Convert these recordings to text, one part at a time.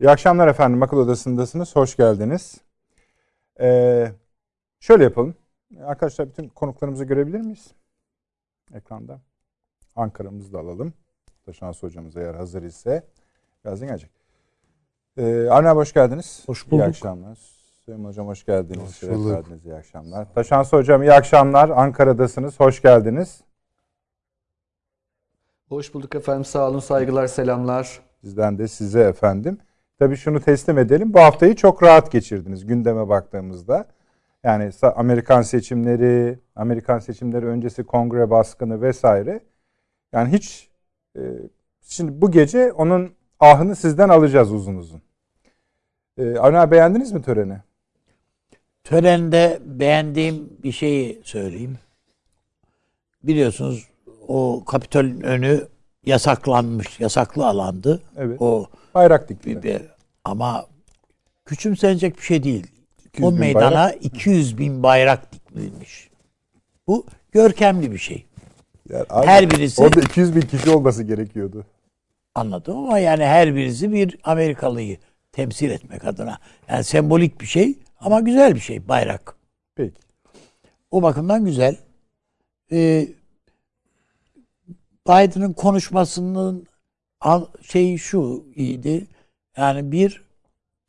İyi akşamlar efendim. Akıl Odası'ndasınız. Hoş geldiniz. Ee, şöyle yapalım. Arkadaşlar bütün konuklarımızı görebilir miyiz? Ekranda. Ankara'mızı da alalım. Taşans hocamız eğer hazır ise birazdan gelecek. Ee, Arne hoş geldiniz. Hoş bulduk. İyi akşamlar. Süleyman Hocam hoş geldiniz. Hoş bulduk. Verdiniz. İyi akşamlar. Taşans Hocam iyi akşamlar. Ankara'dasınız. Hoş geldiniz. Hoş bulduk efendim. Sağ olun, saygılar, selamlar. Bizden de size efendim. Tabii şunu teslim edelim. Bu haftayı çok rahat geçirdiniz gündeme baktığımızda. Yani Amerikan seçimleri, Amerikan seçimleri öncesi kongre baskını vesaire. Yani hiç e, şimdi bu gece onun ahını sizden alacağız uzun uzun. E, abi beğendiniz mi töreni? Törende beğendiğim bir şeyi söyleyeyim. Biliyorsunuz o Kapitol'ün önü yasaklanmış, yasaklı alandı. Evet. O Bayrak diktiler. ama küçümsenecek bir şey değil. 200 o meydana bayrak. 200 bin bayrak dikilmiş. Bu görkemli bir şey. Yani abi, Her birisi- Orada 200 bin kişi olması gerekiyordu. Anladım ama yani her birisi bir Amerikalıyı temsil etmek adına. Yani sembolik bir şey ama güzel bir şey bayrak. Peki. O bakımdan güzel. Ee, Biden'ın konuşmasının şeyi şu iyiydi. Yani bir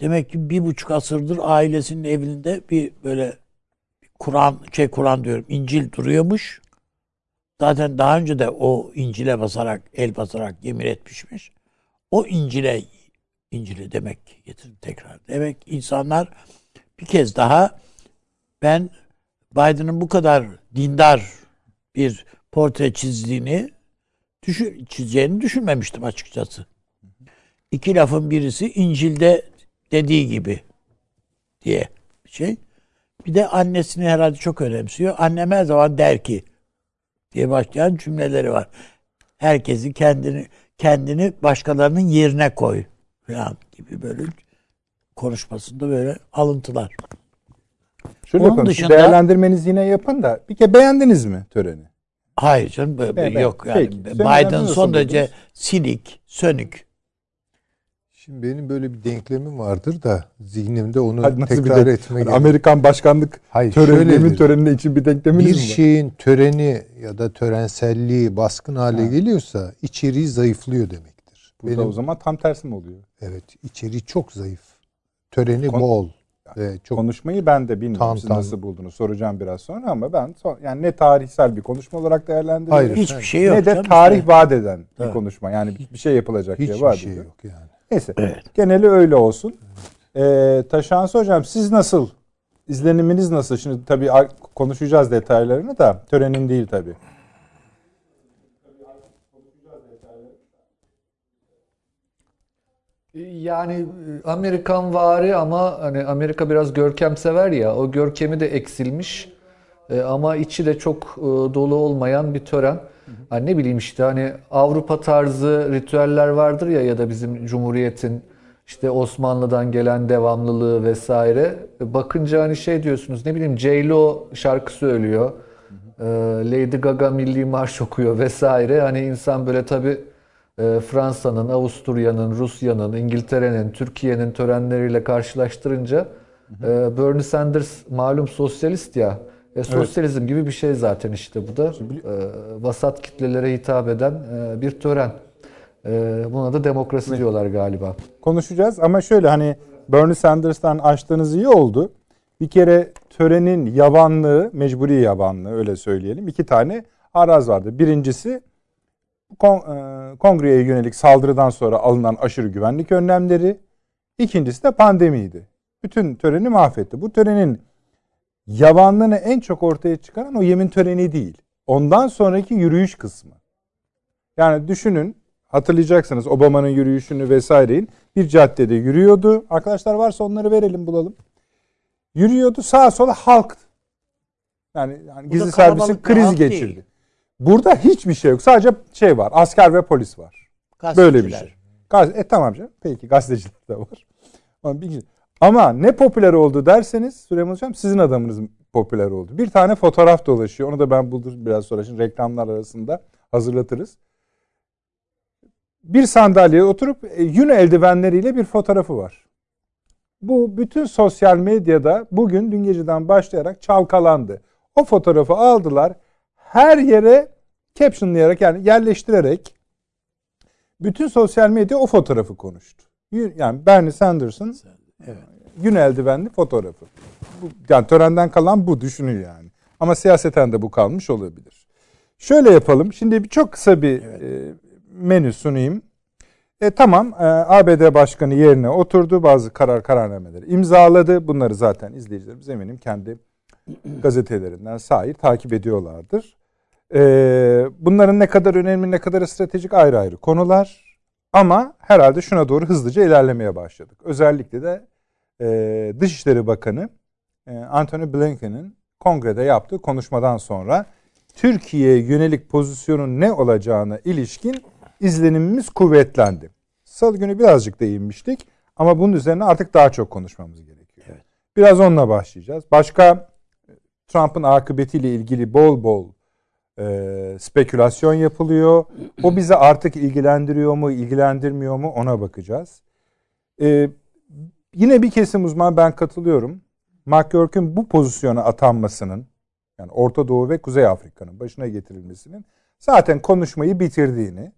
demek ki bir buçuk asırdır ailesinin evinde bir böyle Kur'an şey Kur'an diyorum İncil duruyormuş. Zaten daha önce de o İncil'e basarak el basarak yemin etmişmiş. O İncil'e İncil'e demek getirdim tekrar. Demek insanlar bir kez daha ben Biden'ın bu kadar dindar bir portre çizdiğini düşün, çizeceğini düşünmemiştim açıkçası. İki lafın birisi İncil'de dediği gibi diye bir şey. Bir de annesini herhalde çok önemsiyor. Annem her zaman der ki diye başlayan cümleleri var. Herkesi kendini kendini başkalarının yerine koy falan gibi böyle konuşmasında böyle alıntılar. Şöyle Onun dışında- Değerlendirmenizi yine yapın da bir kere beğendiniz mi töreni? Hayır canım ben- yok yani. peki. Biden son derece buldunuz? sinik, sönük. Şimdi benim böyle bir denklemim vardır da zihnimde onu bir tekrar de- etme Hani Amerikan başkanlık Hayır, töreni, şöyledir. yemin törenine için bir denkleminiz Bir mi var? şeyin töreni ya da törenselliği baskın hale Ha. geliyorsa içeriği zayıflıyor demektir. Bu da Benim o zaman tam tersi mi oluyor? evet içeriği çok zayıf. Töreni Kon- bol ve çok Konuşmayı ben de bilmiyorum Tam, siz tam. nasıl buldunuz soracağım biraz sonra ama ben son, yani ne tarihsel bir konuşma olarak değerlendiriyorum. Hayır, Hiçbir evet. şey yok. ne de canım tarih işte. vaat eden bir Evet. konuşma. Yani bir şey yapılacak diye hiçbir vaat şey ediyor. yok yani. Neyse. Evet. Geneli öyle olsun. Ee, Taşansı hocam siz nasıl? İzleniminiz nasıl? Şimdi tabii konuşacağız detaylarını da törenin değil tabii. Yani e, Amerikan vari ama hani Amerika biraz görkem sever ya. O görkemi de eksilmiş. E, ama içi de çok e, dolu olmayan bir tören. Hani ne bileyim işte hani Avrupa tarzı ritüeller vardır ya ya da bizim Cumhuriyet'in işte Osmanlı'dan gelen devamlılığı vesaire. E, Bakınca hani şey diyorsunuz ne bileyim J-Lo şarkı söylüyor. Lady Gaga milli marş okuyor vesaire. Hani insan böyle tabii Fransa'nın, Avusturya'nın, Rusya'nın, İngiltere'nin, Türkiye'nin törenleriyle karşılaştırınca e, Bernie Sanders malum sosyalist ya. E, sosyalizm gibi bir şey zaten işte bu da. E, vasat kitlelere hitap eden e, bir tören. E, buna da demokrasi diyorlar galiba. konuşacağız ama şöyle hani Bernie Sanders'tan açtığınız iyi oldu. Bir kere törenin yabanlığı, mecburi yabanlığı öyle söyleyelim. iki tane araz vardı. Birincisi kongreye yönelik saldırıdan sonra alınan aşırı güvenlik önlemleri. İkincisi de pandemiydi. Bütün töreni mahvetti. Bu törenin yabanlığını en çok ortaya çıkaran o yemin töreni değil. Ondan sonraki yürüyüş kısmı. Yani düşünün hatırlayacaksınız Obama'nın yürüyüşünü vesaireyi bir caddede yürüyordu. Arkadaşlar varsa onları verelim bulalım. Yürüyordu sağa sola halk. Yani, yani gizli servisin kriz değil. Burada hiçbir şey yok. Sadece şey var. Asker ve polis var. Böyle bir şey. Gaz e tamam canım. Peki gazeteciler de var. Ama, bir- ama ne popüler oldu derseniz Süleyman Hocam sizin adamınız popüler oldu. Bir tane fotoğraf dolaşıyor. Onu da ben buldum biraz sonra. Şimdi reklamlar arasında hazırlatırız. bir sandalyeye oturup e, yün eldivenleriyle bir fotoğrafı var. Bu bütün sosyal medyada bugün dün geceden başlayarak çalkalandı. O fotoğrafı aldılar. Her yere captionlayarak yani yerleştirerek bütün sosyal medya o fotoğrafı konuştu. Yani Bernie Sanders'ın Evet. yün eldivenli fotoğrafı. Bu, yani törenden kalan bu düşünün yani. Ama siyaseten de bu kalmış olabilir. Şöyle yapalım. Şimdi bir çok kısa bir e, menü sunayım. E, tamam e, ABD Başkanı yerine oturdu. Bazı karar kararnameleri imzaladı. Bunları zaten izleyicilerimiz eminim kendi gazetelerinden sahip takip ediyorlardır. E, bunların ne kadar önemli ne kadar stratejik ayrı ayrı konular. Ama herhalde şuna doğru hızlıca ilerlemeye başladık. Özellikle de e, Dışişleri Bakanı e, Anthony Blinken'in kongrede yaptığı konuşmadan sonra Türkiye'ye yönelik pozisyonun ne olacağına ilişkin izlenimimiz kuvvetlendi. Salı günü birazcık değinmiştik ama bunun üzerine artık daha çok konuşmamız gerekiyor. Evet. Biraz onunla başlayacağız. Başka Trump'ın akıbetiyle ilgili bol bol e, spekülasyon yapılıyor. O bizi artık ilgilendiriyor mu, ilgilendirmiyor mu ona bakacağız. E, yine bir kesim uzman ben katılıyorum. Mark Görk'ün bu pozisyona atanmasının yani Orta Doğu ve Kuzey Afrika'nın başına getirilmesinin zaten konuşmayı bitirdiğini,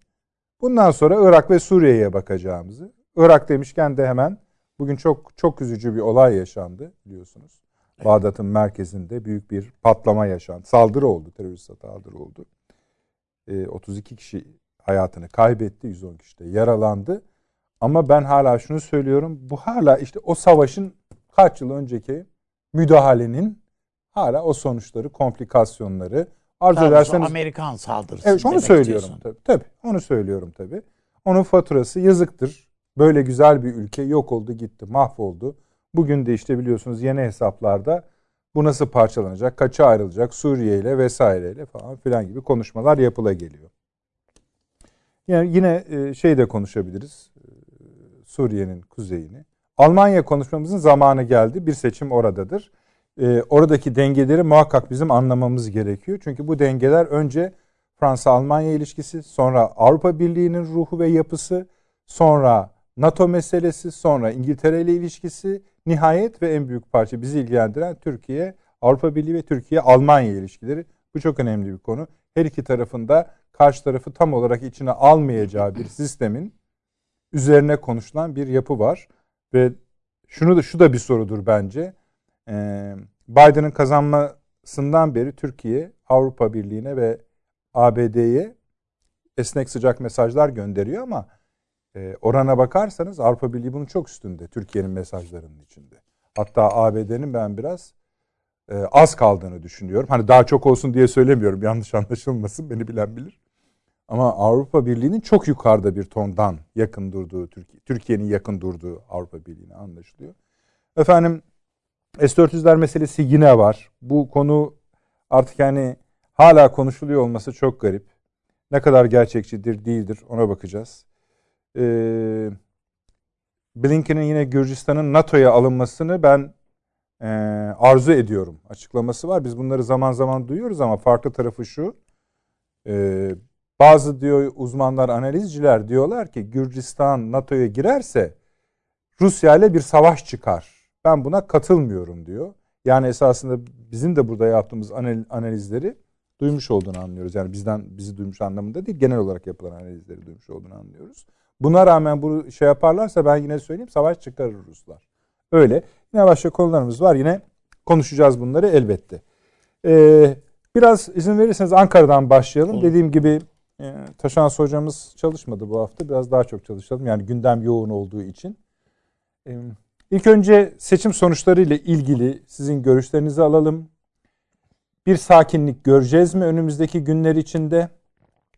bundan sonra Irak ve Suriye'ye bakacağımızı, Irak demişken de hemen bugün çok çok üzücü bir olay yaşandı biliyorsunuz. Bağdat'ın merkezinde büyük bir patlama yaşandı. Saldırı oldu, terörist saldırı oldu. Ee, 32 kişi hayatını kaybetti, 110 kişi de yaralandı. Ama ben hala şunu söylüyorum. Bu hala işte o savaşın kaç yıl önceki müdahalenin hala o sonuçları, komplikasyonları arzu ederseniz Amerikan saldırısı. Evet onu söylüyorum istiyorsun. tabii. Tabii onu söylüyorum tabii. Onun faturası yazıktır. Böyle güzel bir ülke yok oldu gitti, mahvoldu. Bugün de işte biliyorsunuz yeni hesaplarda bu nasıl parçalanacak, kaça ayrılacak, Suriye ile vesaireyle falan filan gibi konuşmalar yapıla geliyor. Yani yine e, şey de konuşabiliriz. e, Suriye'nin kuzeyini. Almanya konuşmamızın zamanı geldi. Bir seçim oradadır. E, oradaki dengeleri muhakkak bizim anlamamız gerekiyor. Çünkü bu dengeler önce Fransa-Almanya ilişkisi, sonra Avrupa Birliği'nin ruhu ve yapısı, sonra NATO meselesi, sonra İngiltere ile ilişkisi, nihayet ve en büyük parça bizi ilgilendiren Türkiye, Avrupa Birliği ve Türkiye-Almanya ilişkileri. Bu çok önemli bir konu. Her iki tarafında karşı tarafı tam olarak içine almayacağı bir sistemin üzerine konuşulan bir yapı var. Ve şunu da şu da bir sorudur bence. Ee, Biden'ın kazanmasından beri Türkiye Avrupa Birliği'ne ve ABD'ye esnek sıcak mesajlar gönderiyor ama e, orana bakarsanız Avrupa Birliği bunun çok üstünde Türkiye'nin mesajlarının içinde. Hatta ABD'nin ben biraz e, az kaldığını düşünüyorum. Hani daha çok olsun diye söylemiyorum. Yanlış anlaşılmasın beni bilen bilir. Ama Avrupa Birliği'nin çok yukarıda bir tondan yakın durduğu Türkiye Türkiye'nin yakın durduğu Avrupa Birliği'ne anlaşılıyor. Efendim S-400'ler meselesi yine var. Bu konu artık yani hala konuşuluyor olması çok garip. Ne kadar gerçekçidir değildir ona bakacağız. Ee, Blinken'in yine Gürcistan'ın NATO'ya alınmasını ben e, arzu ediyorum açıklaması var. Biz bunları zaman zaman duyuyoruz ama farklı tarafı şu. E, bazı diyor uzmanlar, analizciler diyorlar ki Gürcistan NATO'ya girerse Rusya ile bir savaş çıkar. Ben buna katılmıyorum diyor. Yani esasında bizim de burada yaptığımız analizleri duymuş olduğunu anlıyoruz. Yani bizden bizi duymuş anlamında değil, genel olarak yapılan analizleri duymuş olduğunu anlıyoruz. Buna rağmen bunu şey yaparlarsa ben yine söyleyeyim savaş çıkarır Ruslar. Öyle. Yine başka konularımız var. Yine konuşacağız bunları elbette. Ee, biraz izin verirseniz Ankara'dan başlayalım. Olur. Dediğim gibi e, Taşans hocamız çalışmadı bu hafta. Biraz daha çok çalışalım. Yani gündem yoğun olduğu için. Ee, ilk önce seçim sonuçları ile ilgili sizin görüşlerinizi alalım. Bir sakinlik göreceğiz mi önümüzdeki günler içinde?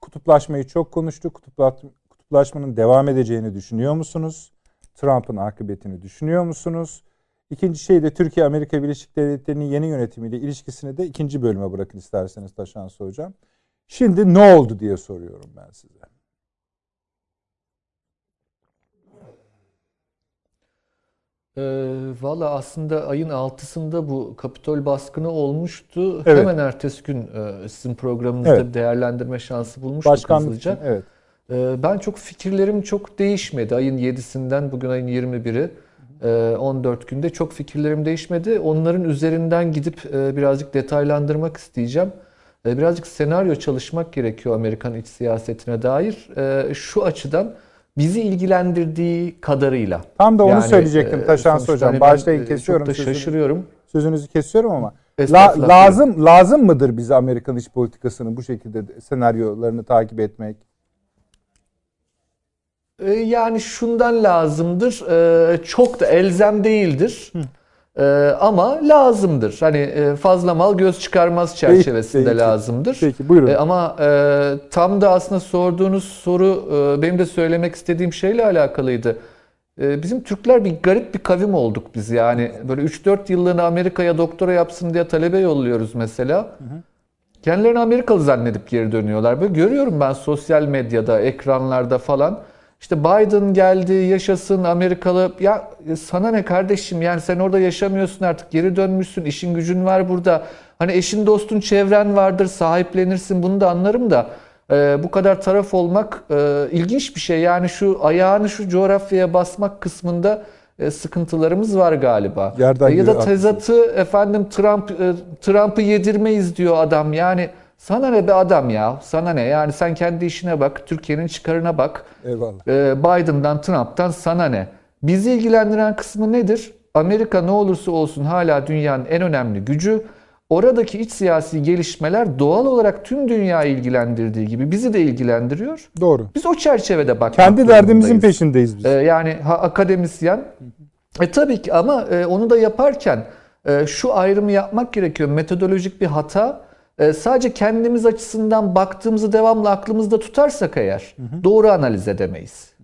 Kutuplaşmayı çok konuştuk. Kutupla- Kutuplaşmanın devam edeceğini düşünüyor musunuz? Trump'ın akıbetini düşünüyor musunuz? İkinci şey de Türkiye-Amerika Birleşik Devletleri'nin yeni yönetimiyle ilişkisini de ikinci bölüme bırakın isterseniz Taşansı Hocam. Şimdi ne oldu diye soruyorum ben size. Ee, Valla aslında ayın 6'sında bu Kapitol baskını olmuştu. Evet. Hemen ertesi gün e, sizin programınızda Evet. değerlendirme şansı bulmuştuk Başkanlık hızlıca. için, evet. Ee, Ben çok fikirlerim çok değişmedi. Ayın 7'sinden bugün ayın 21'i. e, 14 günde çok fikirlerim değişmedi. Onların üzerinden gidip e, birazcık detaylandırmak isteyeceğim. E, Birazcık senaryo çalışmak gerekiyor Amerikan iç siyasetine dair. E, Şu açıdan bizi ilgilendirdiği kadarıyla. Tam da onu Yani, söyleyecektim e, Taşans Hocam. hani Başlayın e, kesiyorum. Çok da şaşırıyorum. Sözünüzü kesiyorum ama la- lazım lazım mıdır bize Amerikan iç politikasını bu şekilde de- senaryolarını takip etmek? E, Yani şundan lazımdır. e, Çok da elzem değildir. E, Ama lazımdır. Hani e, fazla mal göz çıkarmaz çerçevesinde peki. lazımdır. Peki buyurun. Ama e, tam da aslında sorduğunuz soru e, benim de söylemek istediğim şeyle alakalıydı. E, Bizim Türkler bir garip bir kavim olduk biz yani. Böyle 3-4 yıllığına Amerika'ya doktora yapsın diye talebe yolluyoruz mesela. Kendilerini Amerikalı zannedip geri dönüyorlar. Böyle görüyorum ben sosyal medyada, ekranlarda falan. İşte Biden geldi, yaşasın Amerikalı. Ya sana ne kardeşim yani sen orada yaşamıyorsun artık geri dönmüşsün, işin gücün var burada. Hani eşin dostun çevren vardır, sahiplenirsin bunu da anlarım da. e, bu kadar taraf olmak e, ilginç bir şey. Yani şu ayağını şu coğrafyaya basmak kısmında e, sıkıntılarımız var galiba. Yerden E, ya da tezatı efendim Trump e, Trump'ı yedirmeyiz diyor adam. Yani sana ne be adam ya? Sana ne? Yani sen kendi işine bak, Türkiye'nin çıkarına bak. Eyvallah. Ee, Biden'dan, Trump'tan sana ne? Bizi ilgilendiren kısmı nedir? Amerika ne olursa olsun hala dünyanın en önemli gücü. Oradaki iç siyasi gelişmeler doğal olarak tüm dünyayı ilgilendirdiği gibi bizi de ilgilendiriyor. Doğru. Biz o çerçevede bakmak Kendi derdimizin peşindeyiz biz. Ee, yani ha, akademisyen. E tabii ki ama e, onu da yaparken e, şu ayrımı yapmak gerekiyor. Metodolojik bir hata. E, sadece kendimiz açısından baktığımızı devamlı aklımızda tutarsak eğer doğru analiz edemeyiz.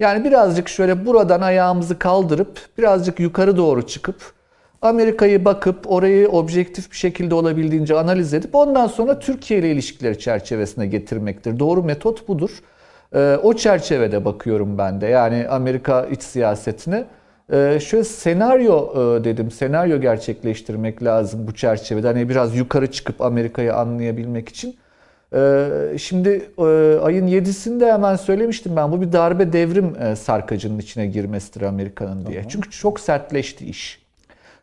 Yani birazcık şöyle buradan ayağımızı kaldırıp birazcık yukarı doğru çıkıp Amerika'yı bakıp orayı objektif bir şekilde olabildiğince analiz edip ondan sonra Türkiye ile ilişkileri çerçevesine getirmektir. Doğru metot budur. Ee, o çerçevede bakıyorum ben de. Yani Amerika iç siyasetine. Ee, şöyle senaryo e, dedim. Senaryo gerçekleştirmek lazım bu çerçevede. Hani biraz yukarı çıkıp Amerika'yı anlayabilmek için. Ee, Şimdi e, ayın 7'sinde hemen söylemiştim ben bu bir darbe devrim e, sarkacının içine girmesidir Amerika'nın diye. Çünkü çok sertleşti iş.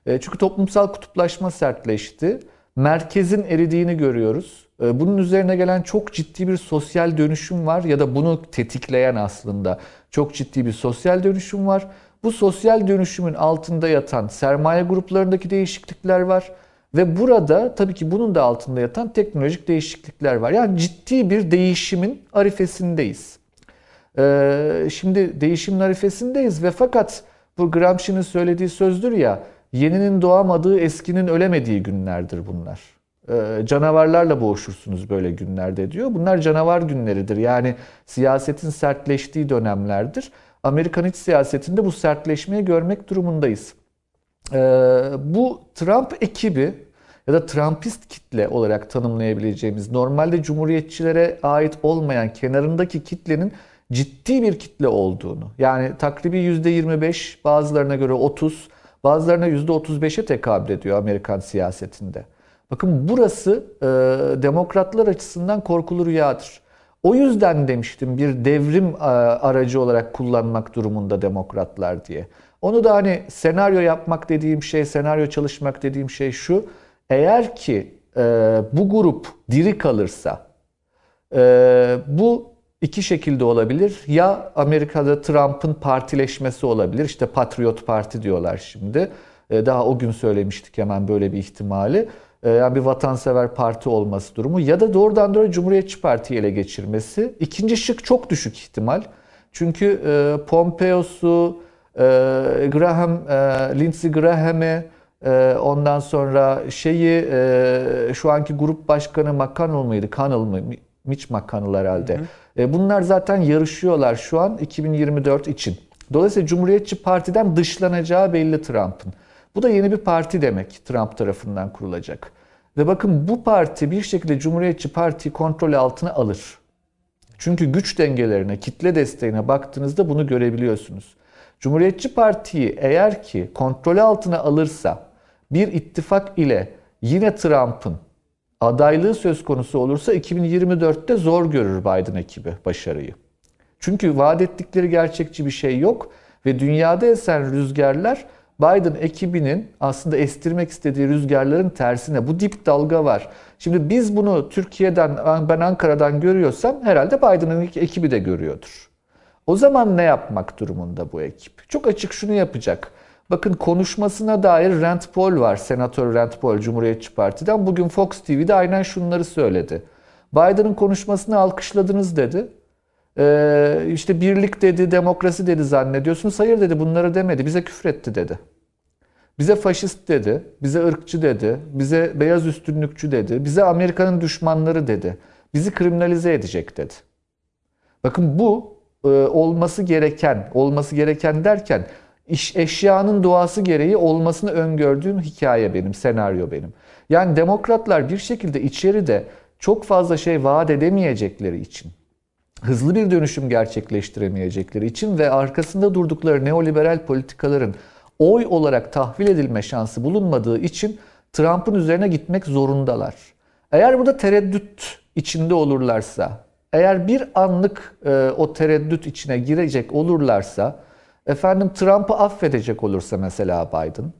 E, Çünkü toplumsal kutuplaşma sertleşti. Merkezin eridiğini görüyoruz. E, Bunun üzerine gelen çok ciddi bir sosyal dönüşüm var ya da bunu tetikleyen aslında çok ciddi bir sosyal dönüşüm var. Bu sosyal dönüşümün altında yatan sermaye gruplarındaki değişiklikler var. Ve burada tabii ki bunun da altında yatan teknolojik değişiklikler var. Yani ciddi bir değişimin arifesindeyiz. Ee, şimdi değişimin arifesindeyiz ve fakat bu Gramsci'nin söylediği sözdür ya yeninin doğamadığı eskinin ölemediği günlerdir bunlar. Ee, canavarlarla boğuşursunuz böyle günlerde diyor. Bunlar canavar günleridir. Yani siyasetin sertleştiği dönemlerdir. Amerikan iç siyasetinde bu sertleşmeyi görmek durumundayız. Ee, bu Trump ekibi ya da Trumpist kitle olarak tanımlayabileceğimiz normalde cumhuriyetçilere ait olmayan kenarındaki kitlenin ciddi bir kitle olduğunu yani takribi %25 bazılarına göre 30 bazılarına %35'e tekabül ediyor Amerikan siyasetinde. Bakın burası e, demokratlar açısından korkulu rüyadır. O yüzden demiştim bir devrim e, aracı olarak kullanmak durumunda demokratlar diye. Onu da hani senaryo yapmak dediğim şey, senaryo çalışmak dediğim şey şu. Eğer ki e, bu grup diri kalırsa e, bu iki şekilde olabilir. Ya Amerika'da Trump'ın partileşmesi olabilir. İşte Patriot Parti diyorlar şimdi. E, daha o gün söylemiştik hemen böyle bir ihtimali. E, yani bir vatansever parti olması durumu. Ya da doğrudan doğru Cumhuriyetçi Parti'yi ele geçirmesi. İkinci şık çok düşük ihtimal. Çünkü e, Pompeo'su, e, Graham, e, Lindsey Graham'e, e, ondan sonra şeyi e, şu anki grup başkanı McConnell mıydı? Connell mı? Mitch McConnell herhalde. E, bunlar zaten yarışıyorlar şu an 2024 için. Dolayısıyla Cumhuriyetçi Parti'den dışlanacağı belli Trump'ın. Bu da yeni bir parti demek Trump tarafından kurulacak. Ve bakın bu parti bir şekilde Cumhuriyetçi Parti'yi kontrol altına alır. Çünkü güç dengelerine, kitle desteğine baktığınızda bunu görebiliyorsunuz. Cumhuriyetçi Parti'yi eğer ki kontrol altına alırsa bir ittifak ile yine Trump'ın adaylığı söz konusu olursa 2024'te zor görür Biden ekibi başarıyı. Çünkü vaat ettikleri gerçekçi bir şey yok ve dünyada esen rüzgarlar Biden ekibinin aslında estirmek istediği rüzgarların tersine bu dip dalga var. Şimdi biz bunu Türkiye'den ben Ankara'dan görüyorsam herhalde Biden'ın ekibi de görüyordur. O zaman ne yapmak durumunda bu ekip? Çok açık şunu yapacak. Bakın konuşmasına dair Rand Paul var. Senatör Rand Paul Cumhuriyetçi Parti'den. Bugün Fox TV'de aynen şunları söyledi. Biden'ın konuşmasını alkışladınız dedi. Ee, işte birlik dedi, demokrasi dedi zannediyorsunuz. Hayır dedi bunları demedi. Bize küfretti dedi. Bize faşist dedi, bize ırkçı dedi, bize beyaz üstünlükçü dedi, bize Amerika'nın düşmanları dedi. Bizi kriminalize edecek dedi. Bakın bu e, olması gereken, olması gereken derken iş, eşyanın doğası gereği olmasını öngördüğüm hikaye benim, senaryo benim. Yani demokratlar bir şekilde içeride çok fazla şey vaat edemeyecekleri için, hızlı bir dönüşüm gerçekleştiremeyecekleri için ve arkasında durdukları neoliberal politikaların oy olarak tahvil edilme şansı bulunmadığı için Trump'ın üzerine gitmek zorundalar. Eğer burada tereddüt içinde olurlarsa, eğer bir anlık e, o tereddüt içine girecek olurlarsa, efendim Trump'ı affedecek olursa mesela Biden,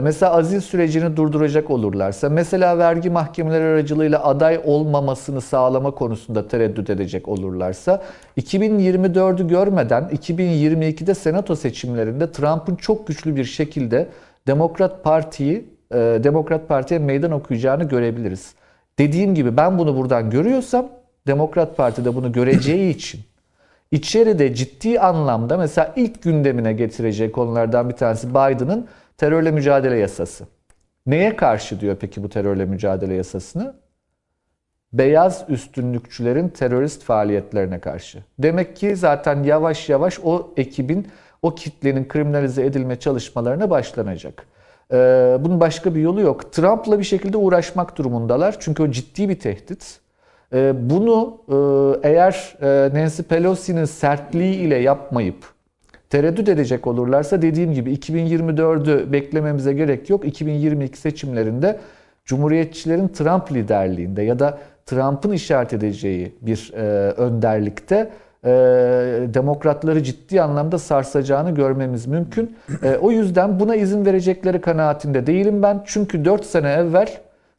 mesela azil sürecini durduracak olurlarsa, mesela vergi mahkemeleri aracılığıyla aday olmamasını sağlama konusunda tereddüt edecek olurlarsa, 2024'ü görmeden 2022'de senato seçimlerinde Trump'ın çok güçlü bir şekilde Demokrat Parti'yi, e, Demokrat Parti'ye meydan okuyacağını görebiliriz. Dediğim gibi ben bunu buradan görüyorsam, Demokrat Parti de bunu göreceği için içeride ciddi anlamda mesela ilk gündemine getirecek konulardan bir tanesi Biden'ın terörle mücadele yasası. Neye karşı diyor peki bu terörle mücadele yasasını? Beyaz üstünlükçülerin terörist faaliyetlerine karşı. Demek ki zaten yavaş yavaş o ekibin, o kitlenin kriminalize edilme çalışmalarına başlanacak. Ee, bunun başka bir yolu yok. Trump'la bir şekilde uğraşmak durumundalar. Çünkü o ciddi bir tehdit. Ee, bunu e, eğer e, Nancy Pelosi'nin sertliği ile yapmayıp tereddüt edecek olurlarsa dediğim gibi 2024'ü beklememize gerek yok. 2022 seçimlerinde Cumhuriyetçilerin Trump liderliğinde ya da Trump'ın işaret edeceği bir e, önderlikte e, demokratları ciddi anlamda sarsacağını görmemiz mümkün. E, o yüzden buna izin verecekleri kanaatinde değilim ben. Çünkü 4 sene evvel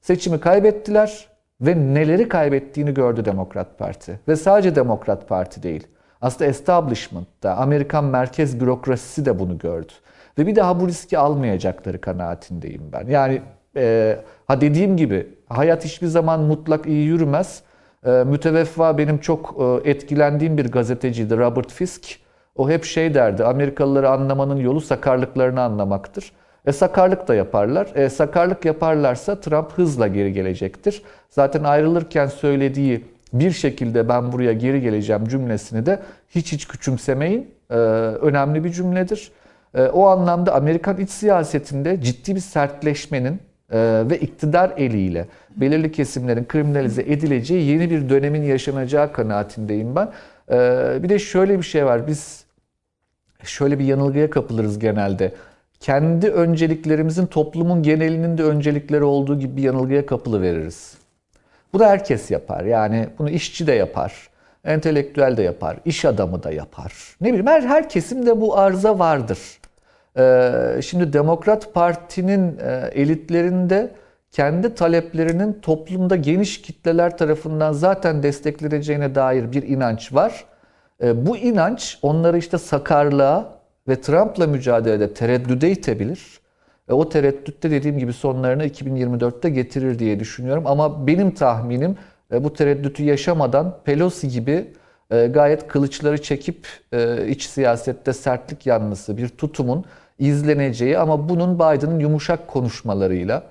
seçimi kaybettiler ve neleri kaybettiğini gördü Demokrat Parti. Ve sadece Demokrat Parti değil. Aslında establishment'ta, Amerikan merkez bürokrasisi de bunu gördü. Ve bir daha bu riski almayacakları kanaatindeyim ben. Yani e, ha dediğim gibi hayat hiçbir zaman mutlak iyi yürümez. E, müteveffa benim çok e, etkilendiğim bir gazeteciydi Robert Fisk. O hep şey derdi, Amerikalıları anlamanın yolu sakarlıklarını anlamaktır. E sakarlık da yaparlar. E sakarlık yaparlarsa Trump hızla geri gelecektir. Zaten ayrılırken söylediği bir şekilde ben buraya geri geleceğim cümlesini de hiç hiç küçümsemeyin. Ee, önemli bir cümledir. Ee, o anlamda Amerikan iç siyasetinde ciddi bir sertleşmenin e, ve iktidar eliyle belirli kesimlerin kriminalize edileceği yeni bir dönemin yaşanacağı kanaatindeyim ben. Ee, bir de şöyle bir şey var. Biz şöyle bir yanılgıya kapılırız genelde. Kendi önceliklerimizin toplumun genelinin de öncelikleri olduğu gibi bir yanılgıya kapılı veririz. Bunu herkes yapar. Yani bunu işçi de yapar. Entelektüel de yapar. iş adamı da yapar. Ne bileyim her, her kesimde bu arıza vardır. Ee, şimdi Demokrat Parti'nin e, elitlerinde kendi taleplerinin toplumda geniş kitleler tarafından zaten destekleneceğine dair bir inanç var. E, bu inanç onları işte sakarlığa ve Trump'la mücadelede tereddüde itebilir. E, o tereddütte dediğim gibi sonlarını 2024'te getirir diye düşünüyorum. Ama benim tahminim e, bu tereddütü yaşamadan Pelosi gibi e, gayet kılıçları çekip iç siyasette sertlik yanlısı bir tutumun izleneceği ama bunun Biden'ın yumuşak konuşmalarıyla,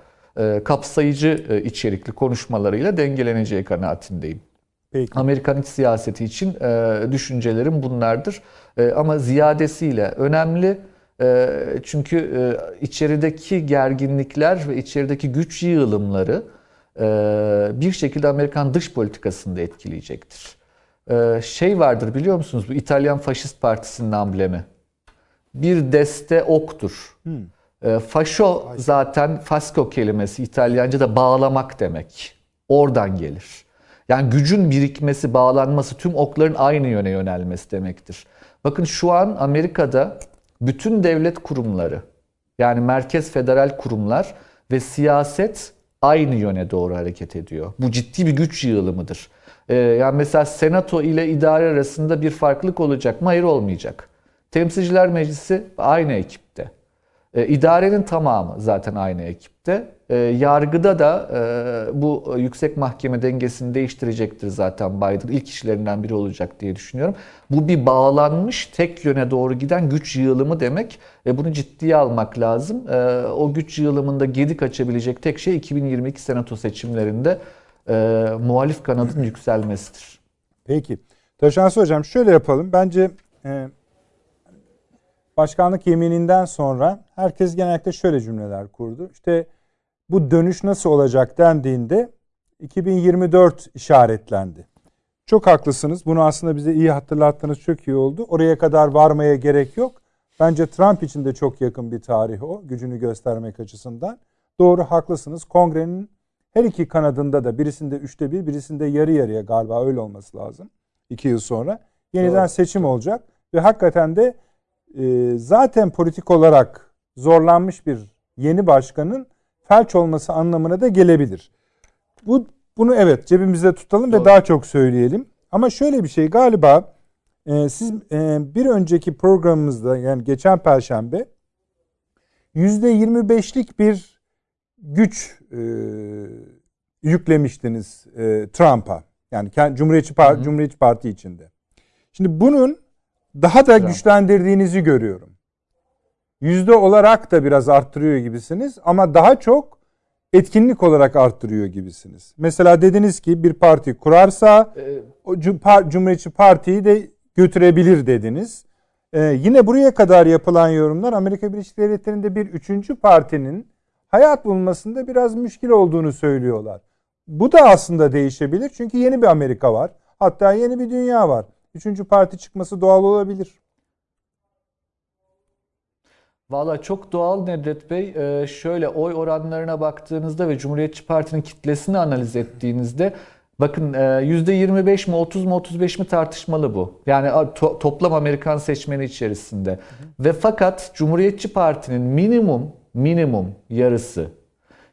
kapsayıcı içerikli konuşmalarıyla dengeleneceği kanaatindeyim. Peki. Amerikan iç siyaseti için düşüncelerim bunlardır. Ama ziyadesiyle önemli çünkü e, içerideki gerginlikler ve içerideki güç yığılımları e, bir şekilde Amerikan dış politikasını da etkileyecektir. Ee, şey vardır biliyor musunuz bu İtalyan Faşist Partisi'nin amblemi. Bir deste oktur. Hmm. Ee, faşo zaten fasco kelimesi İtalyanca'da bağlamak demek. Oradan gelir. Yani gücün birikmesi, bağlanması, tüm okların aynı yöne yönelmesi demektir. Bakın şu an Amerika'da bütün devlet kurumları, yani merkez federal kurumlar ve siyaset aynı yöne doğru hareket ediyor. Bu ciddi bir güç yığılımıdır. Ee, yani mesela senato ile idare arasında bir farklılık olacak mı? Hayır olmayacak. Temsilciler Meclisi aynı ekipte. E, idarenin tamamı zaten aynı ekipte. E, yargıda da e, bu yüksek mahkeme dengesini değiştirecektir zaten Biden. İlk işlerinden biri olacak diye düşünüyorum. Bu bir bağlanmış tek yöne doğru giden güç yığılımı demek ve bunu ciddiye almak lazım. E, o güç yığılımında gedik açabilecek tek şey 2022 senato seçimlerinde e, muhalif kanadın yükselmesidir. Peki. Taşansı Hocam şöyle yapalım. Bence e, başkanlık yemininden sonra herkes genellikle şöyle cümleler kurdu. İşte bu dönüş nasıl olacak dendiğinde 2024 işaretlendi. Çok haklısınız. Bunu aslında bize iyi hatırlattınız. Çok iyi oldu. Oraya kadar varmaya gerek yok. Bence Trump için de çok yakın bir tarih o. Gücünü göstermek açısından. Doğru haklısınız. Kongrenin her iki kanadında da birisinde üçte bir, birisinde yarı yarıya galiba öyle olması lazım. İki yıl sonra. Yeniden Doğru. seçim olacak. Ve hakikaten de e, zaten politik olarak zorlanmış bir yeni başkanın felç olması anlamına da gelebilir. Bu bunu evet cebimizde tutalım Doğru. ve daha çok söyleyelim. Ama şöyle bir şey galiba e, siz e, bir önceki programımızda yani geçen perşembe %25'lik bir güç e, yüklemiştiniz e, Trump'a. Yani Cumhuriyetçi, Parti, Cumhuriyetçi Parti içinde. Şimdi bunun daha da güçlendirdiğinizi görüyorum. Yüzde olarak da biraz arttırıyor gibisiniz ama daha çok etkinlik olarak arttırıyor gibisiniz. Mesela dediniz ki bir parti kurarsa ee, o Cumhuriyetçi Parti'yi de götürebilir dediniz. Ee, yine buraya kadar yapılan yorumlar Amerika Birleşik Devletleri'nde bir üçüncü partinin hayat bulmasında biraz müşkil olduğunu söylüyorlar. Bu da aslında değişebilir çünkü yeni bir Amerika var. Hatta yeni bir dünya var. Üçüncü parti çıkması doğal olabilir. Valla çok doğal Nedret Bey. Ee, şöyle oy oranlarına baktığınızda ve Cumhuriyetçi Parti'nin kitlesini analiz ettiğinizde bakın %25 e, mi 30 mu 35 mi tartışmalı bu. Yani to- toplam Amerikan seçmeni içerisinde. Hı hı. Ve fakat Cumhuriyetçi Parti'nin minimum minimum yarısı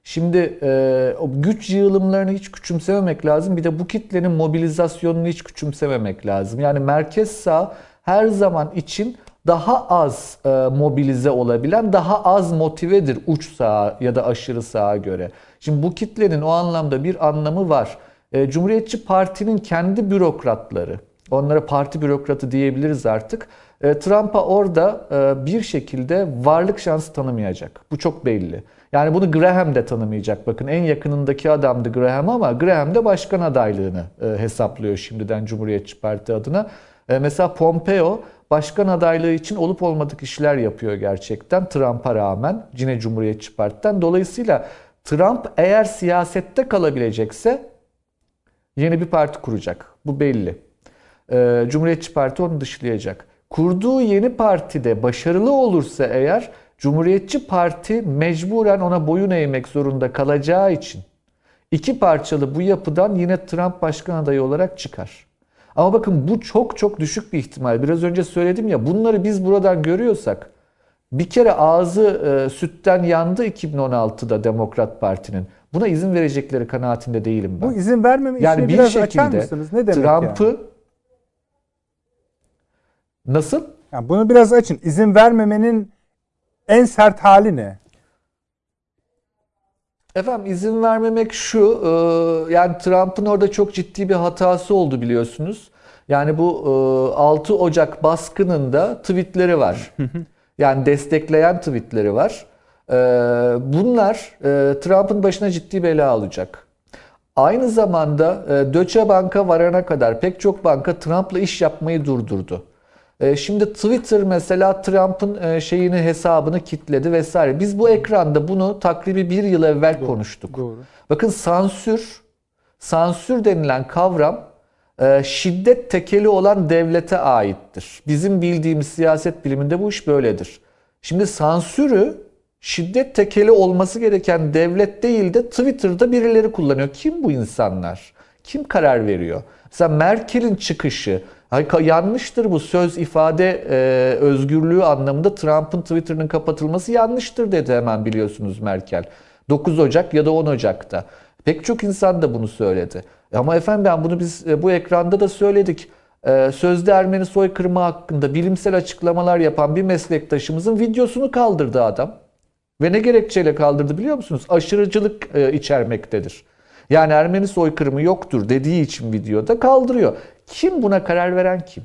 Şimdi e, o güç yığılımlarını hiç küçümsememek lazım. Bir de bu kitlenin mobilizasyonunu hiç küçümsememek lazım. Yani merkez sağ her zaman için daha az e, mobilize olabilen, daha az motivedir uç sağa ya da aşırı sağa göre. Şimdi bu kitlenin o anlamda bir anlamı var. E, Cumhuriyetçi Parti'nin kendi bürokratları, onlara parti bürokratı diyebiliriz artık. E, Trump'a orada e, bir şekilde varlık şansı tanımayacak. Bu çok belli. Yani bunu Graham de tanımayacak. Bakın en yakınındaki adamdı Graham ama Graham de başkan adaylığını e, hesaplıyor şimdiden Cumhuriyetçi Parti adına. E, mesela Pompeo başkan adaylığı için olup olmadık işler yapıyor gerçekten Trump'a rağmen yine Cumhuriyetçi Parti'den. Dolayısıyla Trump eğer siyasette kalabilecekse yeni bir parti kuracak. Bu belli. E, Cumhuriyetçi Parti onu dışlayacak. Kurduğu yeni partide başarılı olursa eğer Cumhuriyetçi Parti mecburen ona boyun eğmek zorunda kalacağı için iki parçalı bu yapıdan yine Trump başkan adayı olarak çıkar. Ama bakın bu çok çok düşük bir ihtimal. Biraz önce söyledim ya bunları biz buradan görüyorsak bir kere ağzı e, sütten yandı 2016'da Demokrat Parti'nin. Buna izin verecekleri kanaatinde değilim ben. Bu izin vermeme yani bir biraz açar mısınız? Ne demek Trump'ı yani? nasıl? Yani bunu biraz açın. İzin vermemenin en sert hali ne? Efendim izin vermemek şu, e, yani Trump'ın orada çok ciddi bir hatası oldu biliyorsunuz. Yani bu 6 e, Ocak baskınında tweetleri var. Yani destekleyen tweetleri var. E, bunlar Trump'ın başına ciddi bela alacak. Aynı zamanda Deutsche Bank'a varana kadar pek çok banka Trump'la iş yapmayı durdurdu. E, şimdi Twitter mesela Trump'ın e, şeyini hesabını kitledi vesaire. Biz bu ekranda bunu takribi bir yıl evvel doğru, konuştuk. Doğru. Bakın sansür, sansür denilen kavram e, şiddet tekeli olan devlete aittir. Bizim bildiğimiz siyaset biliminde bu iş böyledir. Şimdi sansürü şiddet tekeli olması gereken devlet değil de Twitter'da birileri kullanıyor. Kim bu insanlar? Kim karar veriyor? Mesela Merkel'in çıkışı yanlıştır bu söz ifade e, özgürlüğü anlamında Trump'ın Twitter'ının kapatılması yanlıştır dedi hemen biliyorsunuz Merkel. 9 Ocak ya da 10 Ocak'ta. Pek çok insan da bunu söyledi. Ama efendim ben bunu biz e, bu ekranda da söyledik. E, sözde Ermeni soykırımı hakkında bilimsel açıklamalar yapan bir meslektaşımızın videosunu kaldırdı adam. Ve ne gerekçeyle kaldırdı biliyor musunuz? Aşırıcılık e, içermektedir. Yani Ermeni soykırımı yoktur dediği için videoda kaldırıyor. Kim buna karar veren kim?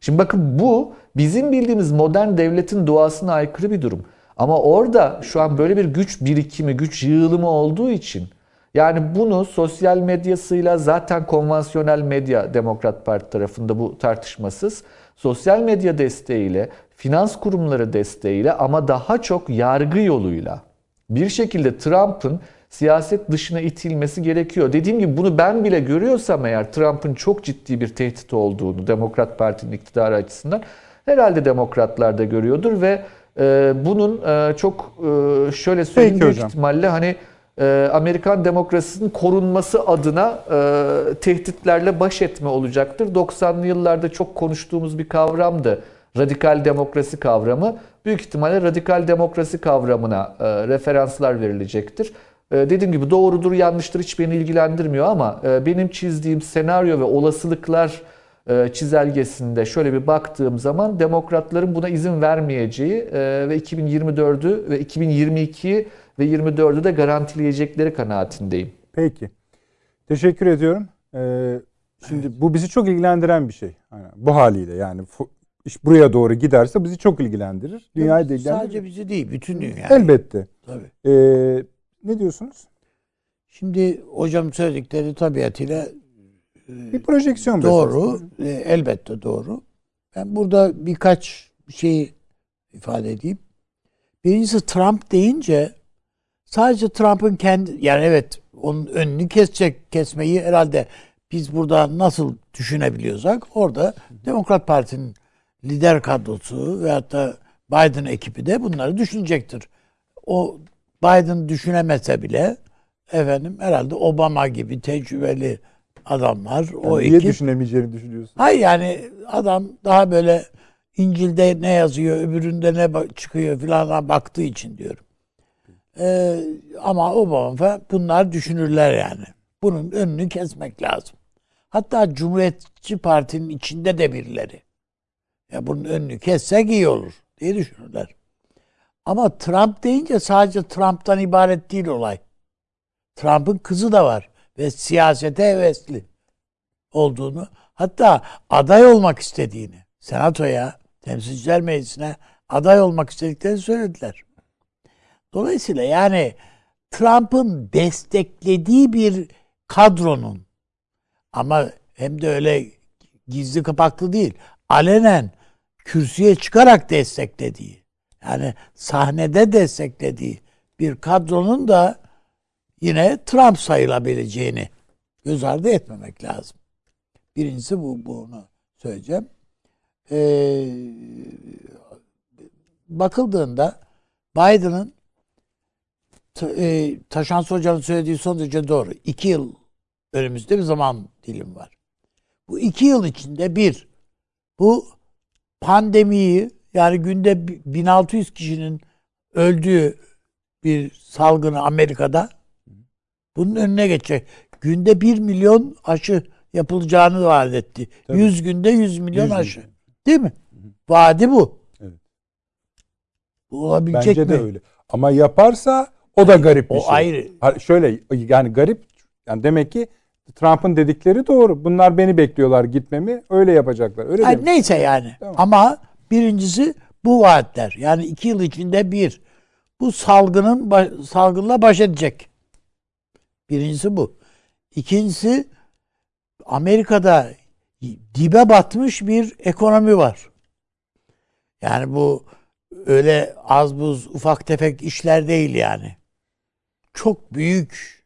Şimdi bakın bu bizim bildiğimiz modern devletin doğasına aykırı bir durum. Ama orada şu an böyle bir güç birikimi, güç yığılımı olduğu için yani bunu sosyal medyasıyla zaten konvansiyonel medya Demokrat Parti tarafında bu tartışmasız. Sosyal medya desteğiyle, finans kurumları desteğiyle ama daha çok yargı yoluyla bir şekilde Trump'ın siyaset dışına itilmesi gerekiyor. Dediğim gibi bunu ben bile görüyorsam eğer Trump'ın çok ciddi bir tehdit olduğunu Demokrat Parti'nin iktidarı açısından herhalde demokratlar da görüyordur ve e, bunun e, çok e, şöyle söyleyeyim Peki büyük hocam. ihtimalle hani e, Amerikan demokrasisinin korunması adına e, tehditlerle baş etme olacaktır. 90'lı yıllarda çok konuştuğumuz bir kavramdı. Radikal demokrasi kavramı. Büyük ihtimalle radikal demokrasi kavramına e, referanslar verilecektir. E, dediğim gibi doğrudur yanlıştır hiç beni ilgilendirmiyor ama e, benim çizdiğim senaryo ve olasılıklar e, çizelgesinde şöyle bir baktığım zaman demokratların buna izin vermeyeceği e, ve 2024'ü ve 2022'yi ve 24'ü de garantileyecekleri kanaatindeyim. Peki. Teşekkür ediyorum. Ee, şimdi bu bizi çok ilgilendiren bir şey. Bu haliyle yani iş buraya doğru giderse bizi çok ilgilendirir. Dünyayı da ilgilendirir. Sadece bizi değil, bütün dünya. Elbette. Tabii. Ee, ne diyorsunuz? Şimdi hocam söyledikleri tabiatıyla Bir projeksiyon doğru, e, elbette doğru. Ben burada birkaç şeyi ifade edeyim. Birincisi Trump deyince sadece Trump'ın kendi yani evet onun önünü kesecek kesmeyi herhalde biz burada nasıl düşünebiliyorsak orada Demokrat Parti'nin lider kadrosu veyahut da Biden ekibi de bunları düşünecektir. O Biden düşünemese bile efendim herhalde Obama gibi tecrübeli adamlar o Yani niye ekip düşünemeyeceğini düşünüyorsun? Hayır yani adam daha böyle İncil'de ne yazıyor, öbüründe ne çıkıyor filana baktığı için diyorum. Ee, ama Obama falan bunlar düşünürler yani. Bunun önünü kesmek lazım. Hatta Cumhuriyetçi Parti'nin içinde de birileri. Ya bunun önünü kessek iyi olur diye düşünürler. Ama Trump deyince sadece Trump'tan ibaret değil olay. Trump'ın kızı da var ve siyasete hevesli olduğunu hatta aday olmak istediğini senatoya temsilciler meclisine aday olmak istediklerini söylediler. Dolayısıyla yani Trump'ın desteklediği bir kadronun ama hem de öyle gizli kapaklı değil alenen kürsüye çıkarak desteklediği yani sahnede desteklediği bir kadronun da yine Trump sayılabileceğini göz ardı etmemek lazım. Birincisi bu bunu söyleyeceğim. Ee, bakıldığında Biden'ın e, Taşans Hoca'nın söylediği son derece doğru. İki yıl önümüzde bir zaman dilim var. Bu iki yıl içinde bir, bu pandemiyi yani günde bi- 1600 kişinin öldüğü bir salgını Amerika'da bunun önüne geçecek. Günde 1 milyon aşı yapılacağını vaat etti. Tabii. 100 günde 100 milyon 100 aşı. Değil mi? Vaadi bu. Evet. Bu olabilecek Bence mi? de öyle. Ama yaparsa o da garip bir O şey. ayrı. Şöyle yani garip yani demek ki Trump'ın dedikleri doğru. Bunlar beni bekliyorlar gitmemi. Öyle yapacaklar. Öyle mi? neyse yani. Tamam. Ama birincisi bu vaatler. Yani iki yıl içinde bir. Bu salgının salgınla baş edecek. Birincisi bu. İkincisi Amerika'da dibe batmış bir ekonomi var. Yani bu öyle az buz ufak tefek işler değil yani. Çok büyük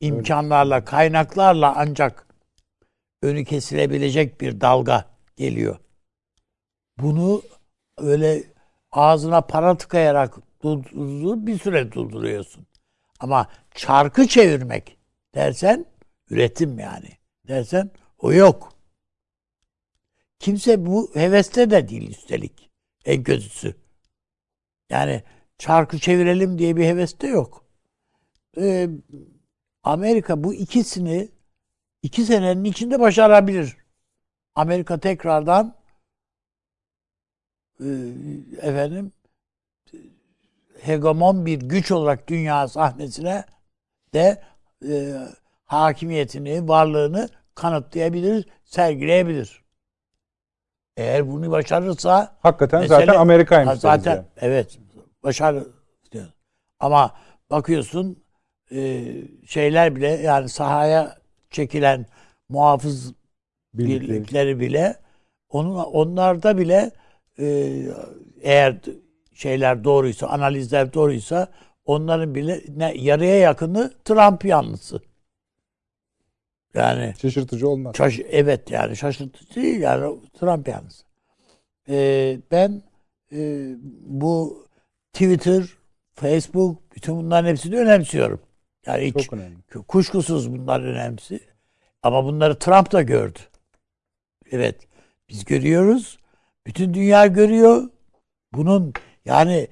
imkanlarla, kaynaklarla ancak önü kesilebilecek bir dalga geliyor. Bunu öyle ağzına para tıkayarak bir süre durduruyorsun. Ama çarkı çevirmek dersen üretim yani dersen o yok. Kimse bu heveste de değil üstelik. En kötüsü. Yani çarkı çevirelim diye bir heveste yok. Ee, Amerika bu ikisini iki senenin içinde başarabilir. Amerika tekrardan efendim hegemon bir güç olarak dünya sahnesine de e, hakimiyetini, varlığını kanıtlayabilir, sergileyebilir. Eğer bunu başarırsa Hakikaten Mesele- zaten Amerika'ymış. Zaten deriz evet başarı diyor. Ama bakıyorsun e, şeyler bile yani sahaya çekilen muhafız yani. Birlikleri. birlikleri bile onun onlarda bile eğer şeyler doğruysa, analizler doğruysa onların bile ne yarıya yakını Trump yanlısı. Yani Şaşırtıcı olmaz. Şaş evet yani şaşırtıcı değil yani Trump yalnız. Ee, ben e, bu Twitter, Facebook bütün bunların hepsini önemsiyorum. Yani hiç Çok önemli. kuşkusuz bunlar önemli. Ama bunları Trump da gördü. Evet biz görüyoruz. Bütün dünya görüyor. Bunun yani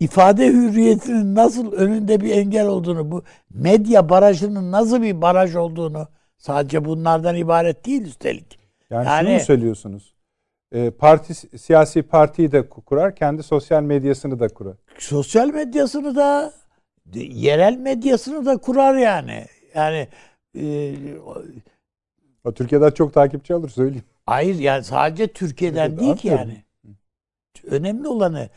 ifade hürriyetinin nasıl önünde bir engel olduğunu, bu medya barajının nasıl bir baraj olduğunu sadece bunlardan ibaret değil üstelik. Yani, Yani- şunu mu söylüyorsunuz? Ee, parti siyasi partiyi de ku- kurar, kendi sosyal medyasını da kurar. Sosyal medyasını da yerel medyasını da kurar yani. Yani e, Türkiye'den çok takipçi alır söyleyeyim. Hayır yani sadece Türkiye'den Evet, değil ki yani. Önemli olanı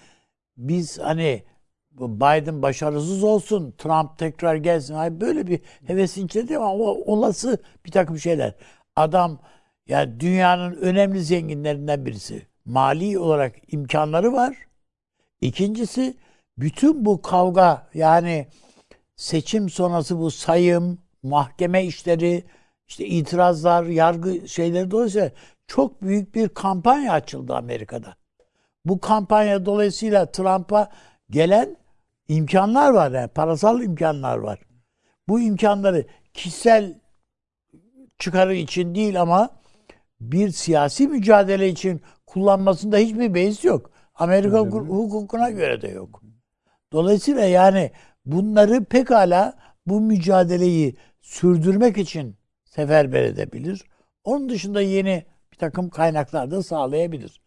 biz hani Biden başarısız olsun, Trump tekrar gelsin. Hayır, böyle bir hevesin içinde değil ama olası bir takım şeyler. Adam yani dünyanın önemli zenginlerinden birisi. Mali olarak imkanları var. İkincisi bütün bu kavga yani seçim sonrası bu sayım, mahkeme işleri, işte itirazlar, yargı şeyleri dolayısıyla çok büyük bir kampanya açıldı Amerika'da. Bu kampanya dolayısıyla Trump'a gelen imkanlar var yani parasal imkanlar var. Bu imkanları kişisel çıkarı için değil ama bir siyasi mücadele için kullanmasında hiçbir beis yok. Amerika Öyle mi? hukukuna göre de yok. Dolayısıyla yani bunları pekala bu mücadeleyi sürdürmek için seferber edebilir. Onun dışında yeni bir takım kaynaklar da sağlayabilir.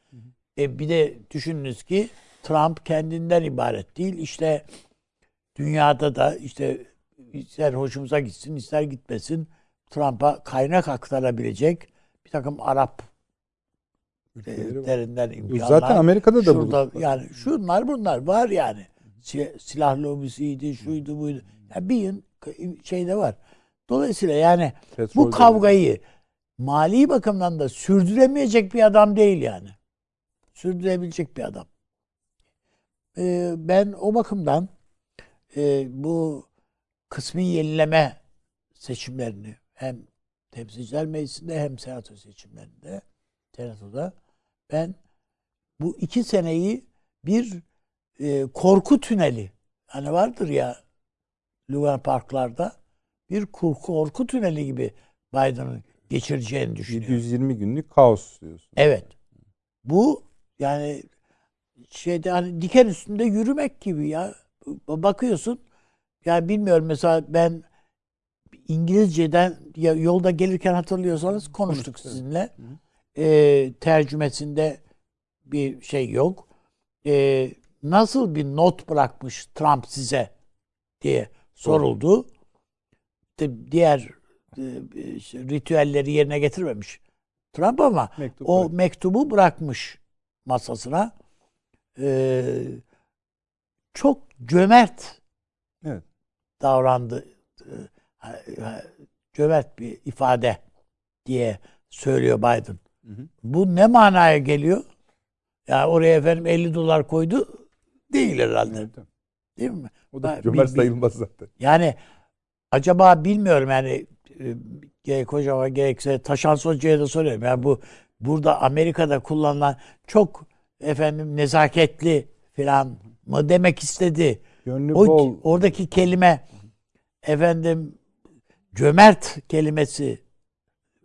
E bir de düşününüz ki Trump kendinden ibaret değil. İşte dünyada da işte ister hoşumuza gitsin ister gitmesin Trump'a kaynak aktarabilecek bir takım Arap Ülkeleri var. derinden imkanlar. Zaten Amerika'da da Şurada bu. yani şunlar bunlar var yani. Si- Silah lobisiydi, şuydu buydu. Yani bir şeyde var. Dolayısıyla yani Petrol bu kavgayı mali bakımdan da sürdüremeyecek bir adam değil yani. Sürdürebilecek bir adam. Ee, ben o bakımdan e, bu kısmi yenileme seçimlerini hem temsilciler meclisinde hem senato seçimlerinde senatoda ben bu iki seneyi bir e, korku tüneli hani vardır ya Lugano Parklarda bir korku, korku tüneli gibi Biden'ın geçireceğini düşünüyorum. 720 günlük kaos diyorsun. Evet. Bu yani şeyde hani diken üstünde yürümek gibi ya. Bakıyorsun yani bilmiyorum mesela ben İngilizceden ya yolda gelirken hatırlıyorsanız konuştuk evet. sizinle. Ee, tercümesinde bir şey yok. Ee, nasıl bir not bırakmış Trump size diye soruldu. İşte diğer e, işte ritüelleri yerine getirmemiş Trump ama Mektup o bırak. mektubu bırakmış masasına. Ee, çok cömert Evet. davrandı. Ee, Cömert bir ifade diye söylüyor Biden. Hı hı. Bu ne manaya geliyor? Ya oraya efendim 50 dolar koydu değil herhalde. Evet. Değil mi? O da cömert sayılmaz zaten. Yani acaba bilmiyorum yani e, gerek hocama gerekse Taşan Hoca'ya da soruyorum. Yani bu burada Amerika'da kullanılan çok efendim nezaketli falan mı demek istedi? Gönlü O bol. oradaki kelime efendim cömert kelimesi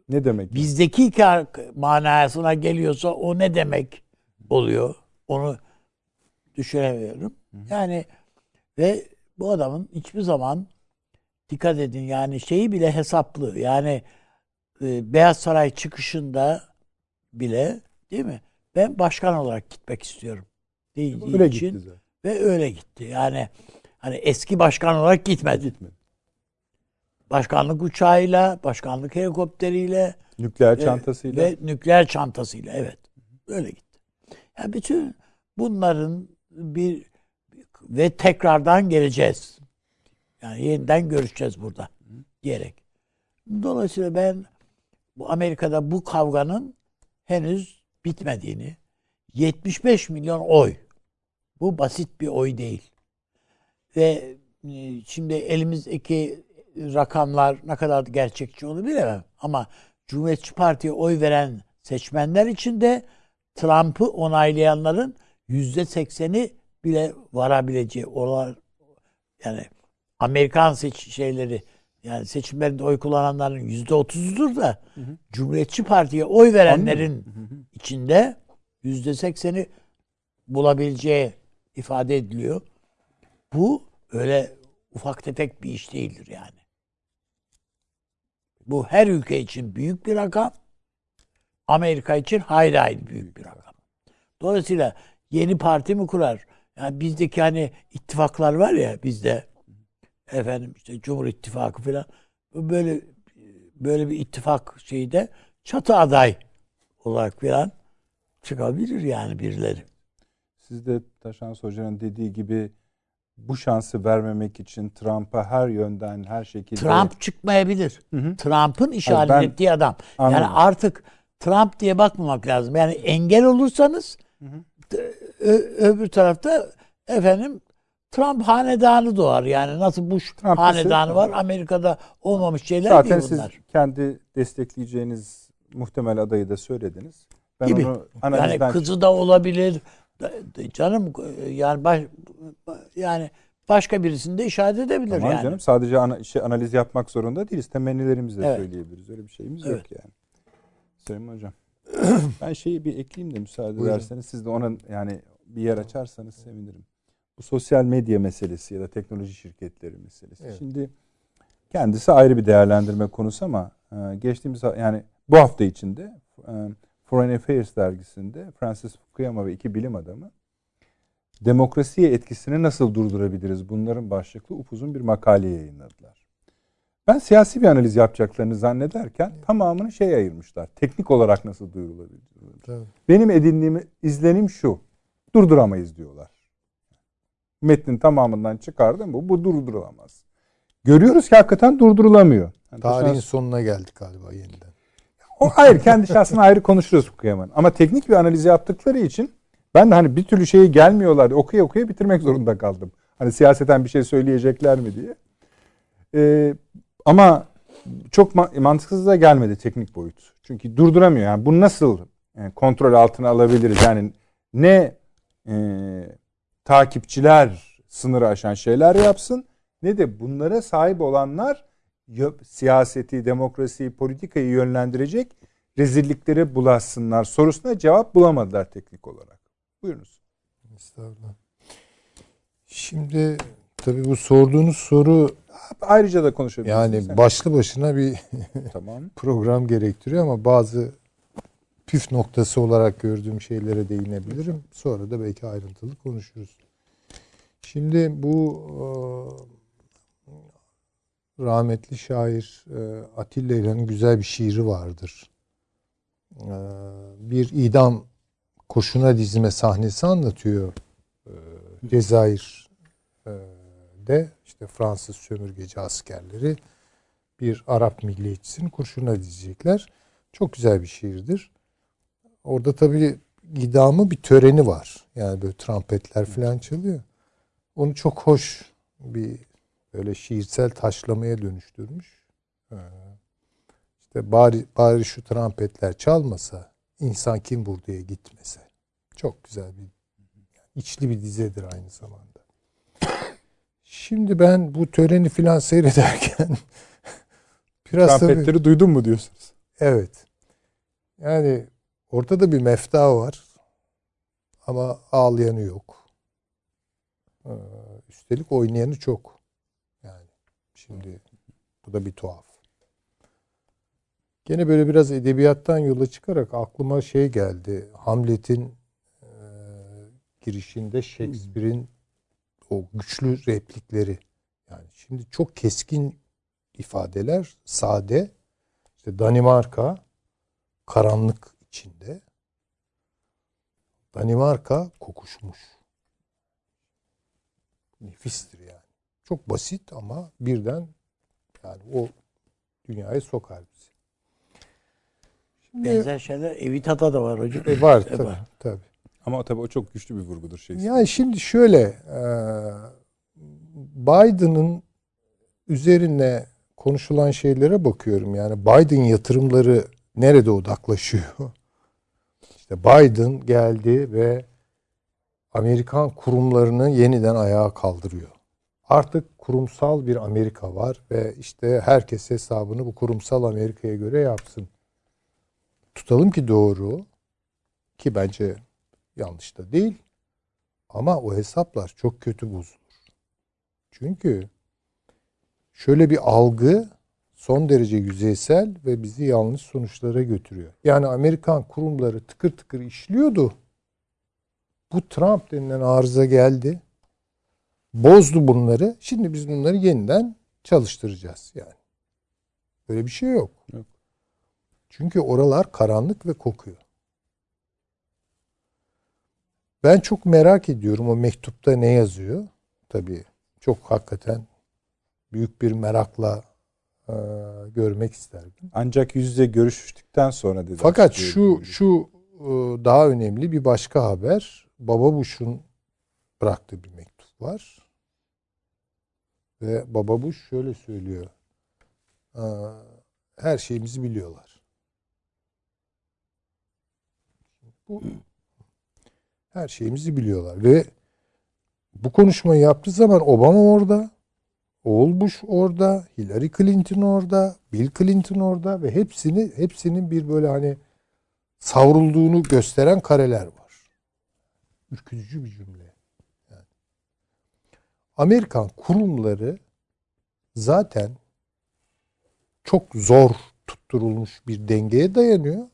Ne demek? bizdeki kar manasına geliyorsa o ne demek oluyor? Onu düşünemiyorum. Yani ve bu adamın hiçbir zaman dikkat edin yani şeyi bile hesaplı. Yani e, Beyaz Saray çıkışında bile değil mi? Ben başkan olarak gitmek istiyorum. Değil Öyle için gitti zaten. ve öyle gitti. Yani hani eski başkan olarak gitmedi. Gitmedi. Başkanlık uçağıyla, başkanlık helikopteriyle Nükleer ve- çantasıyla. ve nükleer çantasıyla evet. Öyle gitti. Yani bütün bunların bir ve tekrardan geleceğiz. Yani yeniden görüşeceğiz burada diyerek. Dolayısıyla ben bu Amerika'da bu kavganın henüz bitmediğini 75 milyon oy. Bu basit bir oy değil. Ve e, şimdi elimizdeki rakamlar ne kadar gerçekçi onu bilemem. Ama Cumhuriyetçi Parti'ye oy veren seçmenler içinde Trump'ı onaylayanların yüzde sekseni bile varabileceği olan yani Amerikan seç şeyleri yani seçimlerinde oy kullananların yüzde otuzudur da Cumhuriyetçi Parti'ye oy verenlerin içinde yüzde sekseni bulabileceği ifade ediliyor. Bu öyle ufak tefek bir iş değildir yani. Bu her ülke için büyük bir rakam. Amerika için hayli hayli büyük bir rakam. Dolayısıyla yeni parti mi kurar? Yani bizdeki hani ittifaklar var ya bizde efendim işte Cumhur İttifakı falan böyle böyle bir ittifak şeyde çatı aday olarak falan çıkabilir yani birileri. Siz de Taşan Hoca'nın dediği gibi bu şansı vermemek için Trump'a her yönden her şekilde Trump çıkmayabilir. Hı hı. Trump'ın işaret ben- ettiği adam. Yani Anladım. artık Trump diye bakmamak lazım. Yani engel olursanız t- ö- öbür tarafta efendim Trump hanedanı doğar. Yani nasıl Bush Trump hanedanı ise- var. Amerika'da olmamış şeyler Zaten değil siz bunlar. kendi destekleyeceğiniz muhtemel adayı da söylediniz. Ben Gibi. onu Yani kızı da olabilir. Canım yani baş, yani başka birisini de işaret edebilir Tamam yani. canım sadece ana, şey, analiz yapmak zorunda değiliz. Temennilerimizi de Evet. söyleyebiliriz. Öyle bir şeyimiz Evet. yok yani. Süleyman Hocam. ben şeyi bir ekleyeyim de müsaade Buyurun. ederseniz siz de ona yani bir yer açarsanız sevinirim. Bu sosyal medya meselesi ya da teknoloji şirketleri meselesi. Evet. Şimdi kendisi ayrı bir değerlendirme konusu ama e, geçtiğimiz yani bu hafta içinde e, Foreign Affairs dergisinde Francis Fukuyama ve iki bilim adamı demokrasiye etkisini nasıl durdurabiliriz? Bunların başlıklı upuzun bir makale yayınladılar. Ben siyasi bir analiz yapacaklarını zannederken tamamını şey ayırmışlar. Teknik olarak nasıl duyurulabilir? Tabii. Benim edindiğim izlenim şu. Durduramayız diyorlar. Metnin tamamından çıkardım bu. Bu durdurulamaz. Görüyoruz ki hakikaten durdurulamıyor. Yani Tarihin taşınan- sonuna geldik galiba yeniden. o hayır kendi şahsına ayrı konuşuruz Fukuyama'nın. Ama teknik bir analiz yaptıkları için ben de hani bir türlü şeyi gelmiyorlar okuya okuya bitirmek zorunda kaldım. Hani siyaseten bir şey söyleyecekler mi diye. Ee, ama çok ma- mantıksız da gelmedi teknik boyut. Çünkü durduramıyor. Yani bunu nasıl e, kontrol altına alabiliriz? Yani ne e, takipçiler sınırı aşan şeyler yapsın ne de bunlara sahip olanlar siyaseti, demokrasiyi, politikayı yönlendirecek rezilliklere bulaşsınlar sorusuna cevap bulamadılar teknik olarak. Buyurunuz. Estağfurullah. Şimdi tabii bu sorduğunuz soru Ayrıca da konuşabiliriz. yani başlı başına bir tamam. program gerektiriyor ama bazı püf noktası olarak gördüğüm şeylere değinebilirim. Sonra da belki ayrıntılı konuşuruz. Şimdi bu e, rahmetli şair e, Atilla İlhan'ın güzel bir şiiri vardır. E, Bir idam koşuna dizme sahnesi anlatıyor. E, Cezayir e, de işte Fransız sömürgeci askerleri bir Arap milliyetçisini kurşuna dizecekler. Çok güzel bir şiirdir. Orada tabii idamı bir töreni var. Yani böyle trompetler falan çalıyor. Onu çok hoş bir böyle şiirsel taşlamaya dönüştürmüş. Ee, İşte bari, bari şu trompetler çalmasa insan kim buraya gitmese. Çok güzel bir içli bir dizedir aynı zamanda. Şimdi ben bu töreni filan seyrederken Biraz tabii, Trampetleri duydun mu diyorsunuz? evet. Yani ortada bir mefta var. Ama ağlayanı yok. Ee, üstelik oynayanı çok. Yani şimdi bu da bir tuhaf. Gene böyle biraz edebiyattan yola çıkarak aklıma şey geldi. Hamlet'in e, girişinde Shakespeare'in o güçlü replikleri. Yani şimdi çok keskin ifadeler, sade. İşte Danimarka karanlık içinde. Danimarka kokuşmuş. Nefistir yani. Çok basit ama birden yani o dünyaya sokar bizi. Şimdi Benzer şeyler Evita'da da var hocam. e, var E, tabii, var. tabii. Ama tabii o çok güçlü bir vurgudur şey. Yani şimdi şöyle e, Biden'ın üzerine konuşulan şeylere bakıyorum. Yani Biden yatırımları nerede odaklaşıyor? Biden geldi ve Amerikan kurumlarını yeniden ayağa kaldırıyor. Artık kurumsal bir Amerika var ve işte herkes hesabını bu kurumsal Amerika'ya göre yapsın. Tutalım ki doğru ki bence yanlış da değil. Ama o hesaplar çok kötü bozulur. Çünkü şöyle bir algı son derece yüzeysel ve bizi yanlış sonuçlara götürüyor. Yani Amerikan kurumları tıkır tıkır işliyordu. Bu Trump denilen arıza geldi. Bozdu bunları. Şimdi biz bunları yeniden çalıştıracağız yani. Böyle bir şey yok. Yok. Çünkü oralar karanlık ve kokuyor. Ben çok merak ediyorum o mektupta ne yazıyor. Tabii çok hakikaten büyük bir merakla e, görmek isterdim. Ancak yüz yüze görüştükten sonra dedi. Fakat şu şu e, daha önemli bir başka haber. Baba Bush'un bıraktığı bir mektup var. Ve Baba Bush şöyle söylüyor. E, Her şeyimizi biliyorlar. Bu her şeyimizi biliyorlar ve bu konuşmayı yaptığı zaman Obama orada, oğul Bush orada, Hillary Clinton orada, Bill Clinton orada ve hepsini hepsinin bir böyle hani savrulduğunu gösteren kareler var. Ürkütücü bir cümle. Yani. Amerikan kurumları zaten çok zor tutturulmuş bir dengeye dayanıyor.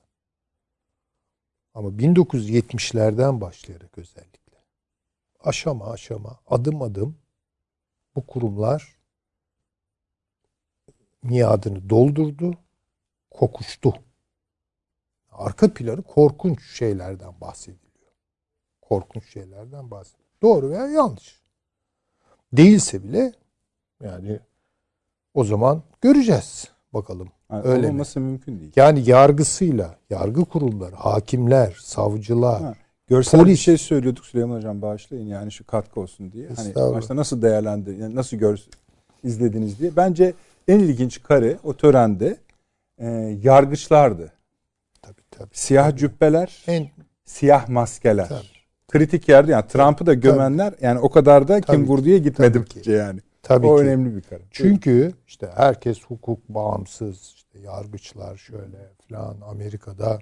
Ama 1970'lerden başlayarak özellikle aşama aşama, adım adım bu kurumlar miadını doldurdu, kokuştu. Arka planı korkunç şeylerden bahsediliyor. Korkunç şeylerden bahsediliyor. Doğru veya yanlış. Değilse bile yani o zaman göreceğiz bakalım. Yani öyle mi? olmaması mümkün değil. Yani yargısıyla, yargı kurumları, hakimler, savcılar, Ha, Görsel bir Polis. şey söylüyorduk Süleyman Hocam bağışlayın yani şu katkı olsun diye. Hani başta nasıl değerlendi, yani nasıl gör, izlediniz diye. Bence en ilginç kare o törende e, yargıçlardı. tabii tabii. Siyah cübbeler, En siyah maskeler. Tabii. Kritik yerde yani Trump'ı da gömenler yani o kadar da Tabii kim ki, vurduya gitmedi tabii ki. yani. tabii o ki. önemli bir kare. Çünkü işte herkes hukuk bağımsız, işte yargıçlar şöyle falan Amerika'da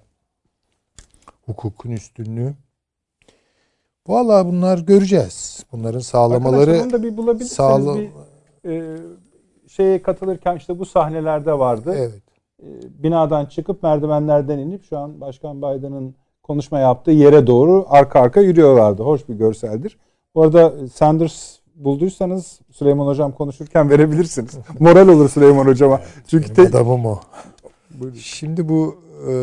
hukukun üstünlüğü. Vallahi bunlar göreceğiz. Bunların sağlamaları Arkadaşlar onu da bir bulabilirseniz sağla bir e, şeye katılırken işte bu sahnelerde vardı. evet. E, binadan çıkıp merdivenlerden inip şu an Başkan Biden'ın konuşma yaptığı yere doğru arka arka yürüyorlardı. Hoş bir görseldir. Bu arada Sanders bulduysanız Süleyman Hocam konuşurken verebilirsiniz. Moral olur Süleyman Hocama. Çünkü Benim te- adamım o. Şimdi bu e,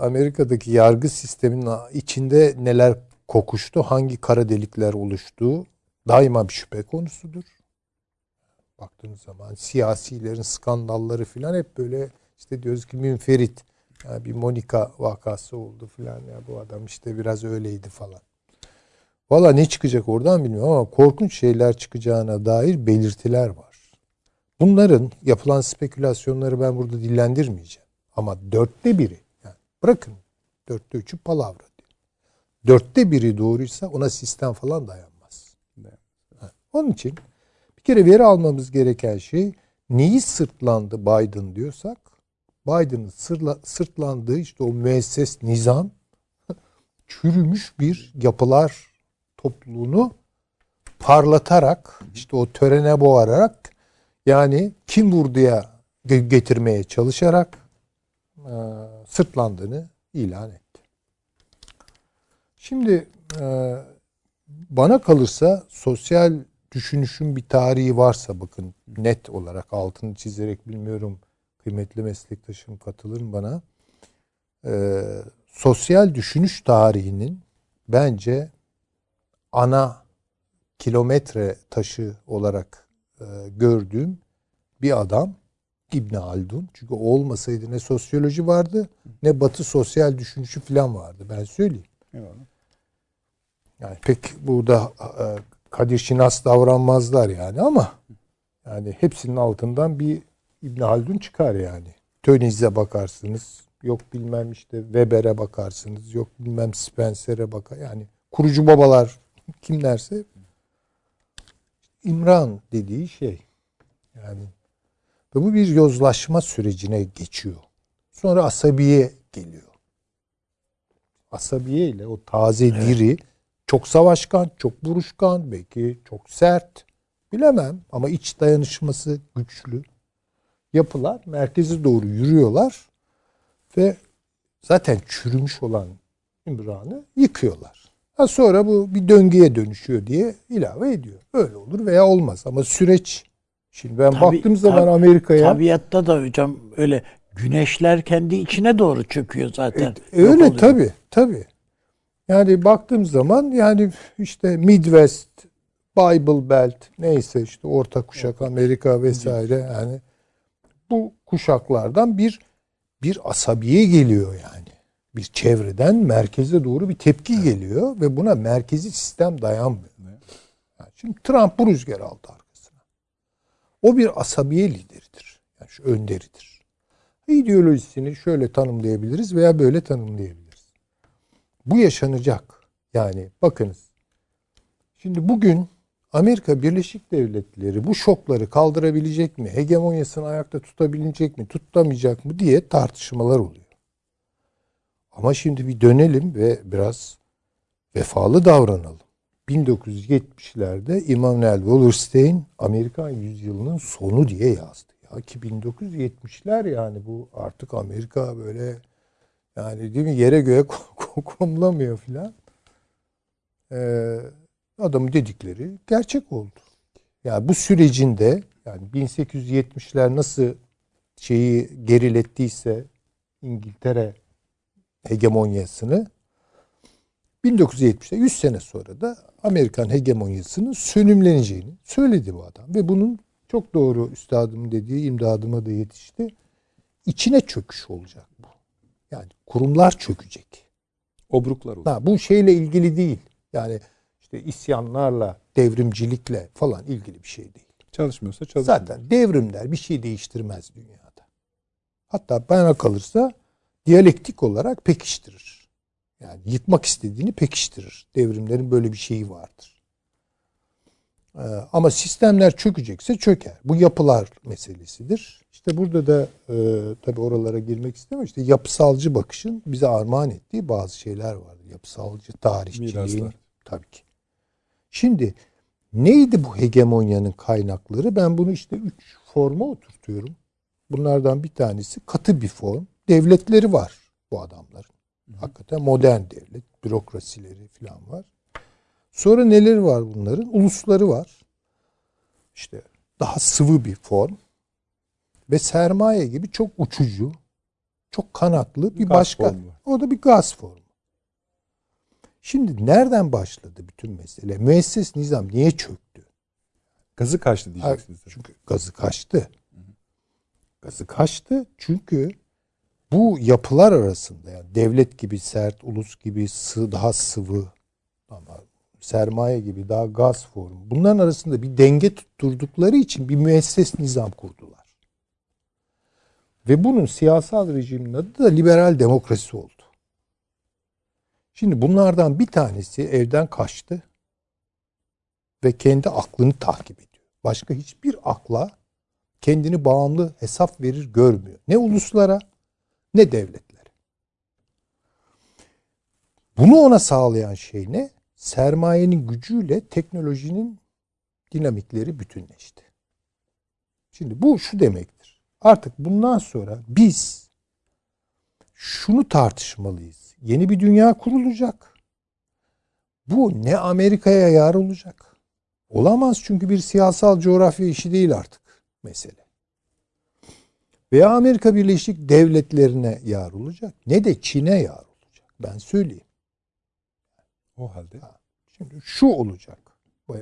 Amerika'daki yargı sisteminin içinde neler kokuştu, hangi kara delikler oluştu daima bir şüphe konusudur. Baktığınız zaman siyasilerin skandalları filan hep böyle işte diyoruz ki münferit. Yani bir Monika vakası oldu filan ya bu adam işte biraz öyleydi falan. Valla ne çıkacak oradan bilmiyorum ama korkunç şeyler çıkacağına dair belirtiler var. Bunların yapılan spekülasyonları ben burada dillendirmeyeceğim. Ama dörtte biri, yani bırakın dörtte üçü palavra diyor. Dörtte biri doğruysa ona sistem falan dayanmaz. Ha, Onun için kere veri almamız gereken şey neyi sırtlandı Biden diyorsak Biden'ın sırtlandığı işte o müesses nizam çürümüş bir yapılar topluluğunu parlatarak işte o törene boğarak yani kim vurduya ge- getirmeye çalışarak e, sırtlandığını ilan etti. Şimdi e, bana kalırsa sosyal düşünüşün bir tarihi varsa bakın net olarak altını çizerek bilmiyorum kıymetli meslektaşım katılır mı bana? E, sosyal düşünüş tarihinin bence ana kilometre taşı olarak e, gördüğüm bir adam İbn Haldun. Çünkü o olmasaydı ne sosyoloji vardı ne batı sosyal düşünüşü falan vardı. Ben söyleyeyim. Eyvallah. Yani pek burada e, Kadir Şinas davranmazlar yani ama yani hepsinin altından bir İbn Haldun çıkar yani. Töniz'e bakarsınız. Yok bilmem işte Weber'e bakarsınız. Yok bilmem Spencer'e bakar. Yani kurucu babalar kimlerse İmran dediği şey. Yani ve bu bir yozlaşma sürecine geçiyor. Sonra asabiye geliyor. Asabiye ile o taze diri çok savaşkan, çok buruşkan, belki çok sert. Bilemem ama iç dayanışması güçlü. Yapılar merkeze doğru yürüyorlar ve zaten çürümüş olan İmran'ı yıkıyorlar. Ha sonra bu bir döngüye dönüşüyor diye ilave ediyor. Öyle olur veya olmaz ama süreç Şimdi ben Tabii, baktığım zaman tabii, Amerika'ya Tabiatta da hocam öyle güneşler kendi içine doğru çöküyor zaten. E, Yok öyle tabi tabi. Yani baktığım zaman yani işte Midwest, Bible Belt neyse işte orta kuşak Amerika vesaire yani bu kuşaklardan bir bir asabiye geliyor yani. Bir çevreden merkeze doğru bir tepki geliyor ve buna merkezi sistem dayanmıyor. Yani şimdi Trump bu rüzgar aldı arkasına. O bir asabiye lideridir. Yani şu önderidir. İdeolojisini şöyle tanımlayabiliriz veya böyle tanımlayabiliriz. Bu yaşanacak. Yani bakınız. Şimdi bugün Amerika Birleşik Devletleri bu şokları kaldırabilecek mi? Hegemonyasını ayakta tutabilecek mi? Tutamayacak mı diye tartışmalar oluyor. Ama şimdi bir dönelim ve biraz vefalı davranalım. 1970'lerde Immanuel Wallerstein Amerikan yüzyılının sonu diye yazdı. Ya ki 1970'ler yani bu artık Amerika böyle yani değil mi yere göğe konulamıyor filan. Ee, adamın dedikleri gerçek oldu. Yani bu sürecinde yani 1870'ler nasıl şeyi gerilettiyse İngiltere hegemonyasını 1970'te 100 sene sonra da Amerikan hegemonyasının sönümleneceğini söyledi bu adam. Ve bunun çok doğru üstadımın dediği imdadıma da yetişti. İçine çöküş olacak bu. Yani kurumlar çökecek. Obruklar. Ha, bu şeyle ilgili değil. Yani işte isyanlarla, devrimcilikle falan ilgili bir şey değil. Çalışmıyorsa çalışmıyor. Zaten devrimler bir şey değiştirmez dünyada. Hatta bana kalırsa diyalektik olarak pekiştirir. Yani yıkmak istediğini pekiştirir. Devrimlerin böyle bir şeyi vardır. Ee, ama sistemler çökecekse çöker. Bu yapılar meselesidir. İşte burada da e, tabii oralara girmek istemiyorum. İşte yapısalcı bakışın bize armağan ettiği bazı şeyler var. Yapısalcı tarihçiliğin. Miraslar. Tabii ki. Şimdi neydi bu hegemonyanın kaynakları? Ben bunu işte üç forma oturtuyorum. Bunlardan bir tanesi katı bir form. Devletleri var bu adamların. Hakikaten modern devlet, bürokrasileri falan var. Sonra neleri var bunların? Ulusları var. İşte daha sıvı bir form. Ve sermaye gibi çok uçucu, çok kanatlı bir Gaz başka. formu. O da bir gaz formu. Şimdi nereden başladı bütün mesele? Müesses nizam niye çöktü? Gazı kaçtı diyeceksiniz. Çünkü gazı kaçtı. Gazı kaçtı çünkü bu yapılar arasında yani devlet gibi sert, ulus gibi sı, daha sıvı ama sermaye gibi daha gaz formu. Bunların arasında bir denge tutturdukları için bir müesses nizam kurdular. Ve bunun siyasal rejimin adı da liberal demokrasi oldu. Şimdi bunlardan bir tanesi evden kaçtı ve kendi aklını takip ediyor. Başka hiçbir akla kendini bağımlı hesap verir görmüyor. Ne uluslara ne devletlere. Bunu ona sağlayan şey ne? Sermayenin gücüyle teknolojinin dinamikleri bütünleşti. Şimdi bu şu demektir. Artık bundan sonra biz şunu tartışmalıyız. Yeni bir dünya kurulacak. Bu ne Amerika'ya yar olacak? Olamaz çünkü bir siyasal coğrafya işi değil artık mesele. Veya Amerika Birleşik Devletleri'ne yar olacak ne de Çin'e yar olacak. Ben söyleyeyim. O halde Şimdi şu olacak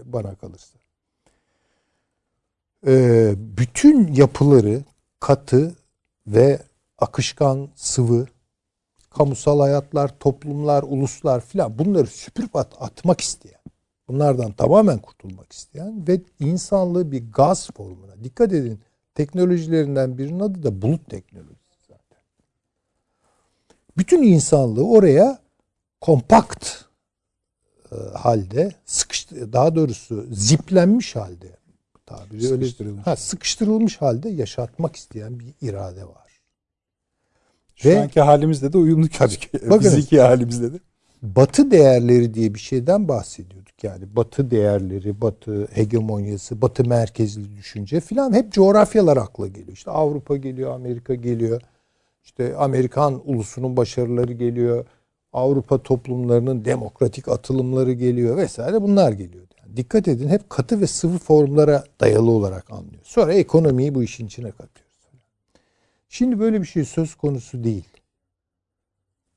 bana kalırsa. Ee, bütün yapıları katı ve akışkan, sıvı, kamusal hayatlar, toplumlar, uluslar filan bunları süpürüp at, atmak isteyen, bunlardan tamamen kurtulmak isteyen ve insanlığı bir gaz formuna. Dikkat edin teknolojilerinden birinin adı da bulut teknolojisi zaten. Bütün insanlığı oraya kompakt halde sıkıştı daha doğrusu ziplenmiş halde tabiri öyle Sıkıştırılmış. ha, sıkıştırılmış halde yaşatmak isteyen bir irade var. şu Ve- anki halimizde de uyumlu gözüküyor. Bakınız. Fiziki halimizde de. Batı değerleri diye bir şeyden bahsediyorduk. Yani Batı değerleri, Batı hegemonyası, Batı merkezli düşünce filan hep coğrafyalar akla geliyor. İşte Avrupa geliyor, Amerika geliyor. İşte Amerikan ulusunun başarıları geliyor. Avrupa toplumlarının demokratik atılımları geliyor vesaire bunlar geliyor. Yani dikkat edin hep katı ve sıvı formlara dayalı olarak anlıyor. Sonra ekonomiyi bu işin içine katıyoruz. Şimdi böyle bir şey söz konusu değil.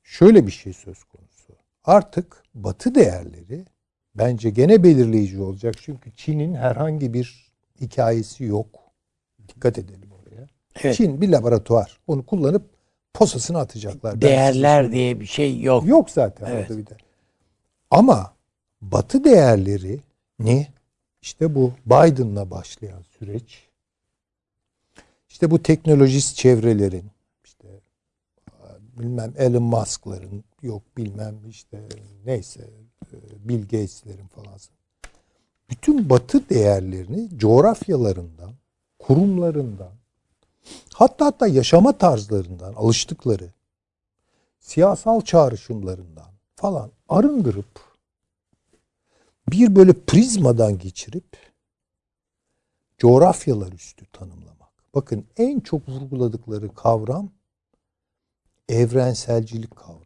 Şöyle bir şey söz konusu. Artık batı değerleri bence gene belirleyici olacak. Çünkü Çin'in herhangi bir hikayesi yok. Dikkat edelim oraya. Evet. Çin bir laboratuvar. Onu kullanıp posasını atacaklar. Ben Değerler söyleyeyim. diye bir şey yok. Yok zaten Evet. orada bir de. Ama batı değerleri ne? İşte bu Biden'la başlayan süreç. İşte bu teknolojist çevrelerin işte bilmem Elon Musk'ların yok bilmem işte neyse e, Bill Gates'lerin falan. Bütün batı değerlerini coğrafyalarından, kurumlarından, hatta hatta yaşama tarzlarından alıştıkları siyasal çağrışımlarından falan arındırıp bir böyle prizmadan geçirip coğrafyalar üstü tanımlamak. Bakın en çok vurguladıkları kavram evrenselcilik kavramı.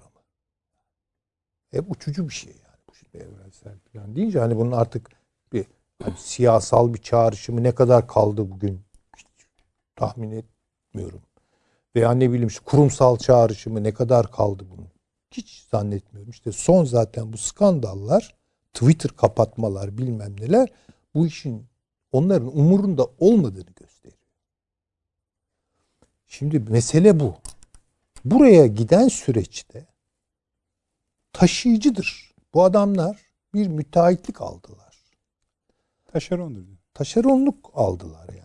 Hep uçucu bir şey yani. Bu şimdi evrensel falan deyince hani bunun artık bir hani siyasal bir çağrışımı ne kadar kaldı bugün tahmin etmiyorum. Veya ne bileyim işte kurumsal çağrışımı ne kadar kaldı bunun. Hiç zannetmiyorum. İşte son zaten bu skandallar, Twitter kapatmalar bilmem neler bu işin onların umurunda olmadığını gösteriyor. Şimdi mesele bu. Buraya giden süreçte taşıyıcıdır. Bu adamlar bir müteahhitlik aldılar. Taşerondur. Taşeronluk aldılar yani.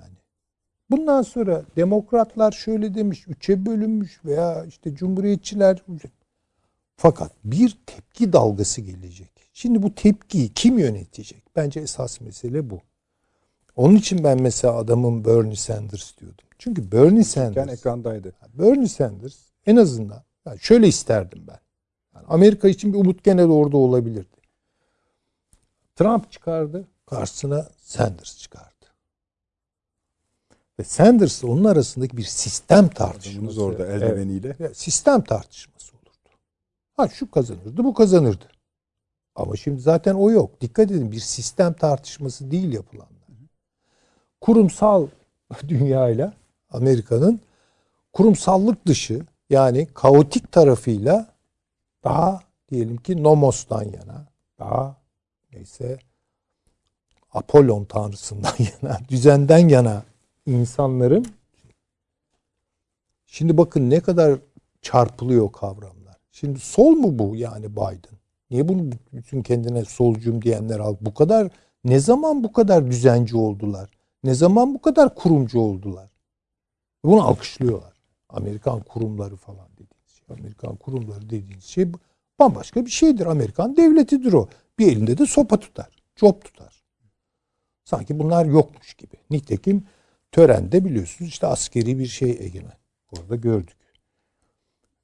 Bundan sonra demokratlar şöyle demiş, üçe bölünmüş veya işte cumhuriyetçiler fakat bir tepki dalgası gelecek. Şimdi bu tepkiyi kim yönetecek? Bence esas mesele bu. Onun için ben mesela adamın Bernie Sanders diyordum. Çünkü Bernie Sanders ekrandaydı. Bernie Sanders en azından yani şöyle isterdim ben. Yani Amerika için bir umut gene de orada olabilirdi. Trump çıkardı, karşısına Sanders çıkardı. Ve Sanders onun arasındaki bir sistem tartışması. orada Evet. eldiveniyle. Ya, sistem tartışması olurdu. Ha şu kazanırdı, bu kazanırdı. Ama şimdi zaten o yok. Dikkat edin bir sistem tartışması değil yapılanlar. Kurumsal dünyayla Amerika'nın kurumsallık dışı yani kaotik tarafıyla daha diyelim ki nomostan yana, daha neyse Apollon tanrısından yana, düzenden yana insanların şimdi bakın ne kadar çarpılıyor kavramlar. Şimdi sol mu bu yani Biden? Niye bunu bütün kendine solcuyum diyenler al? Bu kadar ne zaman bu kadar düzenci oldular? Ne zaman bu kadar kurumcu oldular? Bunu alkışlıyorlar. Amerikan kurumları falan dediğiniz şey. Amerikan kurumları dediğiniz şey bambaşka bir şeydir. Amerikan devletidir o. Bir elinde de sopa tutar. Cop tutar. Sanki bunlar yokmuş gibi. Nitekim törende biliyorsunuz işte askeri bir şey egemen. Orada gördük.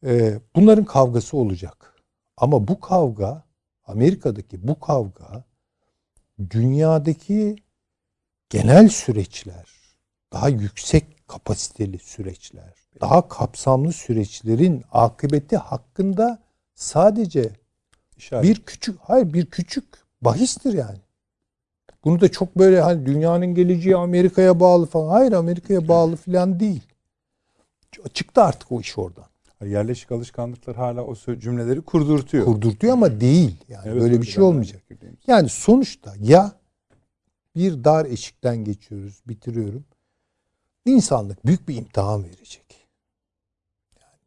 Ee, bunların kavgası olacak. Ama bu kavga Amerika'daki bu kavga dünyadaki genel süreçler, daha yüksek kapasiteli süreçler, daha kapsamlı süreçlerin akıbeti hakkında sadece İşaret. bir küçük hayır bir küçük bahistir yani. Bunu da çok böyle hani dünyanın geleceği Amerika'ya bağlı falan. Hayır Amerika'ya bağlı falan değil. Çıktı artık o iş oradan. Yerleşik alışkanlıklar hala o cümleleri kurdurtuyor. Kurdurtuyor ama değil. Yani Evet, böyle bir şey olmayacak. Yani sonuçta ya bir dar eşikten geçiyoruz, bitiriyorum. İnsanlık büyük bir imtihan verecek. Yani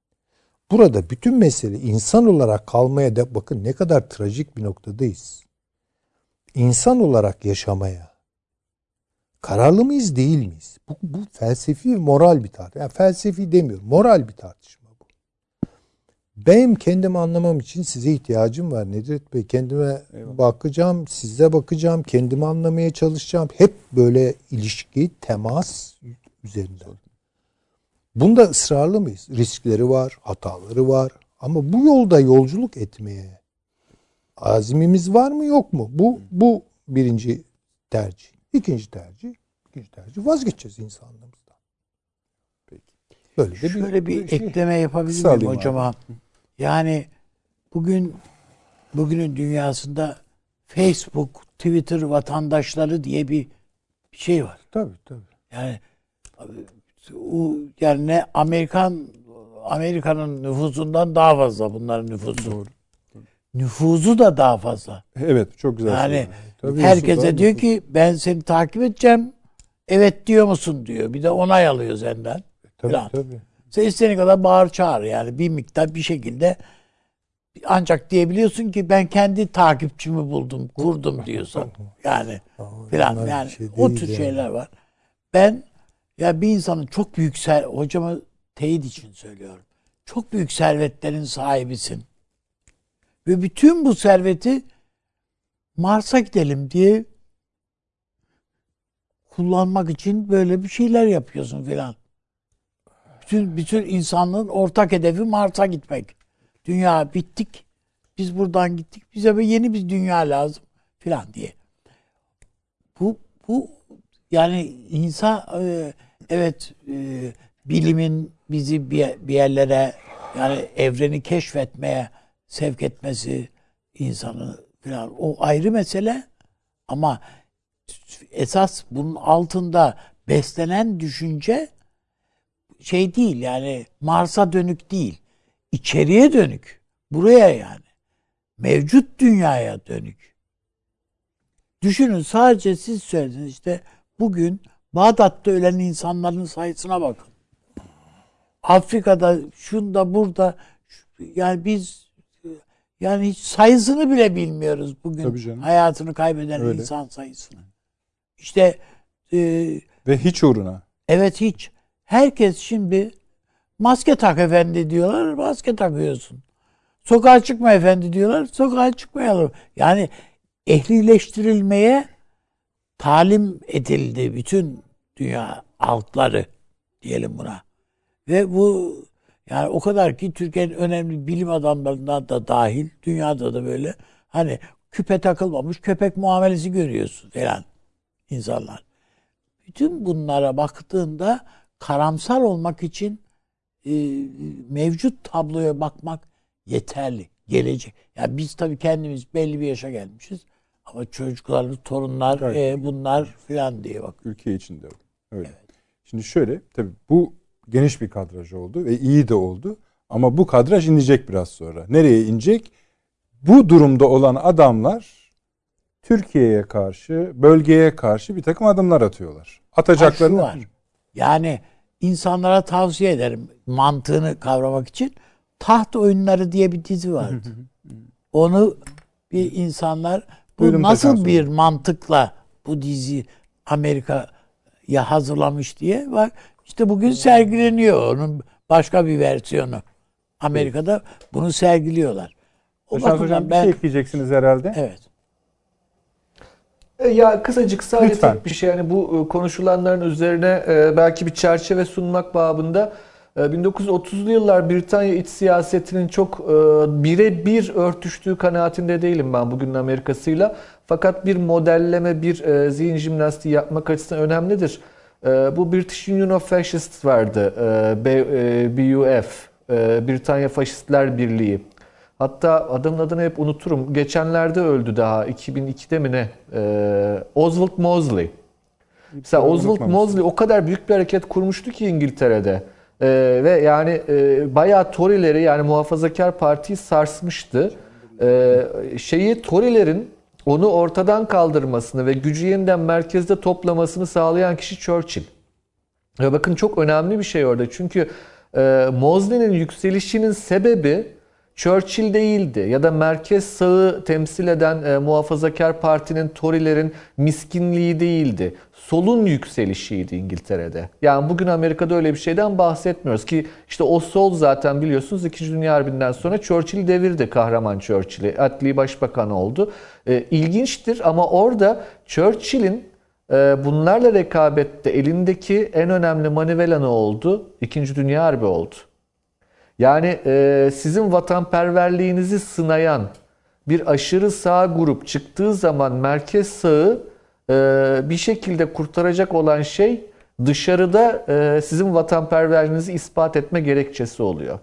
burada bütün mesele insan olarak kalmaya da bakın ne kadar trajik bir noktadayız. İnsan olarak yaşamaya kararlı mıyız değil miyiz? Bu, bu felsefi moral bir tartışma. Yani felsefi demiyorum. Moral bir tartışma bu. Benim kendimi anlamam için size ihtiyacım var Nedret Bey. Kendime Eyvallah. bakacağım, size bakacağım, kendimi anlamaya çalışacağım. Hep böyle ilişki, temas üzerinden. Bunda ısrarlı mıyız? Riskleri var, hataları var. Ama bu yolda yolculuk etmeye azimimiz var mı yok mu? Bu bu birinci tercih. İkinci tercih, ikinci tercih vazgeçeceğiz insanlığımızdan. Peki. Böyle de bir, Şöyle bir şey. ekleme yapabilir miyim abi. hocama? Yani bugün bugünün dünyasında Facebook, Twitter vatandaşları diye bir şey var. Tabii tabii. Yani o yani ne Amerikan Amerika'nın nüfusundan daha fazla bunların nüfusu. Doğru. Nüfuzu da daha fazla. Evet çok güzel. Yani. Tabii, herkese diyor ki ben seni takip edeceğim. Evet diyor musun diyor. Bir de onay alıyor senden. Tabii Falan. tabii. Sen istediğin kadar bağır çağır yani bir miktar bir şekilde ancak diyebiliyorsun ki ben kendi takipçimi buldum, kurdum diyorsun. Yani filan yani şey o tür yani. şeyler var. Ben ya bir insanın çok büyük ser hocama teyit için söylüyorum. Çok büyük servetlerin sahibisin. Ve bütün bu serveti Mars'a gidelim diye kullanmak için böyle bir şeyler yapıyorsun filan. Bütün bütün insanlığın ortak hedefi Mars'a gitmek. Dünya bittik. Biz buradan gittik. Bize bir yeni bir dünya lazım filan diye. Bu bu yani insan e, evet e, bilimin bizi bir bir yerlere yani evreni keşfetmeye sevk etmesi insanı filan o ayrı mesele ama esas bunun altında beslenen düşünce şey değil yani Mars'a dönük değil. içeriye dönük. Buraya yani. Mevcut dünyaya dönük. Düşünün sadece siz söylediniz işte bugün Bağdat'ta ölen insanların sayısına bakın. Afrika'da şunda burada yani biz yani hiç sayısını bile bilmiyoruz bugün hayatını kaybeden Öyle. insan sayısını. İşte e, Ve hiç uğruna. Evet hiç. Herkes şimdi maske tak efendi diyorlar, maske takıyorsun. Sokağa çıkma efendi diyorlar, sokağa çıkmayalım. Yani ehlileştirilmeye talim edildi bütün dünya halkları diyelim buna. Ve bu yani o kadar ki Türkiye'nin önemli bilim adamlarından da dahil dünyada da böyle hani küpe takılmamış köpek muamelesi görüyorsun falan insanlar. Bütün bunlara baktığında karamsar olmak için e, mevcut tabloya bakmak yeterli. Gelecek. Ya biz tabii kendimiz belli bir yaşa gelmişiz. Ama çocuklar, torunlar, e, bunlar filan diye bak. Ülke içinde öyle. Şimdi şöyle tabii bu geniş bir kadraj oldu ve iyi de oldu. Ama bu kadraj inecek biraz sonra. Nereye inecek? Bu durumda olan adamlar Türkiye'ye karşı, bölgeye karşı bir takım adımlar atıyorlar. Atacaklarını var. Yani insanlara tavsiye ederim mantığını kavramak için. Taht Oyunları diye bir dizi vardı. Onu bir insanlar bu Buyurun nasıl bir mantıkla bu dizi Amerika'ya hazırlamış diye var. İşte bugün sergileniyor onun başka bir versiyonu. Amerika'da bunu sergiliyorlar. O Taşan bakımdan Hocam bir ben şey ekleyeceksiniz herhalde. evet. E, Ya kısacık sadece Lütfen. tek bir şey yani bu e, konuşulanların üzerine e, belki bir çerçeve sunmak babında e, 1930'lu yıllar Britanya iç siyasetinin çok birebir örtüştüğü kanaatinde değilim ben bugünün Amerika'sıyla. Fakat bir modelleme, bir zihin jimnastiği yapmak açısından önemlidir. E, Bu British Union of Fascists vardı, e, B- e, BUF, e, Britanya Faşistler Birliği. Hatta adamın adını hep unuturum. Geçenlerde öldü daha 2002'de mi ne? Ee, Oswald Mosley. Mesela Oswald. Mosley o kadar büyük bir hareket kurmuştu ki İngiltere'de. Ee, ve yani e, bayağı Tory'leri yani muhafazakar partiyi sarsmıştı. Ee, şeyi Tory'lerin onu ortadan kaldırmasını ve gücü yeniden merkezde toplamasını sağlayan kişi Churchill. Ya bakın çok önemli bir şey orada. Çünkü e, Mosley'nin yükselişinin sebebi Churchill değildi ya da merkez sağı temsil eden e, muhafazakar partinin Tory'lerin miskinliği değildi. Solun yükselişiydi İngiltere'de. Yani bugün Amerika'da öyle bir şeyden bahsetmiyoruz ki işte o sol zaten biliyorsunuz 2. Dünya Harbi'nden sonra Churchill devirdi kahraman Churchill'i. Adli başbakan oldu. E, ilginçtir ama orada Churchill'in ee, Bunlarla rekabette elindeki en önemli manivela ne oldu? İkinci Dünya Harbi oldu. Yani e, sizin vatanperverliğinizi sınayan bir aşırı sağ grup çıktığı zaman merkez sağı e, bir şekilde kurtaracak olan şey dışarıda e, sizin vatanperverliğinizi ispat etme gerekçesi oluyor.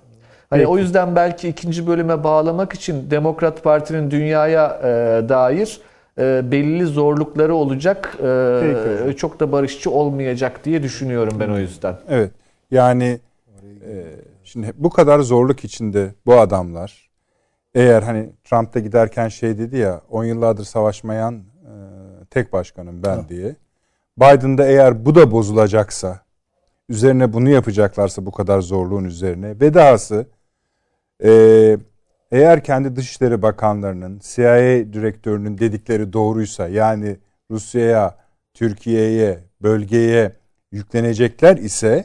Hani Peki. o yüzden belki ikinci bölüme bağlamak için Demokrat Parti'nin dünyaya e, dair e, belli zorlukları olacak. E, çok da barışçı olmayacak diye düşünüyorum ben o yüzden. Evet. Yani e, şimdi bu kadar zorluk içinde bu adamlar eğer hani Trump da giderken şey dedi ya 10 yıllardır savaşmayan e, tek başkanım ben diye. Biden'da eğer bu da bozulacaksa üzerine bunu yapacaklarsa bu kadar zorluğun üzerine ve dahası e, eğer kendi Dışişleri Bakanlarının CIA direktörünün dedikleri doğruysa yani Rusya'ya, Türkiye'ye, bölgeye yüklenecekler ise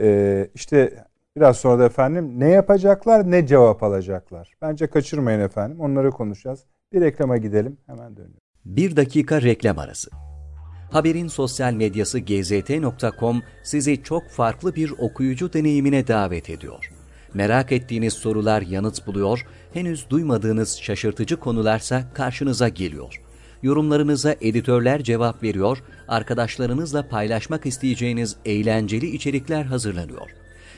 e, işte biraz sonra da efendim ne yapacaklar ne cevap alacaklar. Bence kaçırmayın efendim onları konuşacağız. Bir reklama gidelim hemen dönüyoruz. Bir dakika reklam arası. Haberin sosyal medyası gzt.com sizi çok farklı bir okuyucu deneyimine davet ediyor. Merak ettiğiniz sorular yanıt buluyor, henüz duymadığınız şaşırtıcı konularsa karşınıza geliyor. Yorumlarınıza editörler cevap veriyor, arkadaşlarınızla paylaşmak isteyeceğiniz eğlenceli içerikler hazırlanıyor.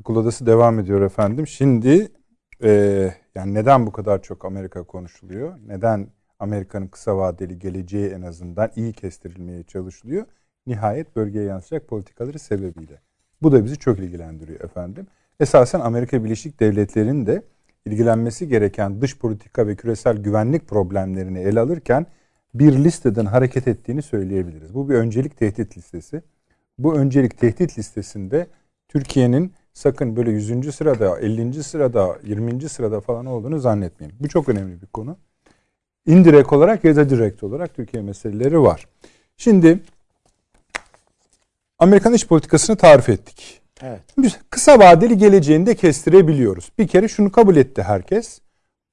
Akıl Odası devam ediyor efendim. Şimdi e, yani neden bu kadar çok Amerika konuşuluyor? Neden Amerika'nın kısa vadeli geleceği en azından iyi kestirilmeye çalışılıyor? Nihayet bölgeye yansıyacak politikaları sebebiyle. Bu da bizi çok ilgilendiriyor efendim. Esasen Amerika Birleşik Devletleri'nin de ilgilenmesi gereken dış politika ve küresel güvenlik problemlerini ele alırken bir listeden hareket ettiğini söyleyebiliriz. Bu bir öncelik tehdit listesi. Bu öncelik tehdit listesinde Türkiye'nin sakın böyle 100. sırada, 50. sırada, 20. sırada falan olduğunu zannetmeyin. Bu çok önemli bir konu. İndirekt olarak ya da direkt olarak Türkiye meseleleri var. Şimdi Amerikan iç politikasını tarif ettik. Evet. Biz kısa vadeli geleceğini de kestirebiliyoruz. Bir kere şunu kabul etti herkes.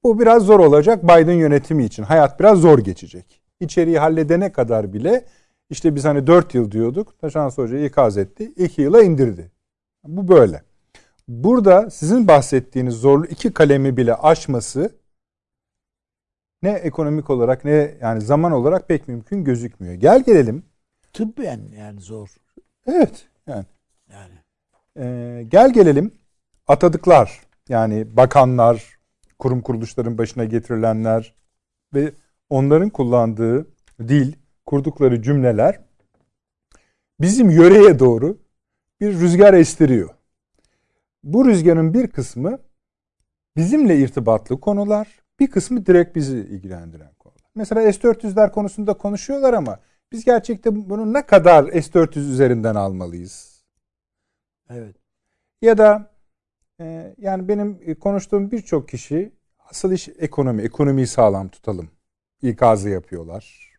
Bu biraz zor olacak Biden yönetimi için. Hayat biraz zor geçecek. İçeriği halledene kadar bile işte biz hani 4 yıl diyorduk. Taşans Hoca ikaz etti. 2 yıla indirdi. Bu böyle. Burada sizin bahsettiğiniz zorlu iki kalemi bile aşması ne ekonomik olarak ne yani zaman olarak pek mümkün gözükmüyor. Gel gelelim. Tıbben yani zor. Evet. Yani Yani Ee, gel gelelim atadıklar yani bakanlar, kurum kuruluşların başına getirilenler ve onların kullandığı dil, kurdukları cümleler bizim yöreye doğru bir rüzgar estiriyor. Bu rüzgarın bir kısmı bizimle irtibatlı konular, bir kısmı direkt bizi ilgilendiren konular. Mesela S-400'ler konusunda konuşuyorlar ama Biz gerçekten bunu ne kadar S-400 üzerinden almalıyız? Evet. Ya da e, yani benim e, konuştuğum birçok kişi asıl iş ekonomi, ekonomiyi sağlam tutalım ikazı yapıyorlar.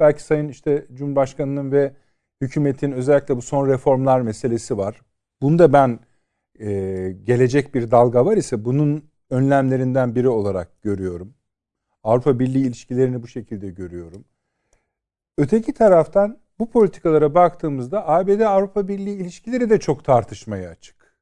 Belki Sayın işte Cumhurbaşkanı'nın ve hükümetin özellikle bu son reformlar meselesi var. Bunda ben e, gelecek bir dalga var ise bunun önlemlerinden biri olarak görüyorum. Avrupa Birliği ilişkilerini bu şekilde görüyorum. Öteki taraftan bu politikalara baktığımızda ABD Avrupa Birliği ilişkileri de çok tartışmaya açık.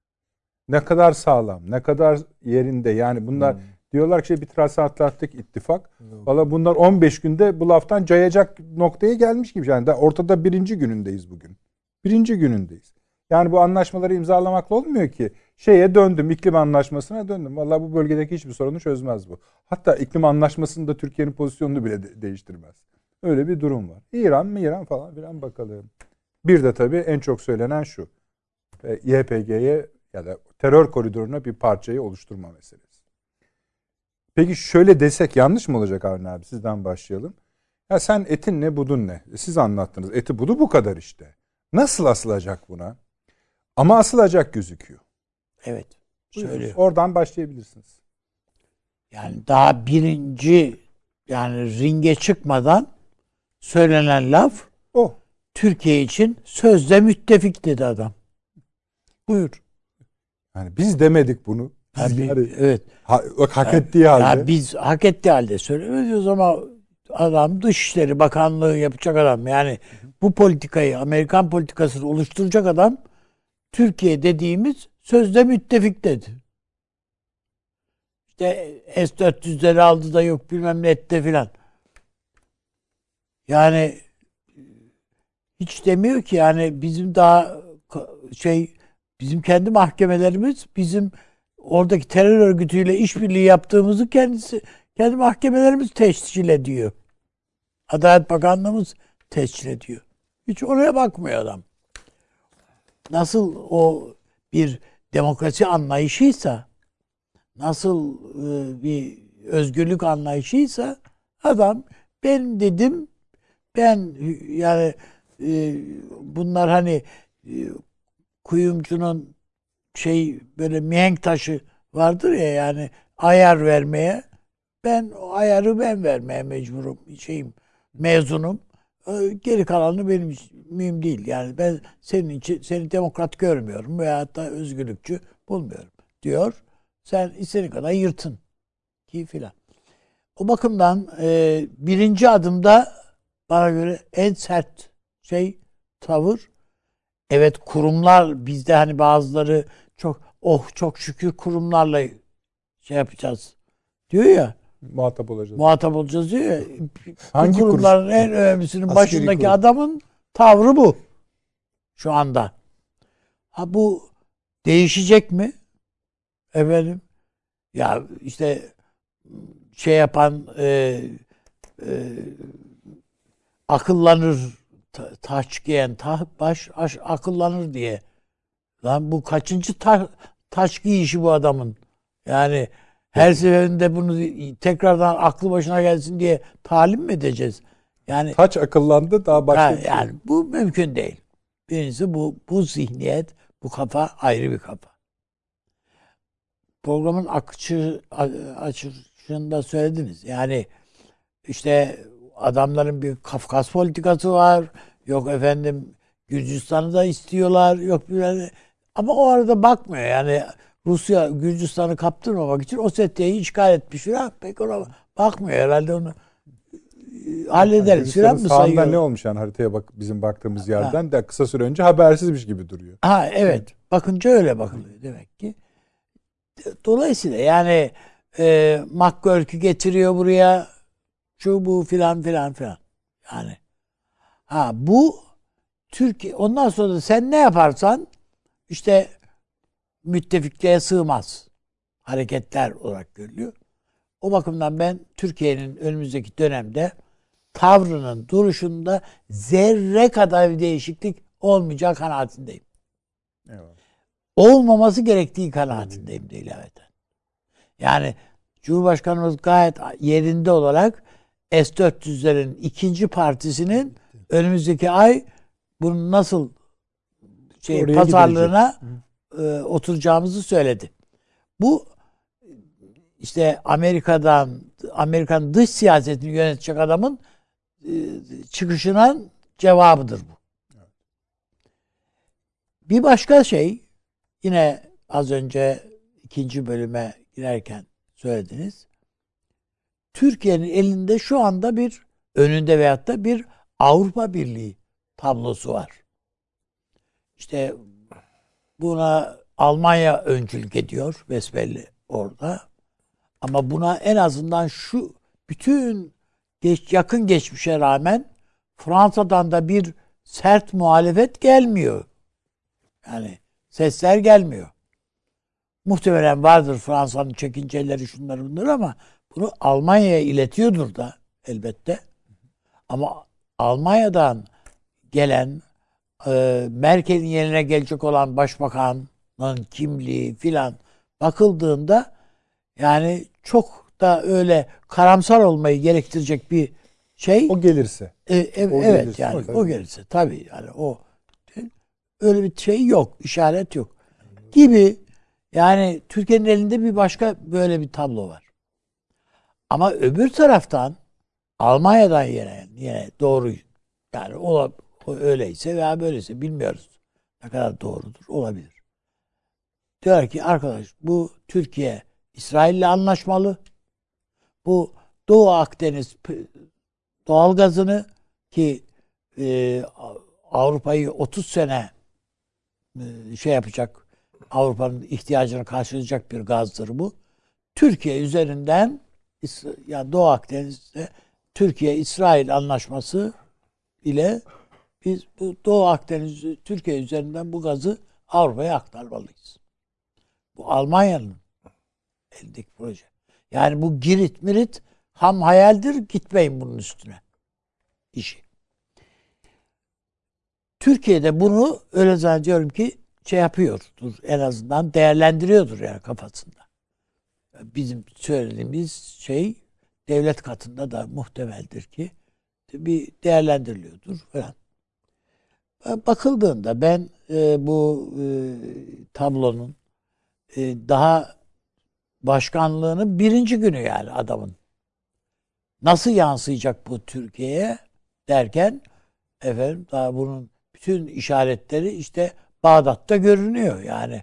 Ne kadar sağlam, ne kadar yerinde yani bunlar hmm. diyorlar ki bir transatlantik ittifak. Valla bunlar 15 günde bu laftan cayacak noktaya gelmiş gibi. Yani ortada birinci günündeyiz bugün. Birinci günündeyiz. Yani bu anlaşmaları imzalamakla olmuyor ki. Şeye döndüm, iklim anlaşmasına döndüm. Valla bu bölgedeki hiçbir sorunu çözmez bu. Hatta iklim anlaşmasında Türkiye'nin pozisyonunu bile de- değiştirmez. Öyle bir durum var. İran mı İran falan filan bakalım. Bir de tabii en çok söylenen şu. E, YPG'ye ya da terör koridoruna bir parçayı oluşturma meselesi. Peki şöyle desek yanlış mı olacak Avni abi? Sizden başlayalım. Ya sen etin ne budun ne? E, siz anlattınız. Eti budu bu kadar işte. Nasıl asılacak buna? Ama asılacak gözüküyor. Evet. Söylüyor. Oradan başlayabilirsiniz. Yani daha birinci yani ringe çıkmadan söylenen laf O. Türkiye için sözde müttefik dedi adam. Buyur. Yani biz demedik bunu. Biz Abi, yani evet. ha- hak ettiği halde. Ya biz hak ettiği halde söylemiyoruz ama adam Dışişleri Bakanlığı yapacak adam. Yani bu politikayı, Amerikan politikasını oluşturacak adam Türkiye dediğimiz sözde müttefik dedi. İşte S-400'leri aldı da yok bilmem ne etti filan. Yani hiç demiyor ki yani bizim daha şey bizim kendi mahkemelerimiz bizim oradaki terör örgütüyle işbirliği yaptığımızı kendisi kendi mahkemelerimiz teşkil ediyor. Adalet Bakanlığımız teşkil ediyor. Hiç oraya bakmıyor adam. Nasıl o bir demokrasi anlayışıysa, nasıl e, bir özgürlük anlayışıysa adam ben dedim ben yani e, bunlar hani e, kuyumcunun şey böyle mihenk taşı vardır ya yani ayar vermeye ben o ayarı ben vermeye mecburum şeyim mezunum geri kalanı benim mühim değil. Yani ben senin için seni demokrat görmüyorum veya da özgürlükçü bulmuyorum diyor. Sen istediğin kadar yırtın ki filan. O bakımdan e, birinci adımda bana göre en sert şey tavır. Evet kurumlar bizde hani bazıları çok oh çok şükür kurumlarla şey yapacağız. diyor ya muhatap olacağız. muhatap olacağız diyor ya. Hangi kurumların en önemlisinin Askeri başındaki kurum. adamın tavrı bu. Şu anda. Ha bu değişecek mi? Efendim ya işte şey yapan e, e, akıllanır ta- taç giyen ta, baş aş, akıllanır diye. Lan bu kaçıncı ta, taç giyişi bu adamın? Yani her seferinde bunu tekrardan aklı başına gelsin diye talim mi edeceğiz? Yani Taç akıllandı daha başka Ha, bir şey. yani bu mümkün değil. Birincisi bu bu zihniyet, bu kafa ayrı bir kafa. Programın akışı açışında söylediniz. Yani işte adamların bir Kafkas politikası var. Yok efendim Gürcistan'ı da istiyorlar. Yok bir ama o arada bakmıyor. Yani Rusya Gürcistan'ı kaptırmamak için Ossetya'yı işgal etmiş filan. Pek ona bakmıyor herhalde onu e, hallederiz Gürcistan'ın mı sayıyor? ne olmuş yani haritaya bak bizim baktığımız yerden de kısa süre önce habersizmiş gibi duruyor. Ha evet. Bakınca öyle bakılıyor demek ki. Dolayısıyla yani e, McGurk'ü getiriyor buraya şu bu filan filan filan. Yani ha bu Türkiye ondan sonra da sen ne yaparsan işte müttefikliğe sığmaz hareketler olarak görülüyor. O bakımdan ben Türkiye'nin önümüzdeki dönemde tavrının duruşunda zerre kadar bir değişiklik olmayacak kanaatindeyim. Eyvallah. Olmaması gerektiği kanaatindeyim de ilaveten. Yani Cumhurbaşkanımız gayet yerinde olarak S-400'lerin ikinci partisinin önümüzdeki ay bunun nasıl şey Oraya pazarlığına e, oturacağımızı söyledi. Bu işte Amerika'dan Amerikan dış siyasetini yönetecek adamın e, çıkışının cevabıdır bu. Bir başka şey yine az önce ikinci bölüme girerken söylediniz. Türkiye'nin elinde şu anda bir önünde veyahut da bir Avrupa Birliği tablosu var. İşte buna Almanya öncülük ediyor besbelli orada. Ama buna en azından şu bütün geç, yakın geçmişe rağmen Fransa'dan da bir sert muhalefet gelmiyor. Yani sesler gelmiyor. Muhtemelen vardır Fransa'nın çekinceleri şunlar bunlar ama bunu Almanya'ya iletiyordur da elbette. Ama Almanya'dan gelen Merkel'in yerine gelecek olan başbakanın kimliği filan bakıldığında yani çok da öyle karamsar olmayı gerektirecek bir şey. O gelirse. E, e- o evet gelirse, yani tabii. o gelirse tabii yani o öyle bir şey yok, işaret yok. Gibi yani Türkiye'nin elinde bir başka böyle bir tablo var. Ama öbür taraftan Almanya'dan yine, yine doğru yani o, o öyleyse veya böyleyse bilmiyoruz. Ne kadar doğrudur olabilir. Diyor ki arkadaş bu Türkiye İsrail'le anlaşmalı. Bu Doğu Akdeniz doğalgazını ki e, Avrupa'yı 30 sene e, şey yapacak Avrupa'nın ihtiyacını karşılayacak bir gazdır bu. Türkiye üzerinden yani Doğu Akdeniz'de Türkiye İsrail anlaşması ile biz bu Doğu Akdeniz Türkiye üzerinden bu gazı Avrupa'ya aktarmalıyız. Bu Almanya'nın elindeki proje. Yani bu Girit mirit ham hayaldir gitmeyin bunun üstüne. işi. Türkiye'de bunu öyle zannediyorum ki şey yapıyordur. En azından değerlendiriyordur yani kafasında. Bizim söylediğimiz şey devlet katında da muhtemeldir ki bir değerlendiriliyordur falan. Bakıldığında ben e, bu e, tablonun e, daha başkanlığının birinci günü yani adamın nasıl yansıyacak bu Türkiye'ye derken efendim daha bunun bütün işaretleri işte Bağdat'ta görünüyor yani.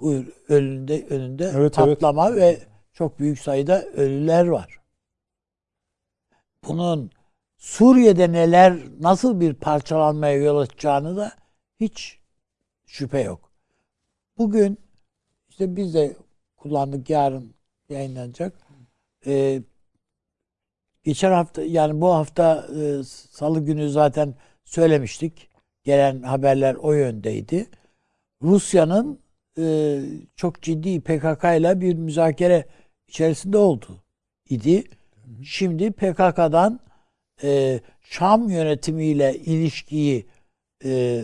Bu önünde önünde Evet, evet. patlama ve çok büyük sayıda ölüler var. Bunun Suriye'de neler nasıl bir parçalanmaya yol açacağını da hiç şüphe yok. Bugün işte biz de kullandık yarın yayınlanacak. Ee, geçen hafta yani bu hafta e, salı günü zaten söylemiştik. Gelen haberler o yöndeydi. Rusya'nın e, çok ciddi PKK ile bir müzakere içerisinde oldu idi. Şimdi PKK'dan e, Şam yönetimiyle ilişkiyi e,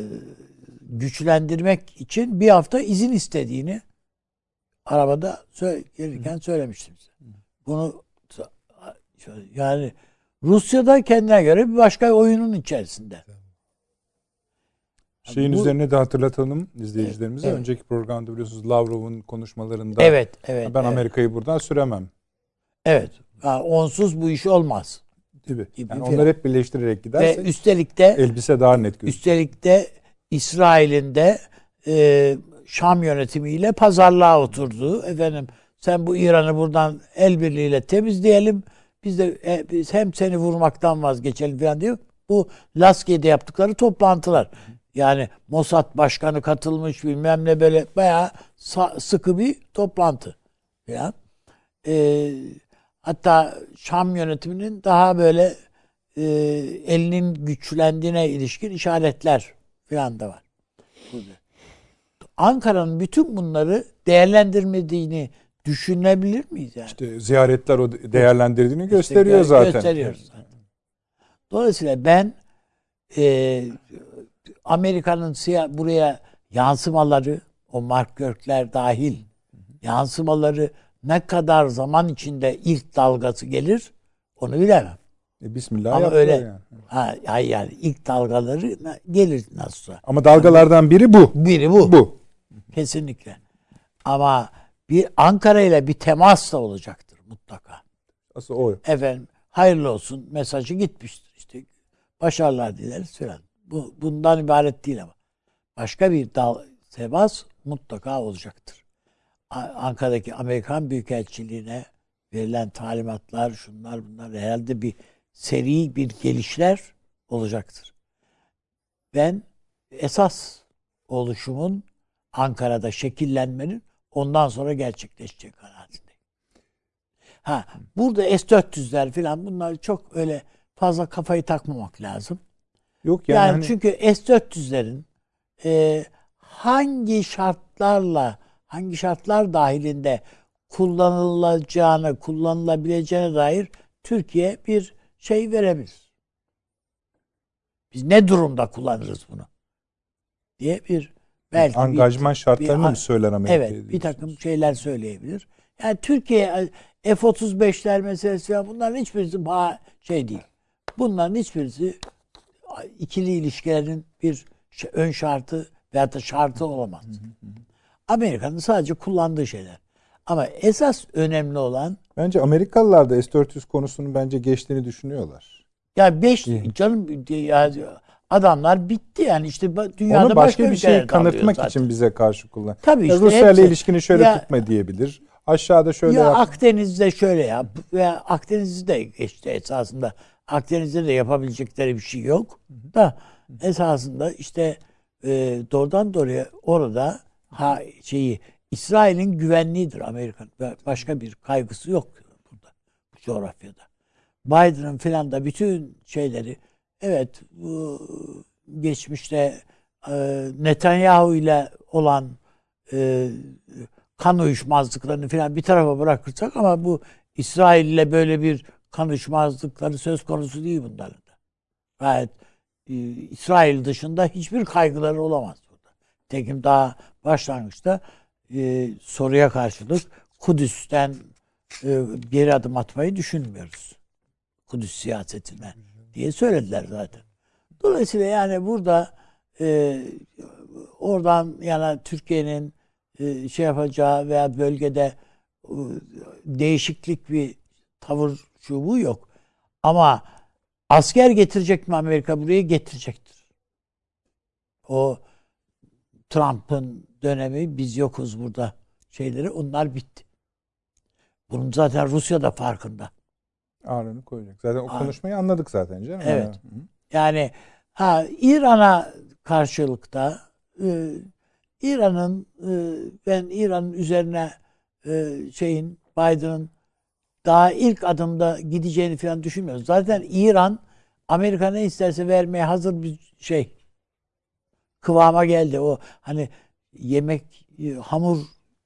güçlendirmek için bir hafta izin istediğini arabada gelirken söylemiştim size. Bunu yani Rusya'da kendine göre bir başka oyunun içerisinde. Şeyin Bu- üzerine de hatırlatalım izleyicilerimize. Evet. Önceki programda biliyorsunuz Lavrov'un konuşmalarında Evet, evet. ben evet. Amerika'yı buradan süremem Evet. Ha, onsuz bu iş olmaz. Gibi Yani onları hep birleştirerek Ve gidersek üstelik de elbise daha net gözüküyor. üstelik de İsrail'in de e, Şam yönetimiyle pazarlığa oturduğu efendim sen bu İran'ı buradan el birliğiyle temizleyelim. Biz de e, biz hem seni vurmaktan vazgeçelim falan diyor. Bu Laskiye'de yaptıkları toplantılar. Yani Mossad başkanı katılmış bilmem ne böyle bayağı sıkı bir toplantı falan. E, hatta Şam yönetiminin daha böyle e, elinin güçlendiğine ilişkin işaretler falan da var. Ankara'nın bütün bunları değerlendirmediğini düşünebilir miyiz yani? İşte ziyaretler o değerlendirdiğini gösteriyor Gö- zaten. Gösteriyor zaten. Dolayısıyla ben e, Amerika'nın siyah, buraya yansımaları, o Mark Görkler dahil yansımaları ne kadar zaman içinde ilk dalgası gelir onu bilemem. E, Bismillah Ama öyle yani. ha, hayır yani ilk dalgaları gelir nasılsa. Ama dalgalardan biri bu. Biri bu. Bu. Kesinlikle. Ama bir Ankara ile bir temas da olacaktır mutlaka. Asıl o. Efendim hayırlı olsun mesajı gitmiştir. İşte başarılar dileriz falan. Bu bundan ibaret değil ama. Başka bir dal temas mutlaka olacaktır. Ankara'daki Amerikan Büyükelçiliğine verilen talimatlar, şunlar bunlar herhalde bir seri bir gelişler olacaktır. Ben esas oluşumun Ankara'da şekillenmenin ondan sonra gerçekleşeceği kanaatindeyim. Ha, burada S-400'ler falan bunlar çok öyle fazla kafayı takmamak lazım. Yok yani, Yani, hani- çünkü S-400'lerin e, hangi şartlarla, hangi şartlar dahilinde kullanılacağını, kullanılabileceğine dair Türkiye bir şey verebilir. Biz ne durumda kullanırız bunu? diye bir belki bir- angajman şartlarını bir- mı söyler Amerika? Evet, bir takım şeyler söyleyebilir. Yani Türkiye F-35'ler meselesi falan bunların hiçbirisi ba- şey değil. Bunların hiçbirisi ikili ilişkilerin bir ön şartı veyahut da şartı olamaz. Amerika'nın sadece kullandığı şeyler. Ama esas önemli olan Bence Amerikalılar da S-400 konusunu bence geçtiğini düşünüyorlar. ya beş İyi. canım ya adamlar bitti yani işte dünyada Onu başka bir şey kanıtmak zaten. için bize karşı kullan. Tabii Ya işte Rusya ile ilişkini şöyle Ya- tutma diyebilir. Aşağıda şöyle ya yap. Akdeniz'de şöyle yap veya Akdeniz'de de geçti esasında. Akdeniz'de de yapabilecekleri bir şey yok. Da esasında işte e, doğrudan doğruya orada ha şeyi İsrail'in güvenliğidir Amerikan. Başka bir kaygısı yok burada bu coğrafyada. Biden'ın filan da bütün şeyleri evet bu geçmişte e, Netanyahu ile olan e, kan uyuşmazlıklarını filan bir tarafa bırakırsak ama bu İsrail ile böyle bir kan uyuşmazlıkları söz konusu değil bunların da. Gayet e, İsrail dışında hiçbir kaygıları olamaz burada. Tekim daha başlangıçta e, soruya karşılık Kudüs'ten e, geri adım atmayı düşünmüyoruz. Kudüs siyasetine diye söylediler zaten. Dolayısıyla yani burada e, oradan yana Türkiye'nin e, şey yapacağı veya bölgede e, değişiklik bir tavır şu bu yok. Ama asker getirecek mi Amerika buraya? Getirecektir. O Trump'ın dönemi biz yokuz burada şeyleri onlar bitti. Bunun zaten Rusya da farkında. Ağırlığını koyacak. Zaten o Ağır- konuşmayı anladık zaten canım. Evet. Yani, hı. Yani ha İran'a karşılıkta e, İran'ın e, ben İran'ın üzerine e, şeyin Biden'ın daha ilk adımda gideceğini falan düşünmüyorum. Zaten İran Amerika ne isterse vermeye hazır bir şey kıvama geldi. O hani yemek e, hamur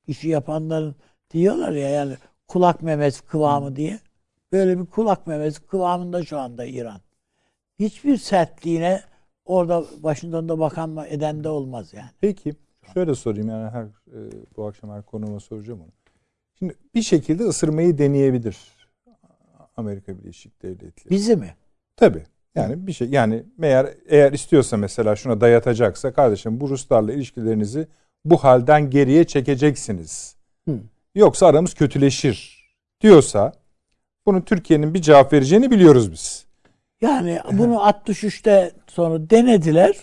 işi yapanların diyorlar ya yani kulak memesi kıvamı diye. Böyle bir kulak memesi kıvamında şu anda İran hiçbir sertliğine orada başından da bakan eden de olmaz yani. Peki şöyle sorayım yani her e, bu akşam her konuma soracağım onu. Şimdi bir şekilde ısırmayı deneyebilir Amerika Birleşik Devletleri. Bizi mi? Tabii. Yani bir şey yani eğer eğer istiyorsa mesela şuna dayatacaksa kardeşim bu Ruslarla ilişkilerinizi bu halden geriye çekeceksiniz. Hı. Yoksa aramız kötüleşir diyorsa bunun Türkiye'nin bir cevap vereceğini biliyoruz biz. Yani bunu 63'te sonra denediler.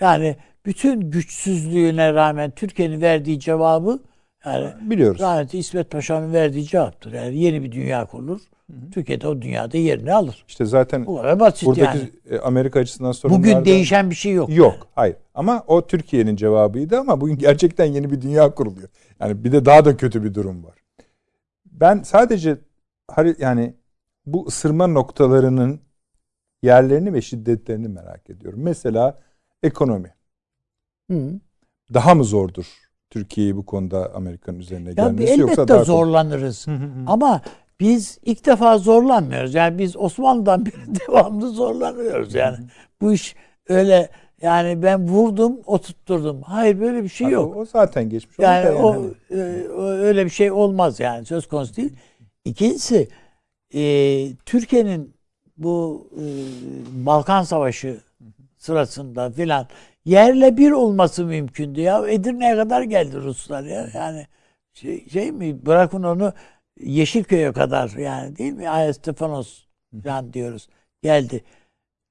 Yani bütün güçsüzlüğüne rağmen Türkiye'nin verdiği cevabı yani Biliyoruz. rahmetli İsmet Paşa'nın verdiği cevaptır. Yani yeni bir dünya kurulur. Türkiye'de o dünyada yerini alır. İşte zaten Bu kadar basit buradaki yani. e, Amerika açısından sorunlar Bugün değişen bir şey yok. Yok, hayır. Ama o Türkiye'nin cevabıydı ama bugün gerçekten yeni bir dünya kuruluyor. Yani bir de daha da kötü bir durum var. Ben sadece yani bu ısırma noktalarının yerlerini ve şiddetlerini merak ediyorum. Mesela ekonomi. Hı. Daha mı zordur Türkiye'yi bu konuda Amerika'nın üzerine Ya gelmesi yoksa elbette daha kolay- zorlanırız. Ama biz ilk defa zorlanmıyoruz. Yani biz Osmanlı'dan beri devamlı zorlanıyoruz yani. Bu iş öyle yani ben vurdum, oturtturdum. Hayır böyle bir şey Abi yok. O, o zaten geçmiş. Yani da o, hani- e, o öyle bir şey olmaz yani söz konusu değil. İkincisi e, Türkiye'nin bu e, Balkan Savaşı sırasında filan yerle bir olması mümkündü ya. Edirne'ye kadar geldi Ruslar ya. Yani şey, şey mi bırakın onu Yeşilköy'e kadar yani değil mi? Ayas Stefanos falan diyoruz. Geldi.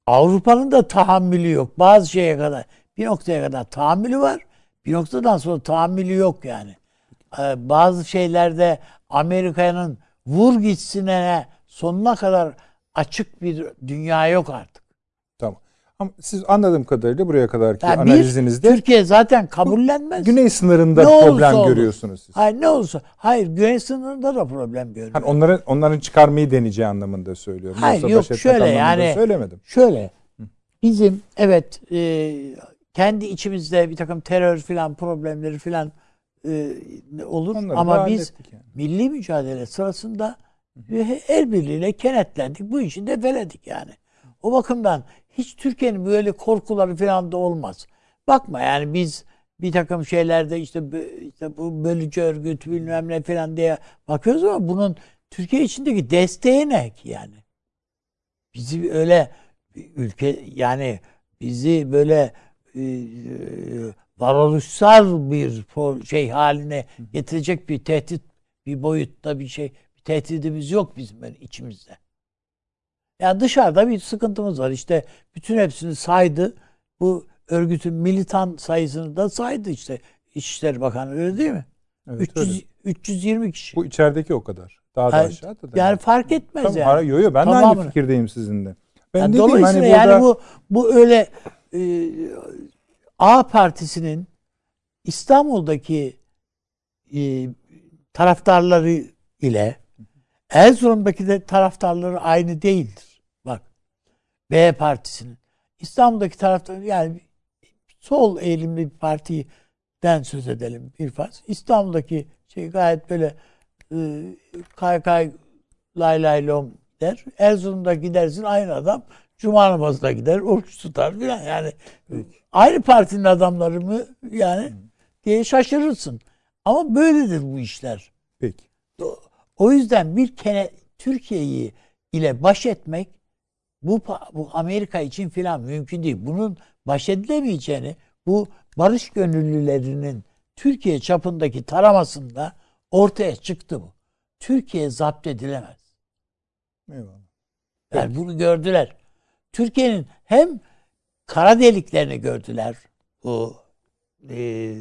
Avrupa'nın da tahammülü yok. Bazı şeye kadar. Bir noktaya kadar tahammülü var. Bir noktadan sonra tahammülü yok yani. Ee, bazı şeylerde Amerika'nın vur gitsine sonuna kadar açık bir dünya yok artık. Ama siz anladığım kadarıyla buraya kadarki Yani bir, analizinizde Türkiye zaten kabullenmez. güney sınırında Ne problem olur. görüyorsunuz siz. Hayır ne olursa. Hayır güney sınırında da problem görüyorum. Hani onların onların çıkarmayı deneyeceği anlamında söylüyorum. Hayır, Yoksa yok, şöyle yani- söylemedim. Şöyle bizim evet e, kendi içimizde bir takım terör filan problemleri filan e, olur Onları ama biz yani. milli mücadele sırasında el birliğiyle kenetlendik. Bu işi de veledik yani. O bakımdan hiç Türkiye'nin böyle korkuları falan da olmaz. Bakma yani biz bir takım şeylerde işte, işte bu bölücü örgüt bilmem ne falan diye bakıyoruz ama bunun Türkiye içindeki desteği ne ki yani? Bizi öyle ülke yani bizi böyle e, varoluşsal bir şey haline getirecek bir tehdit bir boyutta bir şey bir tehdidimiz yok bizim böyle içimizde. Ya dışarıda bir sıkıntımız var. İşte bütün hepsini saydı. Bu örgütün militan sayısını da saydı işte İçişleri Bakanı öyle değil mi? Evet, 300 öyle. 320 kişi. Bu içerideki o kadar. Daha da Hayır, aşağıda da. yani fark etmez Tamam, yani. hayır, yo, yo, ben de aynı Tamamını. fikirdeyim sizinle. Ben Yani dediğim dolayısıyla hani yani burada bu bu öyle e, A partisinin İstanbul'daki e, taraftarları ile Erzurum'daki de taraftarları aynı değildir. Bak B partisinin İstanbul'daki taraftarları yani sol eğilimli bir partiden söz edelim bir farz. İstanbul'daki şey gayet böyle e, kay kay lay lay lom der. Erzurum'da gidersin aynı adam Cuma namazına gider, oruç tutar filan yani. Aynı partinin adamları mı yani diye şaşırırsın. Ama böyledir bu işler. peki. O yüzden bir kere Türkiye'yi ile baş etmek bu bu Amerika için filan mümkün değil. Bunun baş edilemeyeceğini bu barış gönüllülerinin Türkiye çapındaki taramasında ortaya çıktı bu. Türkiye zapt edilemez. Eyvallah. Yani bunu gördüler. Türkiye'nin hem kara deliklerini gördüler. Bu e,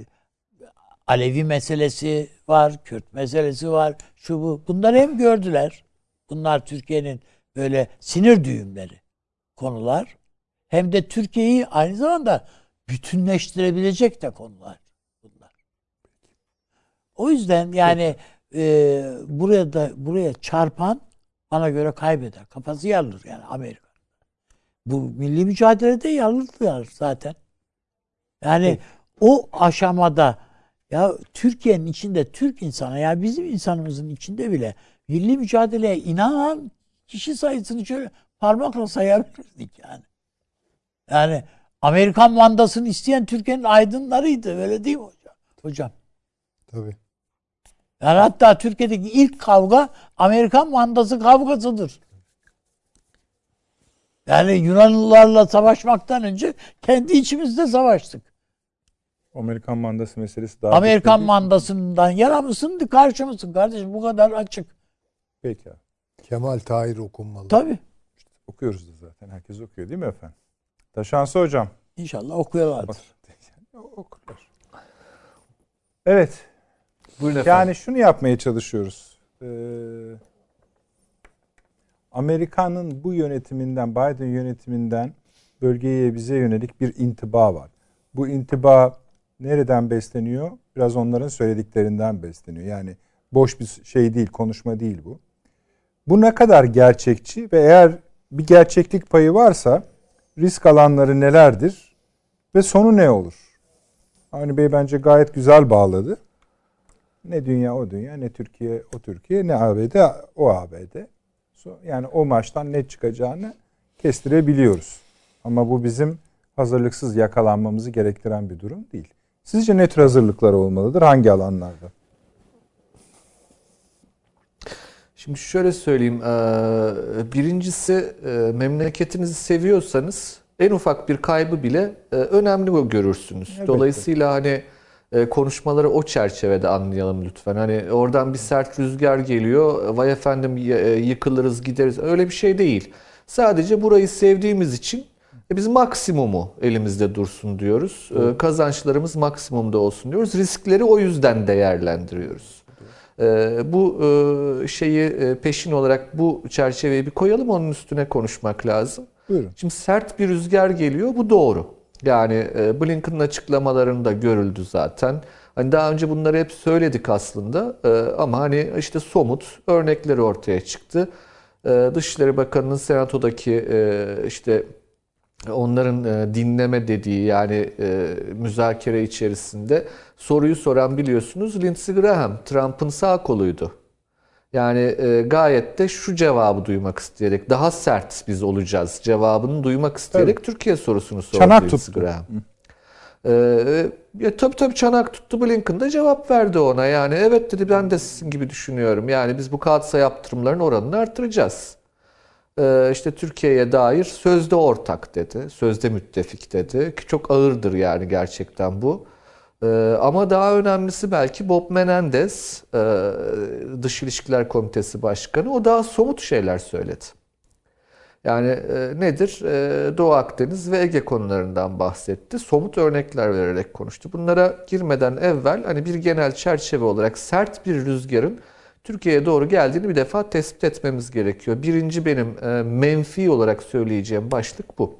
Alevi meselesi var, Kürt meselesi var, şu bu. Bunları hem gördüler. Bunlar Türkiye'nin böyle sinir düğümleri konular. Hem de Türkiye'yi aynı zamanda bütünleştirebilecek de konular bunlar. O yüzden yani e, buraya da buraya çarpan bana göre kaybeder. Kafası yarılır yani Amerika. Bu milli mücadelede yarıldılar zaten. Yani o aşamada ya Türkiye'nin içinde Türk insanı ya bizim insanımızın içinde bile milli mücadeleye inanan kişi sayısını şöyle parmakla sayabilirdik yani. Yani Amerikan mandasını isteyen Türkiye'nin aydınlarıydı öyle değil mi hocam? Hocam. Tabii. Yani hatta Türkiye'deki ilk kavga Amerikan mandası kavgasıdır. Yani Yunanlılarla savaşmaktan önce kendi içimizde savaştık. Amerikan mandası meselesi daha Amerikan mandasından yana mısın, karşı mısın kardeşim? Bu kadar açık. Peki abi. Kemal Tahir okunmalı. Tabii. Okuyoruz da zaten. Herkes okuyor değil mi efendim? Taşansı hocam. İnşallah okuyorlardır. Okurlar. Evet. Buyurun efendim. Yani şunu yapmaya çalışıyoruz. Ee, Amerika'nın bu yönetiminden, Biden yönetiminden bölgeye bize yönelik bir intiba var. Bu intiba nereden besleniyor? Biraz onların söylediklerinden besleniyor. Yani boş bir şey değil, konuşma değil bu. Bu ne kadar gerçekçi ve eğer bir gerçeklik payı varsa risk alanları nelerdir ve sonu ne olur? Avni Bey bence gayet güzel bağladı. Ne dünya o dünya, ne Türkiye o Türkiye, ne ABD o ABD. Yani o maçtan ne çıkacağını kestirebiliyoruz. Ama bu bizim hazırlıksız yakalanmamızı gerektiren bir durum değil. Sizce ne tür hazırlıklar olmalıdır? Hangi alanlarda? Şimdi şöyle söyleyeyim. Birincisi memleketinizi seviyorsanız en ufak bir kaybı bile önemli görürsünüz. Elbette. Dolayısıyla hani konuşmaları o çerçevede anlayalım lütfen. Hani oradan bir sert rüzgar geliyor. Vay efendim yıkılırız gideriz. Öyle bir şey değil. Sadece burayı sevdiğimiz için e, biz maksimumu elimizde dursun diyoruz. E, Kazançlarımız maksimumda olsun diyoruz. Riskleri o yüzden değerlendiriyoruz. Ee, bu e, şeyi e, peşin olarak bu çerçeveyi bir koyalım onun üstüne konuşmak lazım. Buyurun. Şimdi sert bir rüzgar geliyor bu doğru. Yani e, Blinken'ın açıklamalarında görüldü zaten. Hani daha önce bunları hep söyledik aslında E, ama hani işte somut örnekleri ortaya çıktı. E, Dışişleri Bakanı'nın senatodaki e, işte onların e, dinleme dediği yani e, müzakere içerisinde soruyu soran biliyorsunuz Lindsey Graham Trump'ın sağ koluydu. Yani e, gayet de şu cevabı duymak isteyerek daha sert biz olacağız cevabını duymak isteyerek Türkiye sorusunu sordu Çanak Lindsey tuttu. Graham. Ee, ya tabii tabii çanak tuttu Blinken da cevap verdi ona. Yani evet dedi ben de sizin gibi düşünüyorum. Yani biz bu kağıtsa yaptırımların oranını artıracağız. Ee, işte Türkiye'ye dair sözde ortak dedi. Sözde müttefik dedi. Ki çok ağırdır yani gerçekten bu. Ee, ama daha önemlisi belki Bob Menendez, e, Dış İlişkiler Komitesi Başkanı. O daha somut şeyler söyledi. Yani e, nedir? E, Doğu Akdeniz ve Ege konularından bahsetti. Somut örnekler vererek konuştu. Bunlara girmeden evvel hani bir genel çerçeve olarak sert bir rüzgarın Türkiye'ye doğru geldiğini bir defa tespit etmemiz gerekiyor. Birinci benim e, menfi olarak söyleyeceğim başlık bu.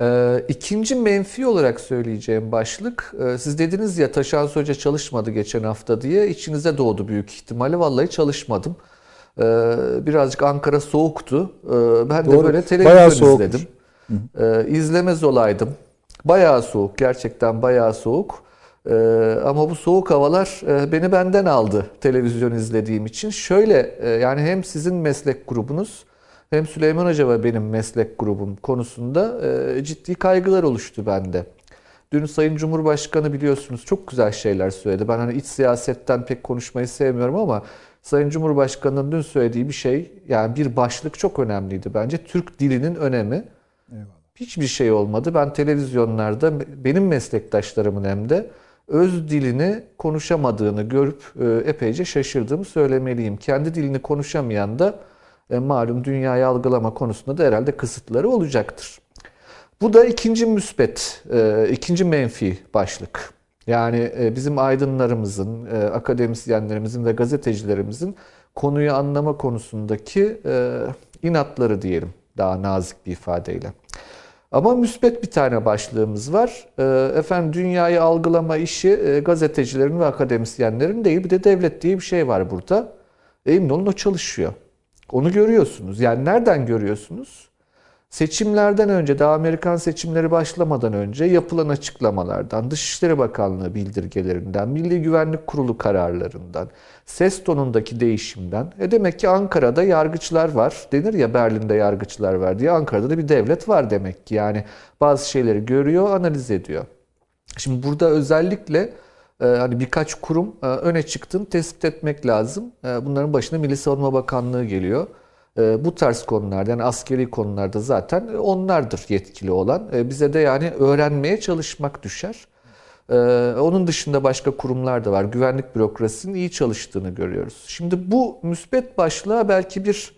E, ikinci menfi olarak söyleyeceğim başlık, e, siz dediniz ya Taşan Hoca çalışmadı geçen hafta diye içinize doğdu büyük ihtimalle. Vallahi çalışmadım. Birazcık Ankara soğuktu. Ben de Doğru. böyle televizyon izledim. İzlemez olaydım. Bayağı soğuk, gerçekten bayağı soğuk. E, ama bu soğuk havalar e, beni benden aldı televizyon izlediğim için. Şöyle e, yani hem sizin meslek grubunuz hem Süleyman Hoca ve benim meslek grubum konusunda e, ciddi kaygılar oluştu bende. Dün Sayın Cumhurbaşkanı biliyorsunuz çok güzel şeyler söyledi. Ben hani iç siyasetten pek konuşmayı sevmiyorum ama Sayın Cumhurbaşkanı'nın dün söylediği bir şey yani bir başlık çok önemliydi bence. Türk dilinin önemi. Hiçbir şey olmadı. Ben televizyonlarda benim meslektaşlarımın hem de öz dilini konuşamadığını görüp e, epeyce şaşırdığımı söylemeliyim. Kendi dilini konuşamayan da e, malum dünyayı algılama konusunda da herhalde kısıtları olacaktır. Bu da ikinci müspet, e, ikinci menfi başlık. Yani bizim aydınlarımızın, akademisyenlerimizin ve gazetecilerimizin konuyu anlama konusundaki inatları diyelim daha nazik bir ifadeyle. Ama müspet bir tane başlığımız var. E, Efendim dünyayı algılama işi e, gazetecilerin ve akademisyenlerin değil. Bir de devlet diye bir şey var burada. Emin olun o çalışıyor. Onu görüyorsunuz. Yani nereden görüyorsunuz? Seçimlerden önce, daha Amerikan seçimleri başlamadan önce yapılan açıklamalardan, Dışişleri Bakanlığı bildirgelerinden, Milli Güvenlik Kurulu kararlarından, ses tonundaki değişimden. E demek ki Ankara'da yargıçlar var. Denir ya Berlin'de yargıçlar var diye. Ankara'da da bir devlet var demek ki. Yani bazı şeyleri görüyor, analiz ediyor. Şimdi burada özellikle e, hani birkaç kurum e, öne çıktığını tespit etmek lazım. E, Bunların başına Milli Savunma Bakanlığı geliyor. E, Bu tarz konularda yani askeri konularda zaten onlardır yetkili olan. E, Bize de yani öğrenmeye çalışmak düşer. E, Onun dışında başka kurumlar da var. Güvenlik bürokrasisinin iyi çalıştığını görüyoruz. Şimdi bu müspet başlığa belki bir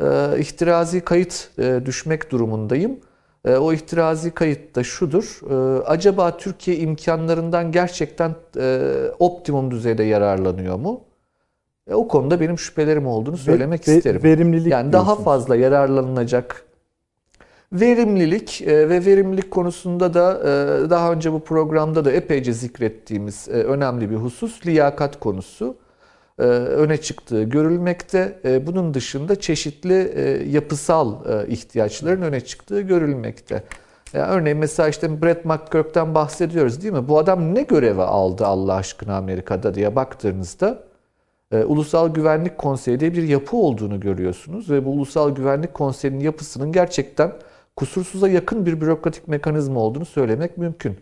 e, ihtirazi kayıt e, düşmek durumundayım. E, O ihtirazi kayıt da şudur. Acaba Türkiye imkanlarından gerçekten optimum düzeyde yararlanıyor mu? E, O konuda benim şüphelerim olduğunu söylemek Ve- isterim. Verimlilik Yani daha diyorsunuz. fazla yararlanılacak verimlilik e, ve verimlilik konusunda da e, daha önce bu programda da epeyce zikrettiğimiz e, önemli bir husus liyakat konusu öne çıktığı görülmekte. Bunun dışında çeşitli yapısal ihtiyaçların öne çıktığı görülmekte. Yani örneğin mesela işte Brett McGurk'ten bahsediyoruz değil mi? Bu adam ne görevi aldı Allah aşkına Amerika'da diye baktığınızda Ulusal Güvenlik Konseyi diye bir yapı olduğunu görüyorsunuz ve bu Ulusal Güvenlik Konseyi'nin yapısının gerçekten kusursuza yakın bir bürokratik mekanizma olduğunu söylemek mümkün.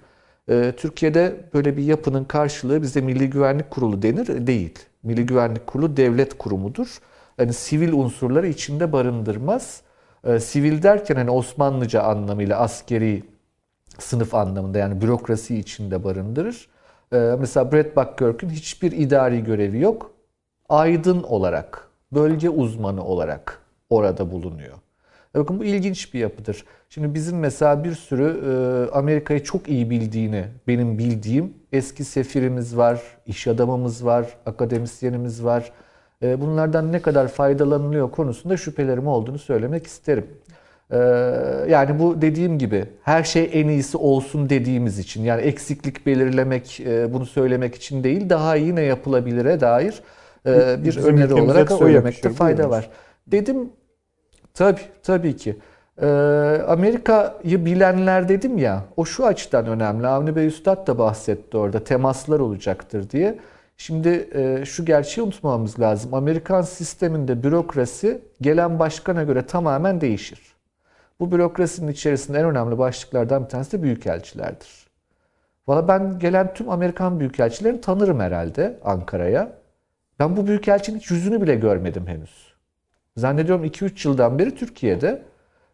E, Türkiye'de böyle bir yapının karşılığı bize Milli Güvenlik Kurulu denir değil. Milli Güvenlik Kurulu devlet kurumudur. Hani sivil unsurları içinde barındırmaz. Ee, sivil derken hani Osmanlıca anlamıyla askeri sınıf anlamında yani bürokrasi içinde barındırır. Ee, mesela Brett Buckirk'ün hiçbir idari görevi yok. Aydın olarak, bölge uzmanı olarak orada bulunuyor. Bakın bu ilginç bir yapıdır. Şimdi bizim mesela bir sürü e, Amerika'yı çok iyi bildiğini, benim bildiğim eski sefirimiz var, iş adamımız var, akademisyenimiz var. E, bunlardan ne kadar faydalanılıyor konusunda şüphelerim olduğunu söylemek isterim. E, yani bu dediğim gibi her şey en iyisi olsun dediğimiz için yani eksiklik belirlemek, e, bunu söylemek için değil, daha iyi ne yapılabilire dair e, bir Bizim öneri olarak söylemekte yakışır, fayda var. Dedim Tabii, tabii ki. Ee, Amerika'yı bilenler dedim ya, o şu açıdan önemli. Avni Bey Üstad da bahsetti orada, temaslar olacaktır diye. Şimdi e, şu gerçeği unutmamamız lazım. Amerikan sisteminde bürokrasi gelen başkana göre tamamen değişir. Bu bürokrasinin içerisinde en önemli başlıklardan bir tanesi de büyükelçilerdir. Valla ben gelen tüm Amerikan büyükelçilerini tanırım herhalde Ankara'ya. Ben bu büyükelçinin hiç yüzünü bile görmedim henüz. Zannediyorum 2-3 yıldan beri Türkiye'de.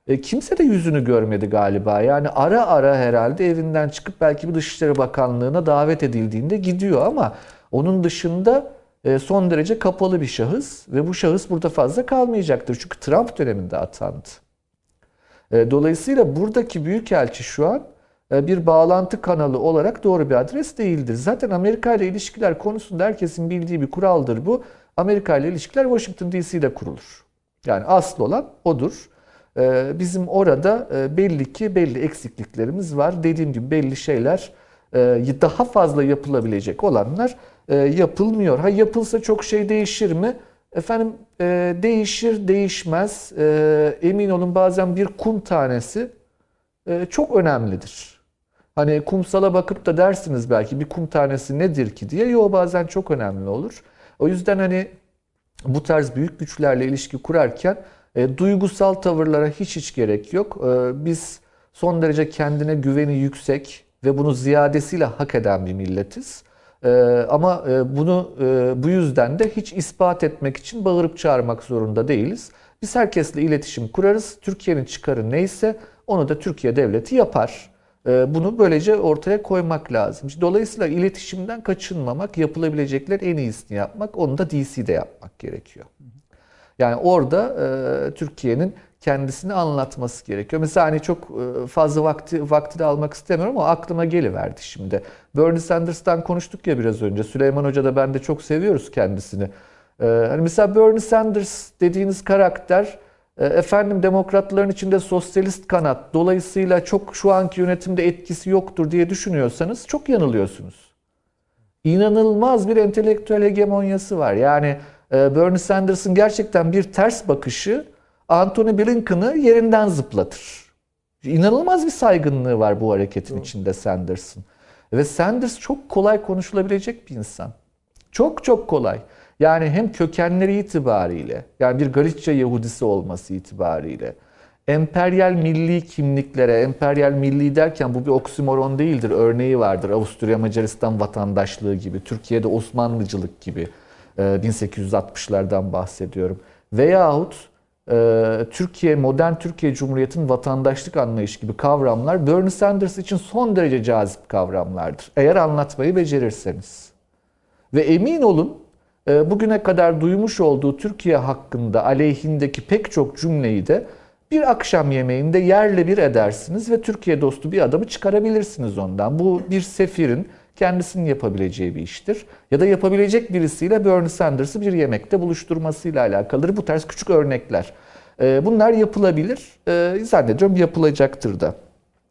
E, kimse de yüzünü görmedi galiba. Yani ara ara herhalde evinden çıkıp belki bir Dışişleri Bakanlığı'na davet edildiğinde gidiyor ama onun dışında e, son derece kapalı bir şahıs ve bu şahıs burada fazla kalmayacaktır. Çünkü Trump döneminde atandı. E, Dolayısıyla buradaki büyükelçi şu an bir bağlantı kanalı olarak doğru bir adres değildir. Zaten Amerika ile ilişkiler konusunda herkesin bildiği bir kuraldır bu. Amerika ile ilişkiler Washington DC'de kurulur. Yani asıl olan odur. E, Bizim orada e, belli ki belli eksikliklerimiz var. Dediğim gibi belli şeyler e, daha fazla yapılabilecek olanlar e, yapılmıyor. Ha yapılsa çok şey değişir mi? Efendim e, değişir, değişmez. E, emin olun bazen bir kum tanesi e, çok önemlidir. Hani kumsala bakıp da dersiniz belki bir kum tanesi nedir ki diye. Yo bazen çok önemli olur. O yüzden hani bu tarz büyük güçlerle ilişki kurarken e, duygusal tavırlara hiç hiç gerek yok. E, biz son derece kendine güveni yüksek ve bunu ziyadesiyle hak eden bir milletiz. E, ama e, bunu e, bu yüzden de hiç ispat etmek için bağırıp çağırmak zorunda değiliz. Biz herkesle iletişim kurarız. Türkiye'nin çıkarı neyse onu da Türkiye devleti yapar. E, Bunu böylece ortaya koymak lazım. Dolayısıyla iletişimden kaçınmamak, yapılabilecekler en iyisini yapmak, onu da DC'de yapmak gerekiyor. Yani orada e, Türkiye'nin kendisini anlatması gerekiyor. Mesela hani çok e, fazla vakti vakti de almak istemiyorum ama aklıma geliverdi şimdi. Bernie Sanders'tan konuştuk ya biraz önce. Süleyman Hoca da ben de çok seviyoruz kendisini. E, hani mesela Bernie Sanders dediğiniz karakter efendim demokratların içinde sosyalist kanat dolayısıyla çok şu anki yönetimde etkisi yoktur diye düşünüyorsanız çok yanılıyorsunuz inanılmaz bir entelektüel hegemonyası var. Yani e, Bernie Sanders'ın gerçekten bir ters bakışı Anthony Blinken'ı yerinden zıplatır. İnanılmaz bir saygınlığı var bu hareketin içinde Sanders'ın. Ve Sanders çok kolay konuşulabilecek bir insan. Çok çok kolay. Yani hem kökenleri itibariyle, yani bir Galicia Yahudisi olması itibariyle, emperyal milli kimliklere, emperyal milli derken bu bir oksimoron değildir. Örneği vardır. Avusturya Macaristan vatandaşlığı gibi, Türkiye'de Osmanlıcılık gibi. e, 1860'lardan bahsediyorum. Veyahut e, Türkiye, modern Türkiye Cumhuriyeti'nin vatandaşlık anlayışı gibi kavramlar Bernie Sanders için son derece cazip kavramlardır. Eğer anlatmayı becerirseniz. Ve emin olun e, bugüne kadar duymuş olduğu Türkiye hakkında aleyhindeki pek çok cümleyi de bir akşam yemeğinde yerle bir edersiniz ve Türkiye dostu bir adamı çıkarabilirsiniz ondan. Bu bir sefirin kendisinin yapabileceği bir iştir. Ya da yapabilecek birisiyle Bernie Sanders'ı bir yemekte buluşturmasıyla alakalıdır. Bu tarz küçük örnekler. E, Bunlar yapılabilir. E, Zannediyorum yapılacaktır da.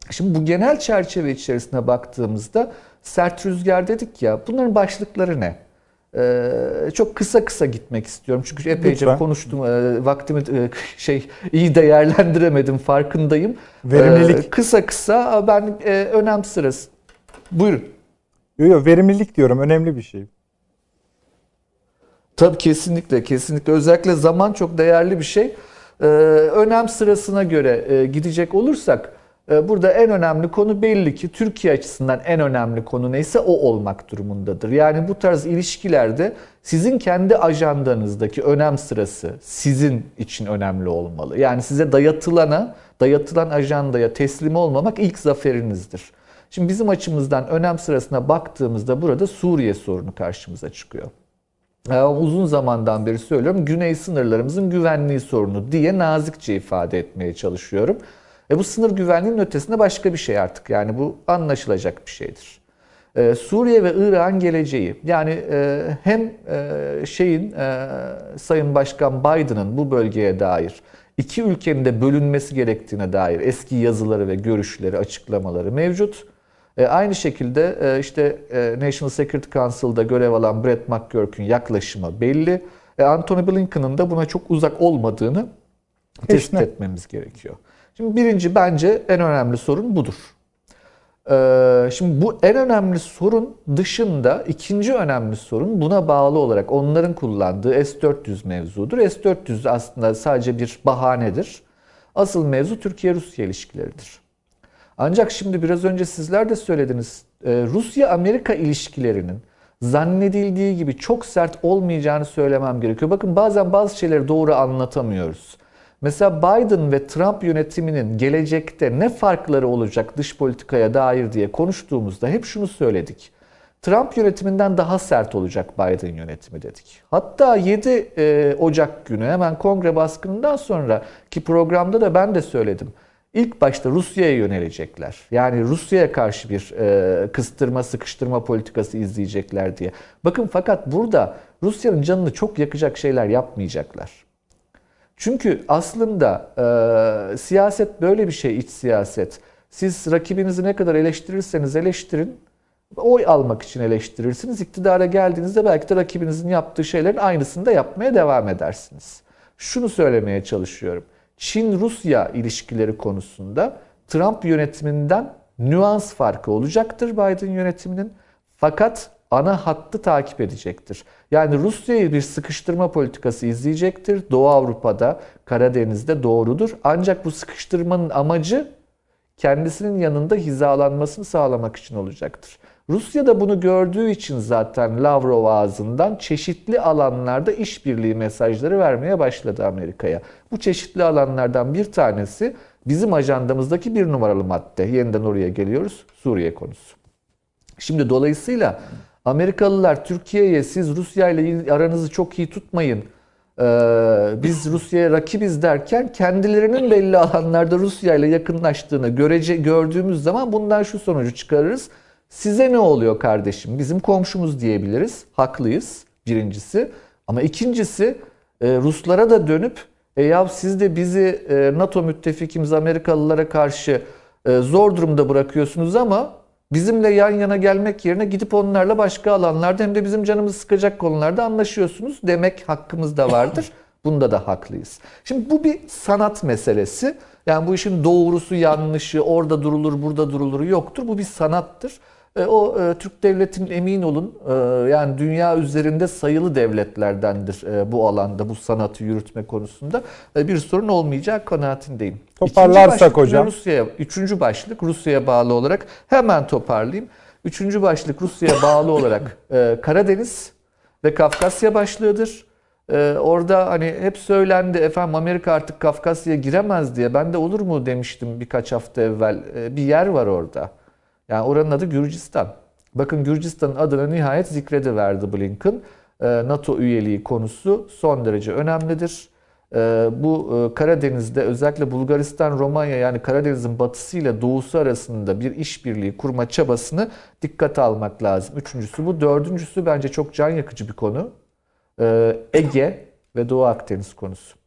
Şimdi bu genel çerçeve içerisine baktığımızda sert rüzgar dedik ya bunların başlıkları ne? Ee, çok kısa kısa gitmek istiyorum çünkü epeyce Lütfen. konuştum Ee, vaktimi e, şey iyi değerlendiremedim farkındayım. Verimlilik. Ee, kısa kısa ben e, önem sırası. Buyurun. Yok yok verimlilik diyorum önemli bir şey. Tabii kesinlikle kesinlikle özellikle zaman çok değerli bir şey. Ee, önem sırasına göre e, gidecek olursak E, Burada en önemli konu belli ki Türkiye açısından en önemli konu neyse o olmak durumundadır. Yani bu tarz ilişkilerde sizin kendi ajandanızdaki önem sırası sizin için önemli olmalı. Yani size dayatılana, dayatılan ajandaya teslim olmamak ilk zaferinizdir. Şimdi bizim açımızdan önem sırasına baktığımızda burada Suriye sorunu karşımıza çıkıyor. Ee, uzun zamandan beri söylüyorum güney sınırlarımızın güvenliği sorunu diye nazikçe ifade etmeye çalışıyorum. E bu sınır güvenliğinin ötesinde başka bir şey artık yani bu anlaşılacak bir şeydir. Ee, Suriye ve Irak'ın geleceği yani e, hem e, şeyin e, Sayın Başkan Biden'ın bu bölgeye dair iki ülkenin de bölünmesi gerektiğine dair eski yazıları ve görüşleri, açıklamaları mevcut. E, aynı şekilde e, işte e, National Security Council'da görev alan Brett McGurk'ün yaklaşımı belli. E, Antony Blinken'ın da buna çok uzak olmadığını tespit Kesin. etmemiz gerekiyor. Şimdi birinci bence en önemli sorun budur. Ee, Şimdi bu en önemli sorun dışında ikinci önemli sorun buna bağlı olarak onların kullandığı S-400 mevzudur. S-400 aslında sadece bir bahanedir. Asıl mevzu Türkiye-Rusya ilişkileridir. Ancak şimdi biraz önce sizler de söylediniz. e, Rusya-Amerika ilişkilerinin zannedildiği gibi çok sert olmayacağını söylemem gerekiyor. Bakın bazen bazı şeyleri doğru anlatamıyoruz. Mesela Biden ve Trump yönetiminin gelecekte ne farkları olacak dış politikaya dair diye konuştuğumuzda hep şunu söyledik. Trump yönetiminden daha sert olacak Biden yönetimi dedik. Hatta 7 e, Ocak günü hemen kongre baskınından sonra ki programda da ben de söyledim. İlk başta Rusya'ya yönelecekler. Yani Rusya'ya karşı bir e, kıstırma, sıkıştırma politikası izleyecekler diye. Bakın fakat burada Rusya'nın canını çok yakacak şeyler yapmayacaklar. Çünkü aslında e, siyaset böyle bir şey, iç siyaset. Siz rakibinizi ne kadar eleştirirseniz eleştirin, oy almak için eleştirirsiniz. İktidara geldiğinizde belki de rakibinizin yaptığı şeylerin aynısını da yapmaya devam edersiniz. Şunu söylemeye çalışıyorum. Çin-Rusya ilişkileri konusunda Trump yönetiminden nüans farkı olacaktır Biden yönetiminin. Fakat ana hattı takip edecektir. Yani Rusya'yı bir sıkıştırma politikası izleyecektir. Doğu Avrupa'da, Karadeniz'de doğrudur. Ancak bu sıkıştırmanın amacı kendisinin yanında hizalanmasını sağlamak için olacaktır. Rusya da bunu gördüğü için zaten Lavrov ağzından çeşitli alanlarda işbirliği mesajları vermeye başladı Amerika'ya. Bu çeşitli alanlardan bir tanesi bizim ajandamızdaki bir numaralı madde. Yeniden oraya geliyoruz. Suriye konusu. Şimdi dolayısıyla Amerikalılar Türkiye'ye siz Rusya ile aranızı çok iyi tutmayın. Ee, biz Rusya'ya rakibiz derken kendilerinin belli alanlarda Rusya ile yakınlaştığını görece, gördüğümüz zaman bundan şu sonucu çıkarırız. Size ne oluyor kardeşim? Bizim komşumuz diyebiliriz. Haklıyız birincisi. Ama ikincisi e, Ruslara da dönüp e ya siz de bizi NATO müttefikimiz Amerikalılara karşı zor durumda bırakıyorsunuz ama bizimle yan yana gelmek yerine gidip onlarla başka alanlarda hem de bizim canımızı sıkacak konularda anlaşıyorsunuz demek hakkımız da vardır. Bunda da haklıyız. Şimdi bu bir sanat meselesi. Yani bu işin doğrusu yanlışı orada durulur burada durulur yoktur. Bu bir sanattır. O e, Türk devletinin emin olun e, yani dünya üzerinde sayılı devletlerdendir e, bu alanda bu sanatı yürütme konusunda bir sorun olmayacağı kanaatindeyim. Toparlarsak İkinci başlık hocam. Rusya'ya, üçüncü başlık Rusya'ya bağlı olarak hemen toparlayayım. Üçüncü başlık Rusya'ya bağlı olarak Karadeniz ve Kafkasya başlığıdır. E, orada hani hep söylendi efendim Amerika artık Kafkasya'ya giremez diye. Ben de olur mu demiştim birkaç hafta evvel. E, bir yer var orada. Yani oranın adı Gürcistan. Bakın Gürcistan'ın adına nihayet zikrediverdi Blinken. E, NATO üyeliği konusu son derece önemlidir. E, Bu e, Karadeniz'de özellikle Bulgaristan, Romanya yani Karadeniz'in batısı ile doğusu arasında bir işbirliği kurma çabasını dikkate almak lazım. Üçüncüsü bu. Dördüncüsü bence çok can yakıcı bir konu. E, Ege ve Doğu Akdeniz konusu.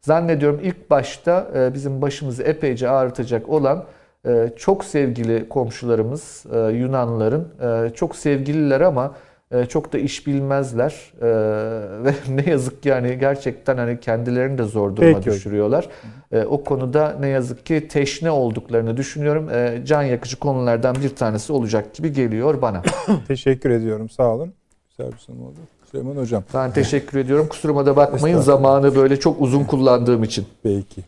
Zannediyorum ilk başta e, bizim başımızı epeyce ağrıtacak olan çok sevgili komşularımız e, Yunanların e, çok sevgililer ama e, çok da iş bilmezler ve ne yazık ki yani gerçekten hani kendilerini de zor duruma Peki düşürüyorlar. O konuda ne yazık ki teşne olduklarını düşünüyorum. Can yakıcı konulardan bir tanesi olacak gibi geliyor bana. Teşekkür ediyorum. Sağ olun. Güzel bir sunum oldu. Süleyman Hocam. Ben teşekkür ediyorum. Kusuruma da bakmayın zamanı böyle çok uzun kullandığım için. Peki.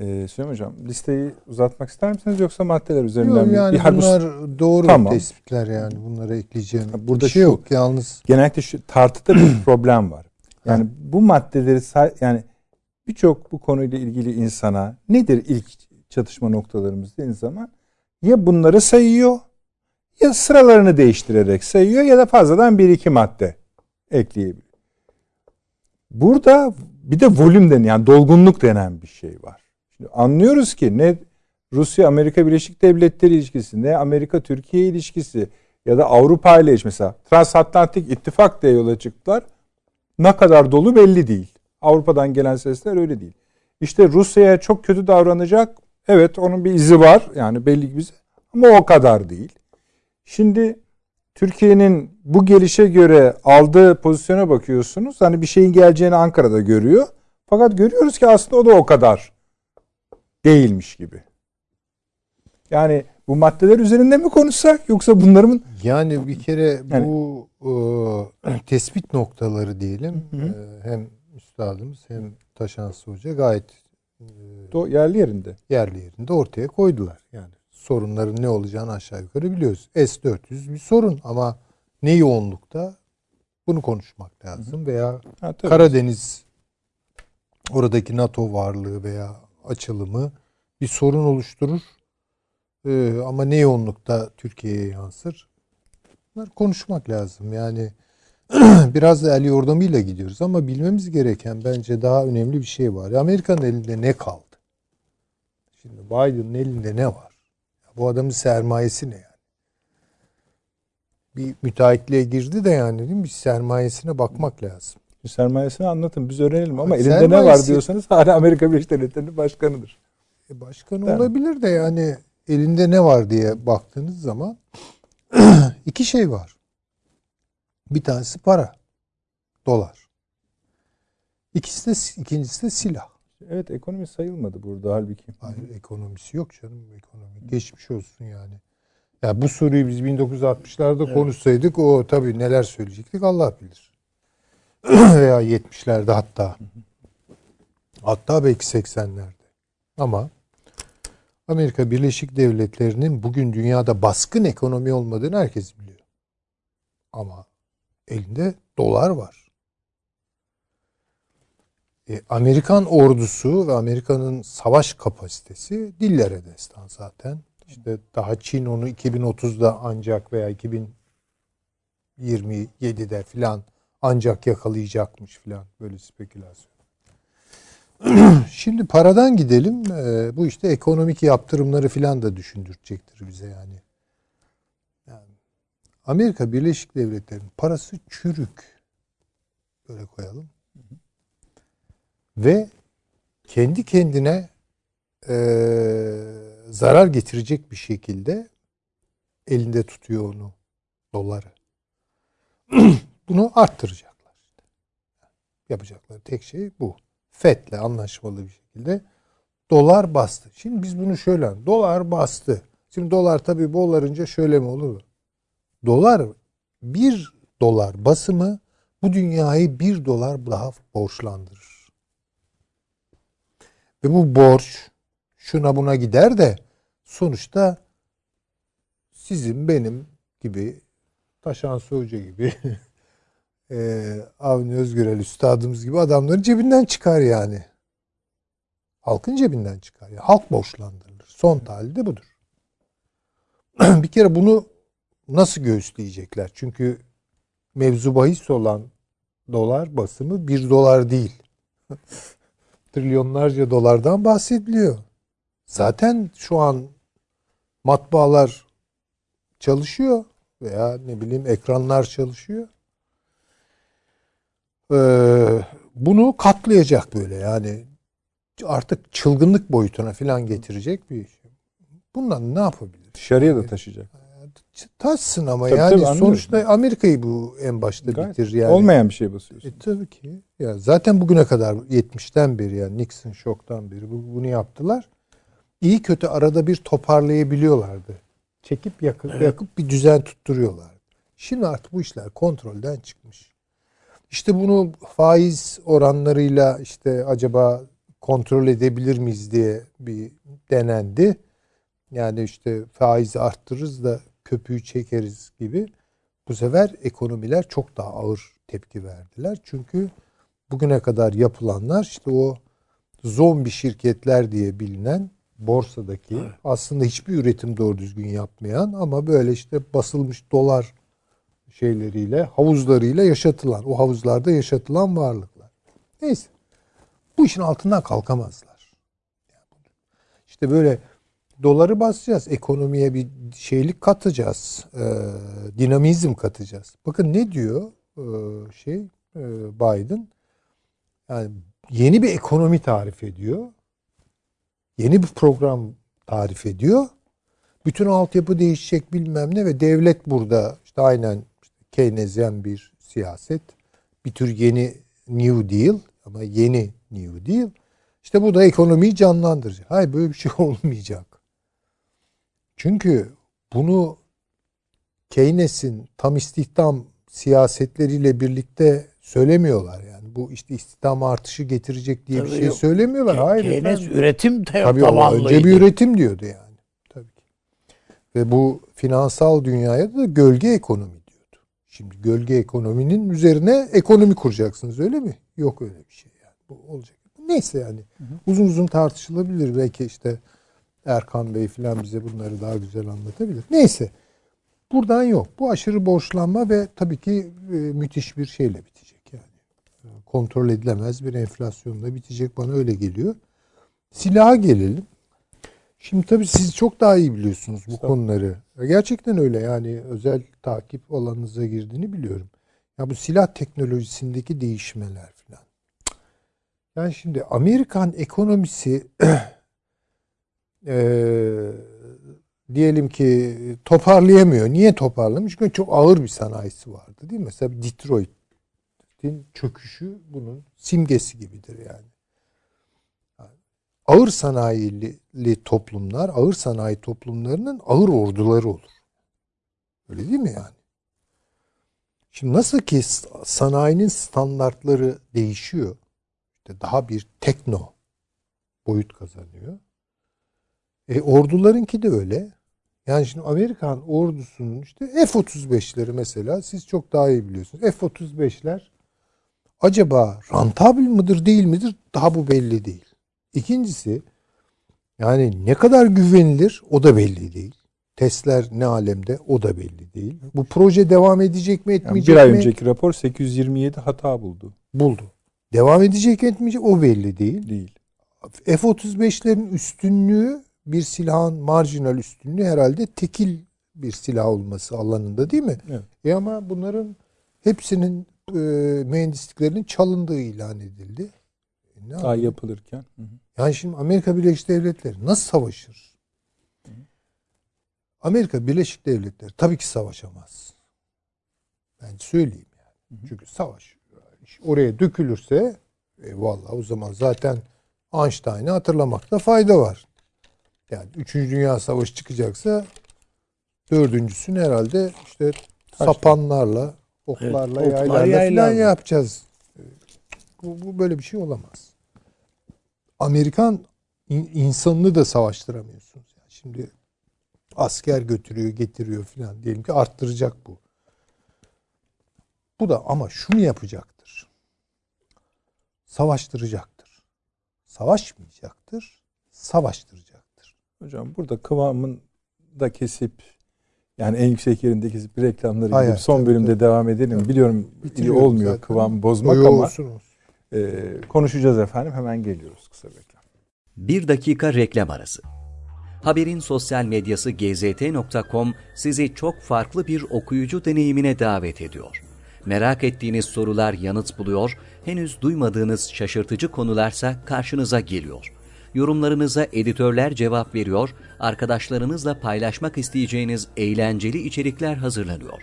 Ee, Süleyman Hocam listeyi uzatmak ister misiniz yoksa maddeler üzerinden Yok, yani Bir- ha, bu- bunlar doğru Tamam. tespitler yani. Bunlara ekleyeceğim burada burada şey şu- yok. Yalnız genellikle şu tartıda bir problem var. Yani bu maddeleri say- yani birçok bu konuyla ilgili insana nedir ilk çatışma noktalarımız dediğiniz zaman ya bunları sayıyor ya sıralarını değiştirerek sayıyor ya da fazladan bir iki madde ekleyebiliyor. Burada bir de volüm denen yani dolgunluk denen bir şey var. Anlıyoruz ki ne Rusya Amerika Birleşik Devletleri ilişkisi ne Amerika Türkiye ilişkisi ya da Avrupa ile ilişkisi mesela transatlantik ittifak diye yola çıktılar. Ne kadar dolu belli değil. Avrupa'dan gelen sesler öyle değil. İşte Rusya'ya çok kötü davranacak. Evet onun bir izi var. Yani belli ki bize. Ama o kadar değil. Şimdi Türkiye'nin bu gelişe göre aldığı pozisyona bakıyorsunuz. Hani bir şeyin geleceğini Ankara'da görüyor. Fakat görüyoruz ki aslında o da o kadar değilmiş gibi. Yani bu maddeler üzerinde mi konuşsak yoksa bunların yani bir kere Yani- bu e, tespit noktaları diyelim. Hı hı. e, hem üstadımız hem Taşansı Hoca gayet e, do- yerli yerinde. yerli yerinde ortaya koydular. Yani sorunların ne olacağını aşağı yukarı biliyoruz. S-400 bir sorun ama ne yoğunlukta bunu konuşmak lazım veya Ha, tabii. Karadeniz oradaki NATO varlığı veya açılımı bir sorun oluşturur. Ee, ama ne yoğunlukta Türkiye'ye yansır? Bunlar konuşmak lazım. Yani biraz da el yordamıyla gidiyoruz ama bilmemiz gereken bence daha önemli bir şey var. Amerika'nın elinde ne kaldı? Şimdi Biden'ın elinde ne var? Bu adamın sermayesi ne yani? Bir müteahhitliğe girdi de yani değil mi? Bir sermayesine bakmak lazım. Sermayesini anlatın biz öğrenelim ama elinde ne var diyorsanız hala Amerika Birleşik Devletleri'nin başkanıdır. E başkan Değil mi? olabilir de yani elinde ne var diye baktığınız zaman iki şey var. Bir tanesi para. Dolar. İkisi de ikincisi de silah. Evet ekonomi sayılmadı burada halbuki. Hayır, ekonomisi yok canım ekonomi. Geçmiş olsun yani. Ya bu soruyu biz 1960'larda konuşsaydık o tabii neler söyleyecektik Allah bilir. Veya 70'lerde hatta. Hatta belki 80'lerde. Ama Amerika Birleşik Devletleri'nin bugün dünyada baskın ekonomi olmadığını herkes biliyor. Ama elinde dolar var. E, Amerikan ordusu ve Amerika'nın savaş kapasitesi dillere destan zaten. İşte daha Çin onu 2030'da ancak veya 2027'de filan ancak yakalayacakmış filan böyle spekülasyon. Şimdi paradan gidelim. E, bu işte ekonomik yaptırımları filan da düşündürecektir bize yani. yani. Amerika Birleşik Devletleri'nin parası çürük. Böyle koyalım ve kendi kendine e, zarar getirecek bir şekilde elinde tutuyor onu doları. Bunu arttıracaklar. Yapacakları tek şey bu. FED'le anlaşmalı bir şekilde dolar bastı. Şimdi biz bunu şöyle dolar bastı. Şimdi dolar tabii boğularınca şöyle mi olur? Dolar bir dolar basımı bu dünyayı bir dolar daha borçlandırır. Ve bu borç şuna buna gider de sonuçta sizin benim gibi Taşan Hoca gibi e, Avni Özgürel üstadımız gibi adamların cebinden çıkar yani. Halkın cebinden çıkar. Yani halk borçlandırılır. Son tahlilde budur. bir kere bunu nasıl göğüsleyecekler? Çünkü mevzu bahis olan dolar basımı bir dolar değil. Trilyonlarca dolardan bahsediliyor. Zaten şu an matbaalar çalışıyor veya ne bileyim ekranlar çalışıyor. Ee, bunu katlayacak böyle yani artık çılgınlık boyutuna falan getirecek bir şey. Bundan ne yapabilir? Dışarıya da taşıyacak. Taşsın ama Tabii, yani tabii, sonuçta Amerika'yı bu en başta Gayet bitir yani. Olmayan bir şey basıyorsun. E tabii ki. Ya zaten bugüne kadar 70'ten beri yani Nixon şoktan beri bu- bunu yaptılar. İyi kötü arada bir toparlayabiliyorlardı. Çekip yakıp, yakıp bir düzen tutturuyorlardı. Şimdi artık bu işler kontrolden çıkmış. İşte bunu faiz oranlarıyla işte acaba kontrol edebilir miyiz diye bir denendi. Yani işte faizi arttırırız da köpüğü çekeriz gibi. Bu sefer ekonomiler çok daha ağır tepki verdiler. Çünkü bugüne kadar yapılanlar işte o zombi şirketler diye bilinen borsadaki evet. aslında hiçbir üretim doğru düzgün yapmayan ama böyle işte basılmış dolar şeyleriyle, havuzlarıyla yaşatılan, o havuzlarda yaşatılan varlıklar. Neyse. Bu işin altından kalkamazlar. İşte böyle doları basacağız. Ekonomiye bir şeylik katacağız. E, dinamizm katacağız. Bakın ne diyor e, şey e, Biden? Yani yeni bir ekonomi tarif ediyor. Yeni bir program tarif ediyor. Bütün altyapı değişecek bilmem ne ve devlet burada işte aynen Keynesyen bir siyaset. Bir tür yeni New Deal ama yeni New Deal. İşte bu da ekonomiyi canlandıracak. Hayır böyle bir şey olmayacak. Çünkü bunu Keynes'in tam istihdam siyasetleriyle birlikte söylemiyorlar yani. Bu işte istihdam artışı getirecek diye Tabii bir şey yok. söylemiyorlar. Hayır Keynes efendim. üretim Tabii önce bir üretim diyordu yani. Tabii ki. Ve bu finansal dünyaya da gölge ekonomi. Şimdi gölge ekonominin üzerine ekonomi kuracaksınız öyle mi? Yok öyle bir şey yani. Bu olacak. Neyse yani. Hı hı. Uzun uzun tartışılabilir. Belki işte Erkan Bey falan bize bunları daha güzel anlatabilir. Neyse. Buradan yok. Bu aşırı borçlanma ve tabii ki e, müthiş bir şeyle bitecek yani. E, kontrol edilemez bir enflasyonla bitecek bana öyle geliyor. Silaha gelelim. Şimdi tabii siz çok daha iyi biliyorsunuz bu konuları. Gerçekten öyle yani özel takip alanınıza girdiğini biliyorum. Ya bu silah teknolojisindeki değişmeler falan. Yani şimdi Amerikan ekonomisi e, diyelim ki toparlayamıyor. Niye toparlamış? Çünkü çok ağır bir sanayisi vardı değil mi? Mesela Detroit'in çöküşü bunun simgesi gibidir yani. Ağır sanayili toplumlar, ağır sanayi toplumlarının ağır orduları olur. Öyle değil mi yani? Şimdi nasıl ki sanayinin standartları değişiyor, işte daha bir tekno boyut kazanıyor. E, ordularınki de öyle. Yani şimdi Amerikan ordusunun işte F-35'leri mesela siz çok daha iyi biliyorsunuz. F-35'ler acaba rantabil mıdır değil midir daha bu belli değil. İkincisi yani ne kadar güvenilir o da belli değil. Testler ne alemde o da belli değil. Bu proje devam edecek mi etmeyecek yani bir ay mi? önceki rapor 827 hata buldu. Buldu. Devam edecek etmeyecek o belli değil. Değil. F-35'lerin üstünlüğü bir silahın marjinal üstünlüğü herhalde tekil bir silah olması alanında değil mi? Evet. E ama bunların hepsinin e, mühendisliklerinin çalındığı ilan edildi. E ne Daha yapılırken. Hı hı. Yani şimdi Amerika Birleşik Devletleri nasıl savaşır? Amerika Birleşik Devletleri tabii ki savaşamaz. Ben söyleyeyim yani. Hı hı. Çünkü savaş oraya dökülürse e, vallahi o zaman zaten Einstein'ı hatırlamakta fayda var. Yani 3. Dünya Savaşı çıkacaksa dördüncüsünü herhalde işte Taşla. sapanlarla, oklarla, evet, yaylarla, yaylarla falan yapacağız. Bu, bu böyle bir şey olamaz. Amerikan insanını da savaştıramıyorsunuz. Yani şimdi asker götürüyor, getiriyor filan diyelim ki arttıracak bu. Bu da ama şunu yapacaktır. Savaştıracaktır. Savaşmayacaktır. Savaştıracaktır. Hocam burada kıvamın da kesip yani en yüksek yerinde kesip reklamları Hayır, gidip son tabii, bölümde tabii. devam edelim. Evet. Biliyorum iyi olmuyor zaten. kıvam bozmak Oy, ama olsun, olsun. E, konuşacağız efendim. Hemen geliyoruz kısa bir reklam. Bir dakika reklam arası. Haberin sosyal medyası gzt.com sizi çok farklı bir okuyucu deneyimine davet ediyor. Merak ettiğiniz sorular yanıt buluyor, henüz duymadığınız şaşırtıcı konularsa karşınıza geliyor yorumlarınıza editörler cevap veriyor, arkadaşlarınızla paylaşmak isteyeceğiniz eğlenceli içerikler hazırlanıyor.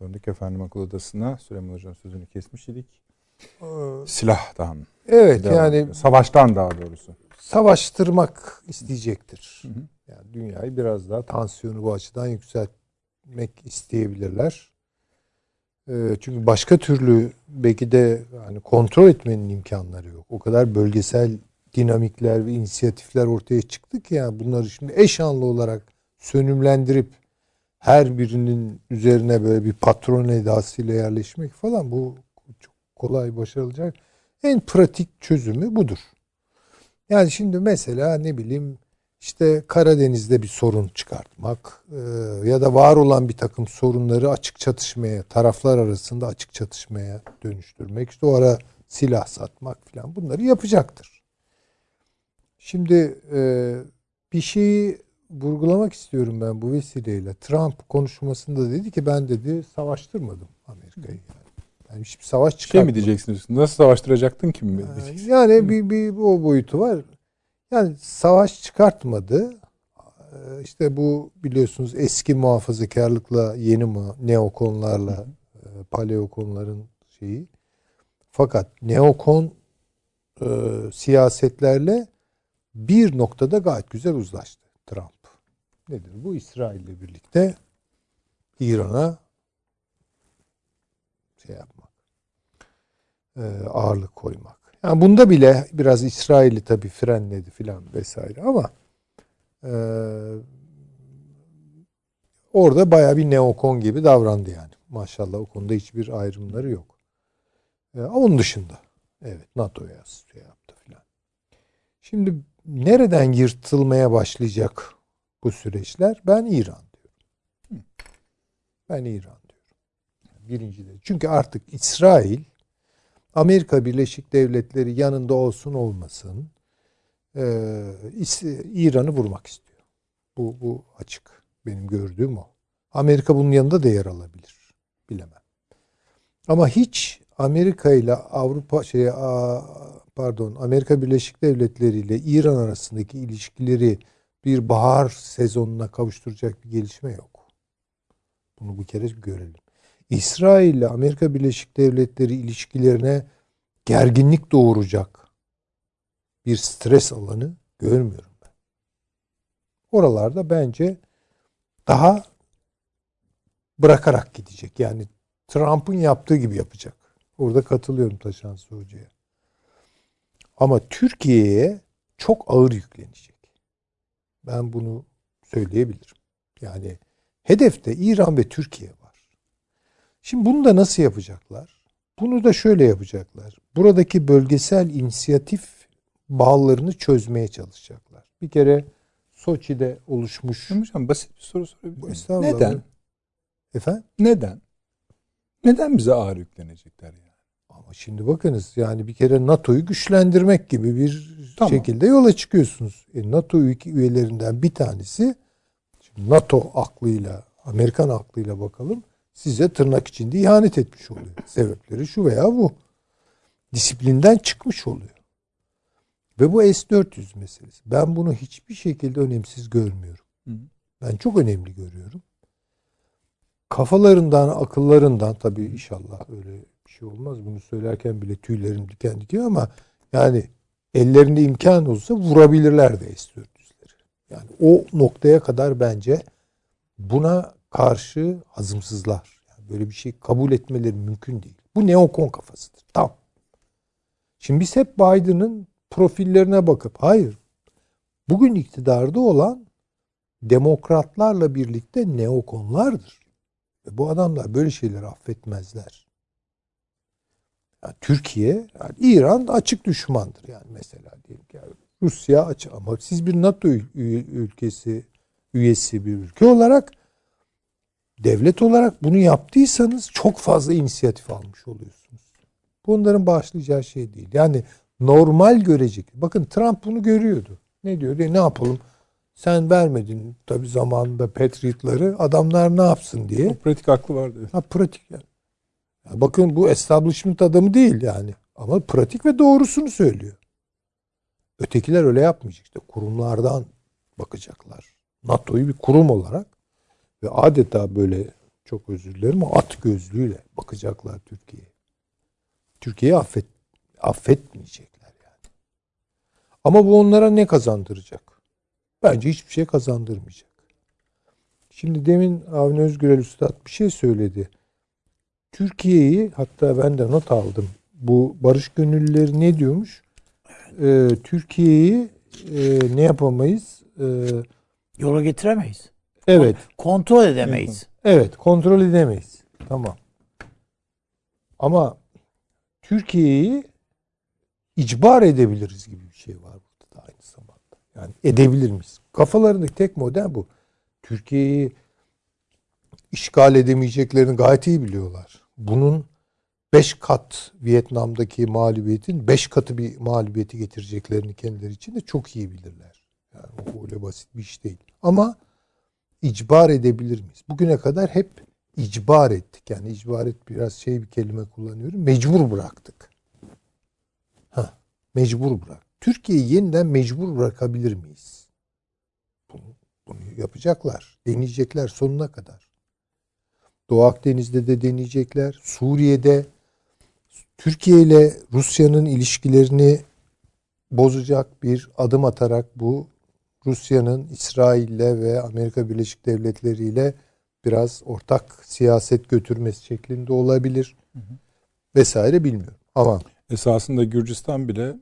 Döndük efendim akıl odasına. Süleyman Hoca'nın sözünü kesmiş idik. Silahtan. Evet devam yani ediyor. Savaştan daha doğrusu. savaştırmak isteyecektir. Yani dünyayı biraz daha tansiyonu bu açıdan yükseltmek isteyebilirler. Ee, çünkü başka türlü belki de hani kontrol etmenin imkanları yok. O kadar bölgesel dinamikler ve inisiyatifler ortaya çıktı ki yani bunları şimdi eşanlı olarak sönümlendirip her birinin üzerine böyle bir patron edasıyla yerleşmek falan bu çok kolay başarılacak. En pratik çözümü budur. Yani şimdi mesela ne bileyim işte Karadeniz'de bir sorun çıkartmak e, ya da var olan bir takım sorunları açık çatışmaya, taraflar arasında açık çatışmaya dönüştürmek. İşte o ara silah satmak falan bunları yapacaktır. Şimdi e, bir şeyi vurgulamak istiyorum ben bu vesileyle. Trump konuşmasında dedi ki ben dedi savaştırmadım Amerika'yı. Yani. Yani hiçbir savaş Şey çıkartmadım. mi diyeceksiniz? Nasıl savaştıracaktın ki mi? Diyeceksiniz? Yani bir, bir o boyutu var. Yani savaş çıkartmadı. Ee, İşte bu biliyorsunuz eski muhafazakarlıkla yeni neokonlarla e, paleokonların şeyi. Fakat neokon e, siyasetlerle bir noktada gayet güzel uzlaştı Trump. Nedir bu? İsrail'le birlikte İran'a şey yapmak. e, ağırlık koymak. Yani bunda bile biraz İsrail'i tabii frenledi filan vesaire ama e, orada baya bir neokon gibi davrandı yani. Maşallah o konuda hiçbir ayrımları yok. E, onun dışında evet NATO'ya şey yaptı filan. Şimdi nereden yırtılmaya başlayacak bu süreçler? Ben İran diyorum. Ben İran diyorum. Birinci de. Çünkü artık İsrail Amerika Birleşik Devletleri yanında olsun olmasın e, İran'ı vurmak istiyor. Bu, bu açık. Benim gördüğüm o. Amerika bunun yanında da yer alabilir. Bilemem. Ama hiç Amerika ile Avrupa şey pardon Amerika Birleşik Devletleri ile İran arasındaki ilişkileri bir bahar sezonuna kavuşturacak bir gelişme yok. Bunu bir kere görelim. İsrail ile Amerika Birleşik Devletleri ilişkilerine gerginlik doğuracak bir stres alanı görmüyorum ben. Oralarda bence daha bırakarak gidecek. Yani Trump'ın yaptığı gibi yapacak. Orada katılıyorum Taşansı Hoca'ya. Ama Türkiye'ye çok ağır yüklenecek. Ben bunu söyleyebilirim. Yani hedefte İran ve Türkiye var. Şimdi bunu da nasıl yapacaklar? Bunu da şöyle yapacaklar. Buradaki bölgesel inisiyatif bağlarını çözmeye çalışacaklar. Bir kere Soçi'de oluşmuş. Hocam basit bir soru sorabilir miyim? Neden? Efendim? Neden? Neden bize ağır yüklenecekler yani? Ama şimdi bakınız yani bir kere NATO'yu güçlendirmek gibi bir Tamam. şekilde yola çıkıyorsunuz. E, NATO üye- üyelerinden bir tanesi şimdi NATO aklıyla, Amerikan aklıyla bakalım size tırnak içinde ihanet etmiş oluyor. Sebepleri şu veya bu. Disiplinden çıkmış oluyor. Ve bu S-400 meselesi. Ben bunu hiçbir şekilde önemsiz görmüyorum. Ben çok önemli görüyorum. Kafalarından, akıllarından tabii inşallah öyle şey olmaz. Bunu söylerken bile tüylerim diken dikiyor ama yani ellerinde imkan olsa vurabilirler de S-400'leri. Yani o noktaya kadar bence buna karşı hazımsızlar. Yani böyle bir şey kabul etmeleri mümkün değil. Bu neokon kafasıdır. Tam. Şimdi biz hep Biden'ın profillerine bakıp hayır bugün iktidarda olan demokratlarla birlikte neokonlardır. Ve bu adamlar böyle şeyleri affetmezler. Yani Türkiye, yani İran açık düşmandır yani mesela diyelim ki yani Rusya açık ama siz bir NATO ül- ül- ülkesi üyesi bir ülke olarak devlet olarak bunu yaptıysanız çok fazla inisiyatif almış oluyorsunuz. Bunların bağışlayacağı şey değil. Yani normal görecek. Bakın Trump bunu görüyordu. Ne diyor? E, ne yapalım? Sen vermedin tabii zamanında Patriot'ları. Adamlar ne yapsın diye. O pratik aklı vardı. Ha pratik yani. Ya bakın bu establishment adamı değil yani. Ama pratik ve doğrusunu söylüyor. Ötekiler öyle yapmayacak. İşte kurumlardan bakacaklar. NATO'yu bir kurum olarak ve adeta böyle çok özür dilerim at gözlüğüyle bakacaklar Türkiye'ye. Türkiye'yi affet, affetmeyecekler yani. Ama bu onlara ne kazandıracak? Bence hiçbir şey kazandırmayacak. Şimdi demin Avni Özgürel Üstad bir şey söyledi. Türkiye'yi hatta ben de not aldım. Bu barış gönüllüleri ne diyormuş? Ee, Türkiye'yi e, ne yapamayız? Ee, Yola getiremeyiz. evet. Kontrol edemeyiz. Evet, kontrol edemeyiz. Tamam. Ama Türkiye'yi icbar edebiliriz gibi bir şey var burada da aynı zamanda. Yani edebilir miyiz? Kafalarındaki tek model bu. Türkiye'yi işgal edemeyeceklerini gayet iyi biliyorlar. Bunun 5 kat Vietnam'daki mağlubiyetin 5 katı bir mağlubiyeti getireceklerini kendileri için de çok iyi bilirler. Yani o öyle basit bir iş değil. Ama icbar edebilir miyiz? Bugüne kadar hep icbar ettik. Yani icbar et biraz şey bir kelime kullanıyorum. Mecbur bıraktık. Ha, mecbur bırak. Türkiye'yi yeniden mecbur bırakabilir miyiz? Bunu, bunu yapacaklar. Deneyecekler sonuna kadar. Doğu Akdeniz'de de deneyecekler. Suriye'de Türkiye ile Rusya'nın ilişkilerini bozacak bir adım atarak bu Rusya'nın İsrail'le ve Amerika Birleşik Devletleri ile biraz ortak siyaset götürmesi şeklinde olabilir. Vesaire bilmiyorum. Ama Esasında Gürcistan bile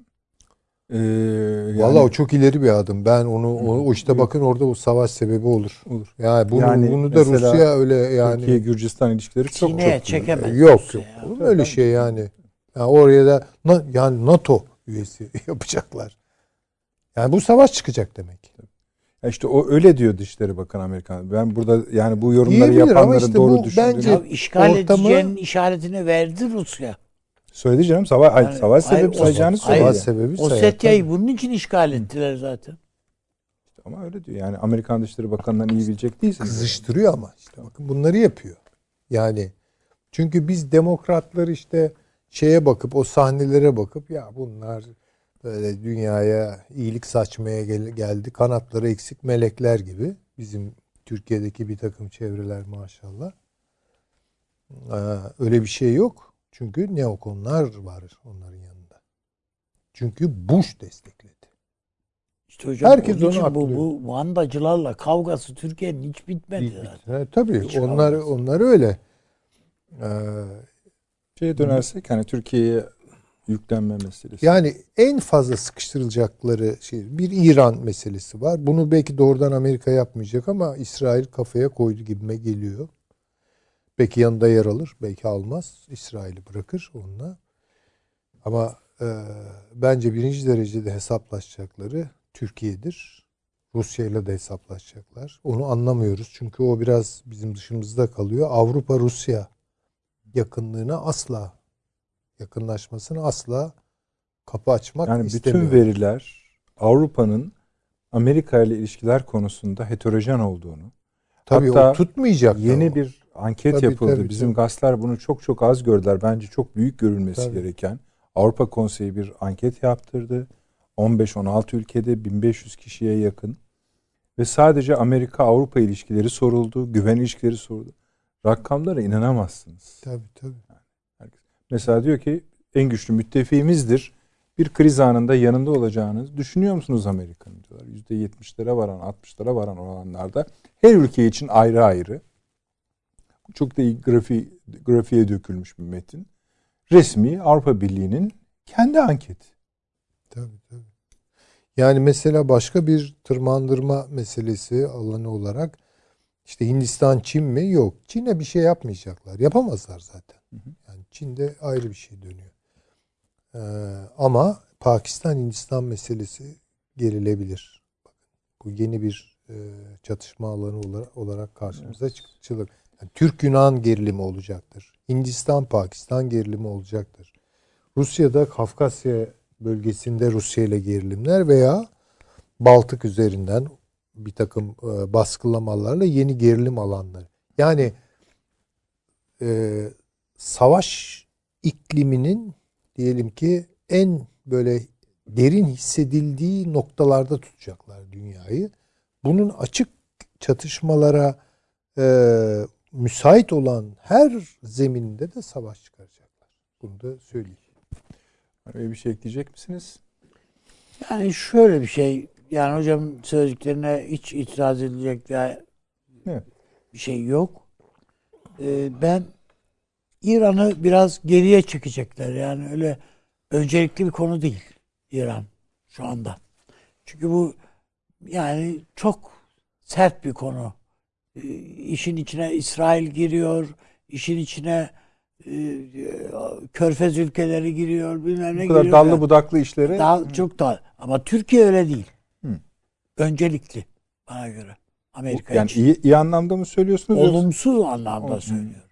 e, yani- Vallahi o çok ileri bir adım. Ben onu o, o işte bakın orada o savaş sebebi olur. olur. Yani bunu Yani bunu da Rusya öyle yani Türkiye Gürcistan ilişkileri çok Çin'e çok çekemez. yok Rusya yok. ya. Olur mu öyle şey yani? yani oraya da yani NATO üyesi yapacaklar. Yani bu savaş çıkacak demek. Ya işte o öyle diyor Dışişleri Bakanı Amerikan. Ben burada yani bu yorumları Diyebilir yapanların işte doğru bu düşündüğünü bence- Ya işgal Ortamı- edeceğinin işaretini verdi Rusya. Söyledi canım. Savaş, ay, Yani- savaş Hayır, sebebi o- sayacağını söyledi. Savaş sebebi Osetya'yı tabii. bunun için işgal ettiler zaten. Ama öyle diyor. Yani Amerikan Dışişleri Bakanı'ndan iyi bilecek değilsin. kızıştırıyor ama işte bakın bunları yapıyor. Yani çünkü biz demokratlar işte şeye bakıp o sahnelere bakıp ya bunlar böyle dünyaya iyilik saçmaya gel- geldi kanatları eksik melekler gibi bizim Türkiye'deki bir takım çevreler maşallah. Ee, öyle bir şey yok. Çünkü neokonlar var onların yanında. Çünkü Bush destekledi. İşte hocam Herkes onun onu bu, atlıyor. bu vandacılarla kavgası Türkiye'nin hiç bitmedi Bir- zaten. Tabii Hiç onlar kalmaz. onlar öyle. Ee, Şeye dönersek hani Türkiye'ye yüklenme meselesi. Yani en fazla sıkıştırılacakları şey bir İran meselesi var. Bunu belki doğrudan Amerika yapmayacak ama İsrail kafaya koydu gibime geliyor. Belki yanında yer alır, belki almaz. İsrail'i bırakır onunla. Ama e, bence birinci derecede hesaplaşacakları Türkiye'dir. Rusya ile de hesaplaşacaklar. Onu anlamıyoruz çünkü o biraz bizim dışımızda kalıyor. Avrupa-Rusya yakınlığına asla yakınlaşmasını asla kapı açmak yani istemiyor. bütün veriler Avrupa'nın Amerika ile ilişkiler konusunda heterojen olduğunu. Tabii hatta o tutmayacak. Yeni o. bir anket Tabii, yapıldı. tabii, Bizim tabii. gazeteler bunu çok çok az gördüler. Bence çok büyük görülmesi Tabii. gereken. Avrupa Konseyi bir anket yaptırdı. 15-16 ülkede 1500 kişiye yakın. Ve sadece Amerika-Avrupa ilişkileri soruldu. Güven ilişkileri soruldu. Rakamlara inanamazsınız. Tabii tabii. Mesela diyor ki en güçlü müttefiğimizdir. Bir kriz anında yanında olacağınız düşünüyor musunuz Amerika'nın diyorlar. %70'lere varan 60'lara varan oranlarda her ülke için ayrı ayrı. Çok da iyi grafi, grafiğe dökülmüş bir metin. Resmi Avrupa Birliği'nin kendi anketi. Tabii tabii. Yani mesela başka bir tırmandırma meselesi alanı olarak işte Hindistan Çin mi? Yok. Çin'e bir şey yapmayacaklar. Yapamazlar zaten. Yani Çin'de ayrı bir şey dönüyor. Ee, ama Pakistan Hindistan meselesi gerilebilir. Bu yeni bir e, çatışma alanı olarak, olarak karşımıza çıkacak. Yani Türk Yunan gerilimi olacaktır. Hindistan Pakistan gerilimi olacaktır. Rusya'da Kafkasya bölgesinde Rusya ile gerilimler veya Baltık üzerinden bir takım e, baskılamalarla yeni gerilim alanları. Yani e, savaş ikliminin diyelim ki en böyle derin hissedildiği noktalarda tutacaklar dünyayı. Bunun açık çatışmalara e, müsait olan her zeminde de savaş çıkaracaklar. Bunu da söyleyeyim. Öyle bir şey ekleyecek misiniz? Yani şöyle bir şey. Yani hocam söylediklerine hiç itiraz edilecek bir, Evet. bir şey yok. Ee, ben İran'ı biraz geriye çekecekler. Yani öyle öncelikli bir konu değil İran şu anda. Çünkü bu yani çok sert bir konu. Ee, işin içine İsrail giriyor, işin içine e, Körfez ülkeleri giriyor, bilmem ne Bu kadar giriyor. dallı budaklı işleri Daha çok daha. Ama Türkiye öyle değil. Hı. Öncelikli bana göre. Amerika yani için. iyi, iyi anlamda mı söylüyorsunuz? yoksa- Olumsuz anlamda Hı. söylüyorum.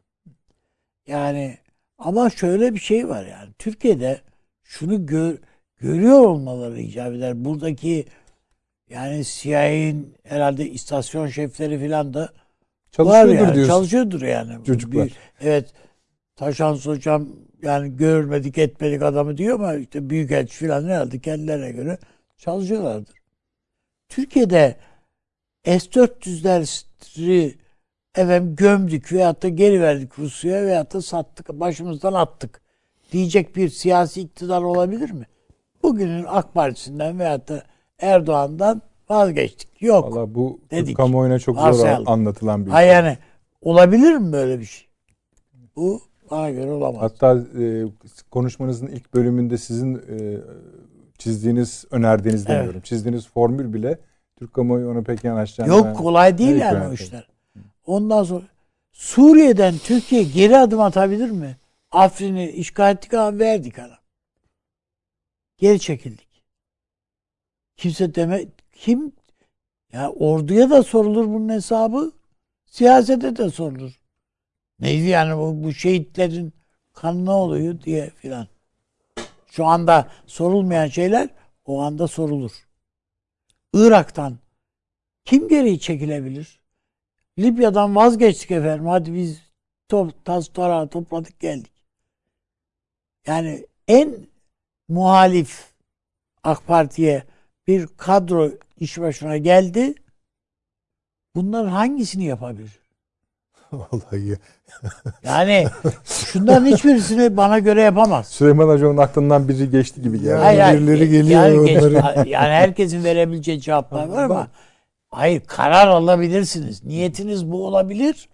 Yani ama şöyle bir şey var yani. Türkiye'de şunu gör, görüyor olmaları icap eder. Buradaki yani CIA'nin herhalde istasyon şefleri falan da var Çalışıyordur yani. diyorsun. Çalışıyordur yani. Çocuklar. Bir- evet. Taşans hocam yani görmedik etmedik adamı diyor ama işte büyükelçi falan herhalde kendilerine göre çalışıyorlardır. Türkiye'de S-400'leri efendim gömdük veyahut da geri verdik Rusya'ya veyahut da sattık başımızdan attık diyecek bir siyasi iktidar olabilir mi? Bugünün AK Partisi'nden veyahut da Erdoğan'dan vazgeçtik. Yok. Valla bu Türk Dedik. kamuoyuna çok zor Varsayalım. anlatılan bir şey. yani olabilir mi böyle bir şey? Bu bana göre olamaz. Hatta e, konuşmanızın ilk bölümünde sizin e, çizdiğiniz, önerdiğiniz Evet. demiyorum. Çizdiğiniz formül bile Türk kamuoyu onu pek yanaşacağını Yok kolay değil yani o evet. işler. Ondan sonra Suriye'den Türkiye geri adım atabilir mi? Afrin'i işgal ettik ama verdik ana. Geri çekildik. Kimse deme kim ya orduya da sorulur bunun hesabı. Siyasete de sorulur. Neydi yani bu, bu şehitlerin kanı ne oluyor diye filan. Şu anda sorulmayan şeyler o anda sorulur. Irak'tan kim geri çekilebilir? Libya'dan vazgeçtik efendim. Hadi biz top, tas tarağı topladık geldik. Yani en muhalif AK Parti'ye bir kadro iş başına geldi. Bunların hangisini yapabilir? Vallahi Yani şunların hiçbirisini bana göre yapamaz. Süleyman Hoca'nın aklından biri geçti gibi geldi. Yani Hayır, hayır. birileri geliyor yani, onları. yani herkesin verebileceği cevaplar var ama hayır karar alabilirsiniz. Niyetiniz bu olabilir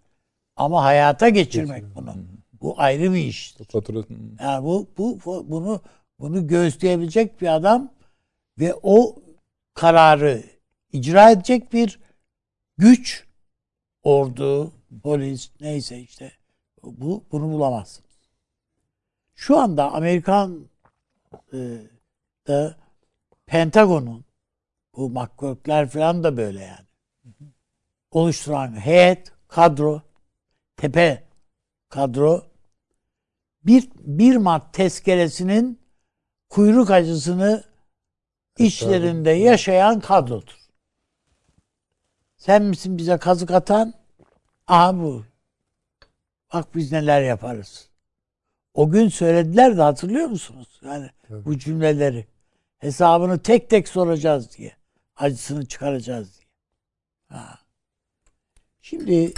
ama hayata geçirmek bunu. Bu ayrı bir iş. Fatura, Yani bu, bu bu- bunu bunu göğüsleyebilecek bir adam ve o kararı icra edecek bir güç ordu, polis neyse işte bu bunu bulamazsınız. Şu anda Amerikan e, da Pentagon'un bu McCork'ler falan da böyle yani. Oluşturan heyet, kadro, tepe kadro bir 1 Mart tezkeresinin kuyruk acısını içlerinde yaşayan kadrodur. Sen misin bize kazık atan? Aha bu. Bak biz neler yaparız. O gün söylediler de hatırlıyor musunuz? Yani bu cümleleri. Hesabını tek tek soracağız diye. Acısını çıkaracağız diye. Ha. Şimdi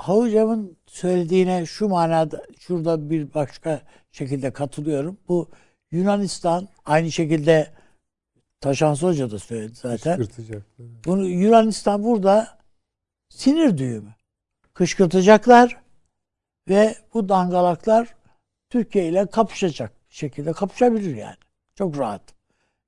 Hocamın söylediğine şu manada şurada bir başka şekilde katılıyorum. Bu Yunanistan aynı şekilde Taşansı Hoca da söyledi zaten. Bunu Yunanistan burada sinir düğümü. Kışkırtacaklar ve bu dangalaklar Türkiye ile kapışacak şekilde kapışabilir yani. Çok rahat.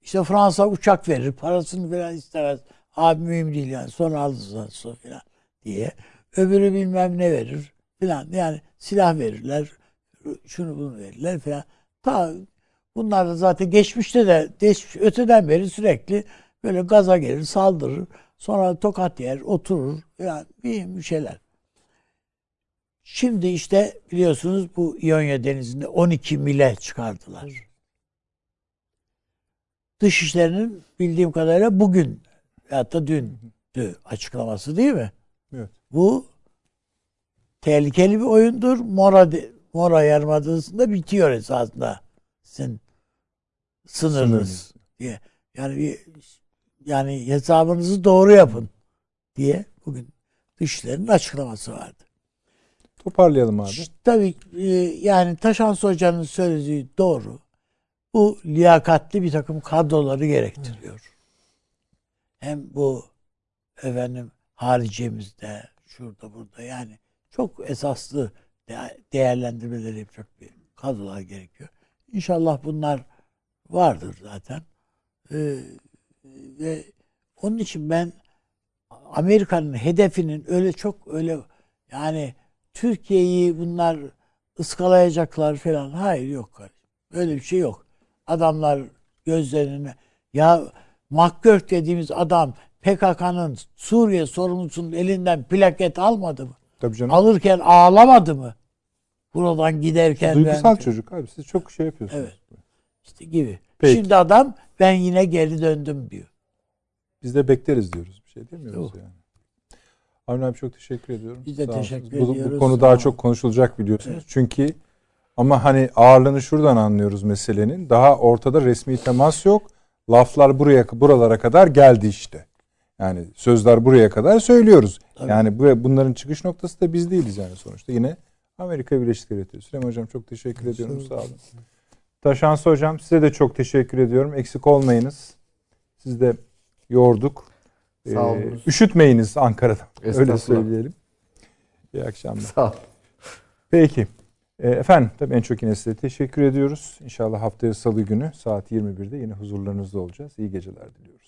İşte Fransa uçak verir, parasını falan istemez. Abi mühim değil yani. Sonra alırsan sonra falan diye. Öbürü bilmem ne verir falan. Yani silah verirler. Şunu bunu verirler falan. Ta bunlar da zaten geçmişte de öteden beri sürekli böyle gaza gelir, saldırır. Sonra tokat yer, oturur. Yani bir, şeyler. Şimdi işte biliyorsunuz bu İonya Denizi'nde 12 mile çıkardılar. Dışişlerinin bildiğim kadarıyla bugün da dündü açıklaması değil mi? Evet. Bu tehlikeli bir oyundur. Mora Mora Yarımadası'nda bitiyor esasında sizin sınırınız diye. Yani yani hesabınızı doğru yapın diye bugün Dışişleri'nin açıklaması vardı. Toparlayalım abi. Tabii e, yani Taşan Hoca'nın söylediği doğru. Bu liyakatli bir takım kadroları gerektiriyor. Hem bu efendim haricimizde, şurada burada yani çok esaslı de- değerlendirmeleri yapacak bir kadrolar gerekiyor. İnşallah bunlar vardır zaten. Ee, ve onun için ben Amerika'nın hedefinin öyle çok öyle yani Türkiye'yi bunlar ıskalayacaklar falan. Hayır yok kardeşim. Öyle bir şey yok. Adamlar gözlerine ya McGurk dediğimiz adam PKK'nın Suriye sorumlusunun elinden plaket almadı mı? Tabii canım. Alırken ağlamadı mı? Buradan giderken Duygusal ben- çocuk abi. Siz çok şey yapıyorsunuz. Evet. işte gibi. Peki. Şimdi adam ben yine geri döndüm diyor. Biz de bekleriz diyoruz. Bir şey demiyoruz Yok. yani. Avni abi çok teşekkür ediyorum. Biz de Sağ teşekkür bu, Bu ediyoruz. konu daha çok konuşulacak biliyorsunuz. Çünkü ama hani ağırlığını şuradan anlıyoruz meselenin. Daha ortada resmi temas yok. Laflar buraya buralara kadar geldi işte. Yani sözler buraya kadar söylüyoruz. Tabii. Yani bu bunların çıkış noktası da biz değiliz yani sonuçta. Yine Amerika Birleşik Devletleri. Süleyman Hocam çok teşekkür ediyorum. Sağ olun. Taşansı Hocam size de çok teşekkür ediyorum. Eksik olmayınız. Siz de yorduk. Sağ Ee, olun. üşütmeyiniz Ankara'da. Öyle söyleyelim. İyi akşamlar. Sağ ol. Peki. Ee, efendim tabii en çok yine size teşekkür ediyoruz. İnşallah haftaya salı günü saat 21'de yine huzurlarınızda olacağız. İyi geceler diliyoruz.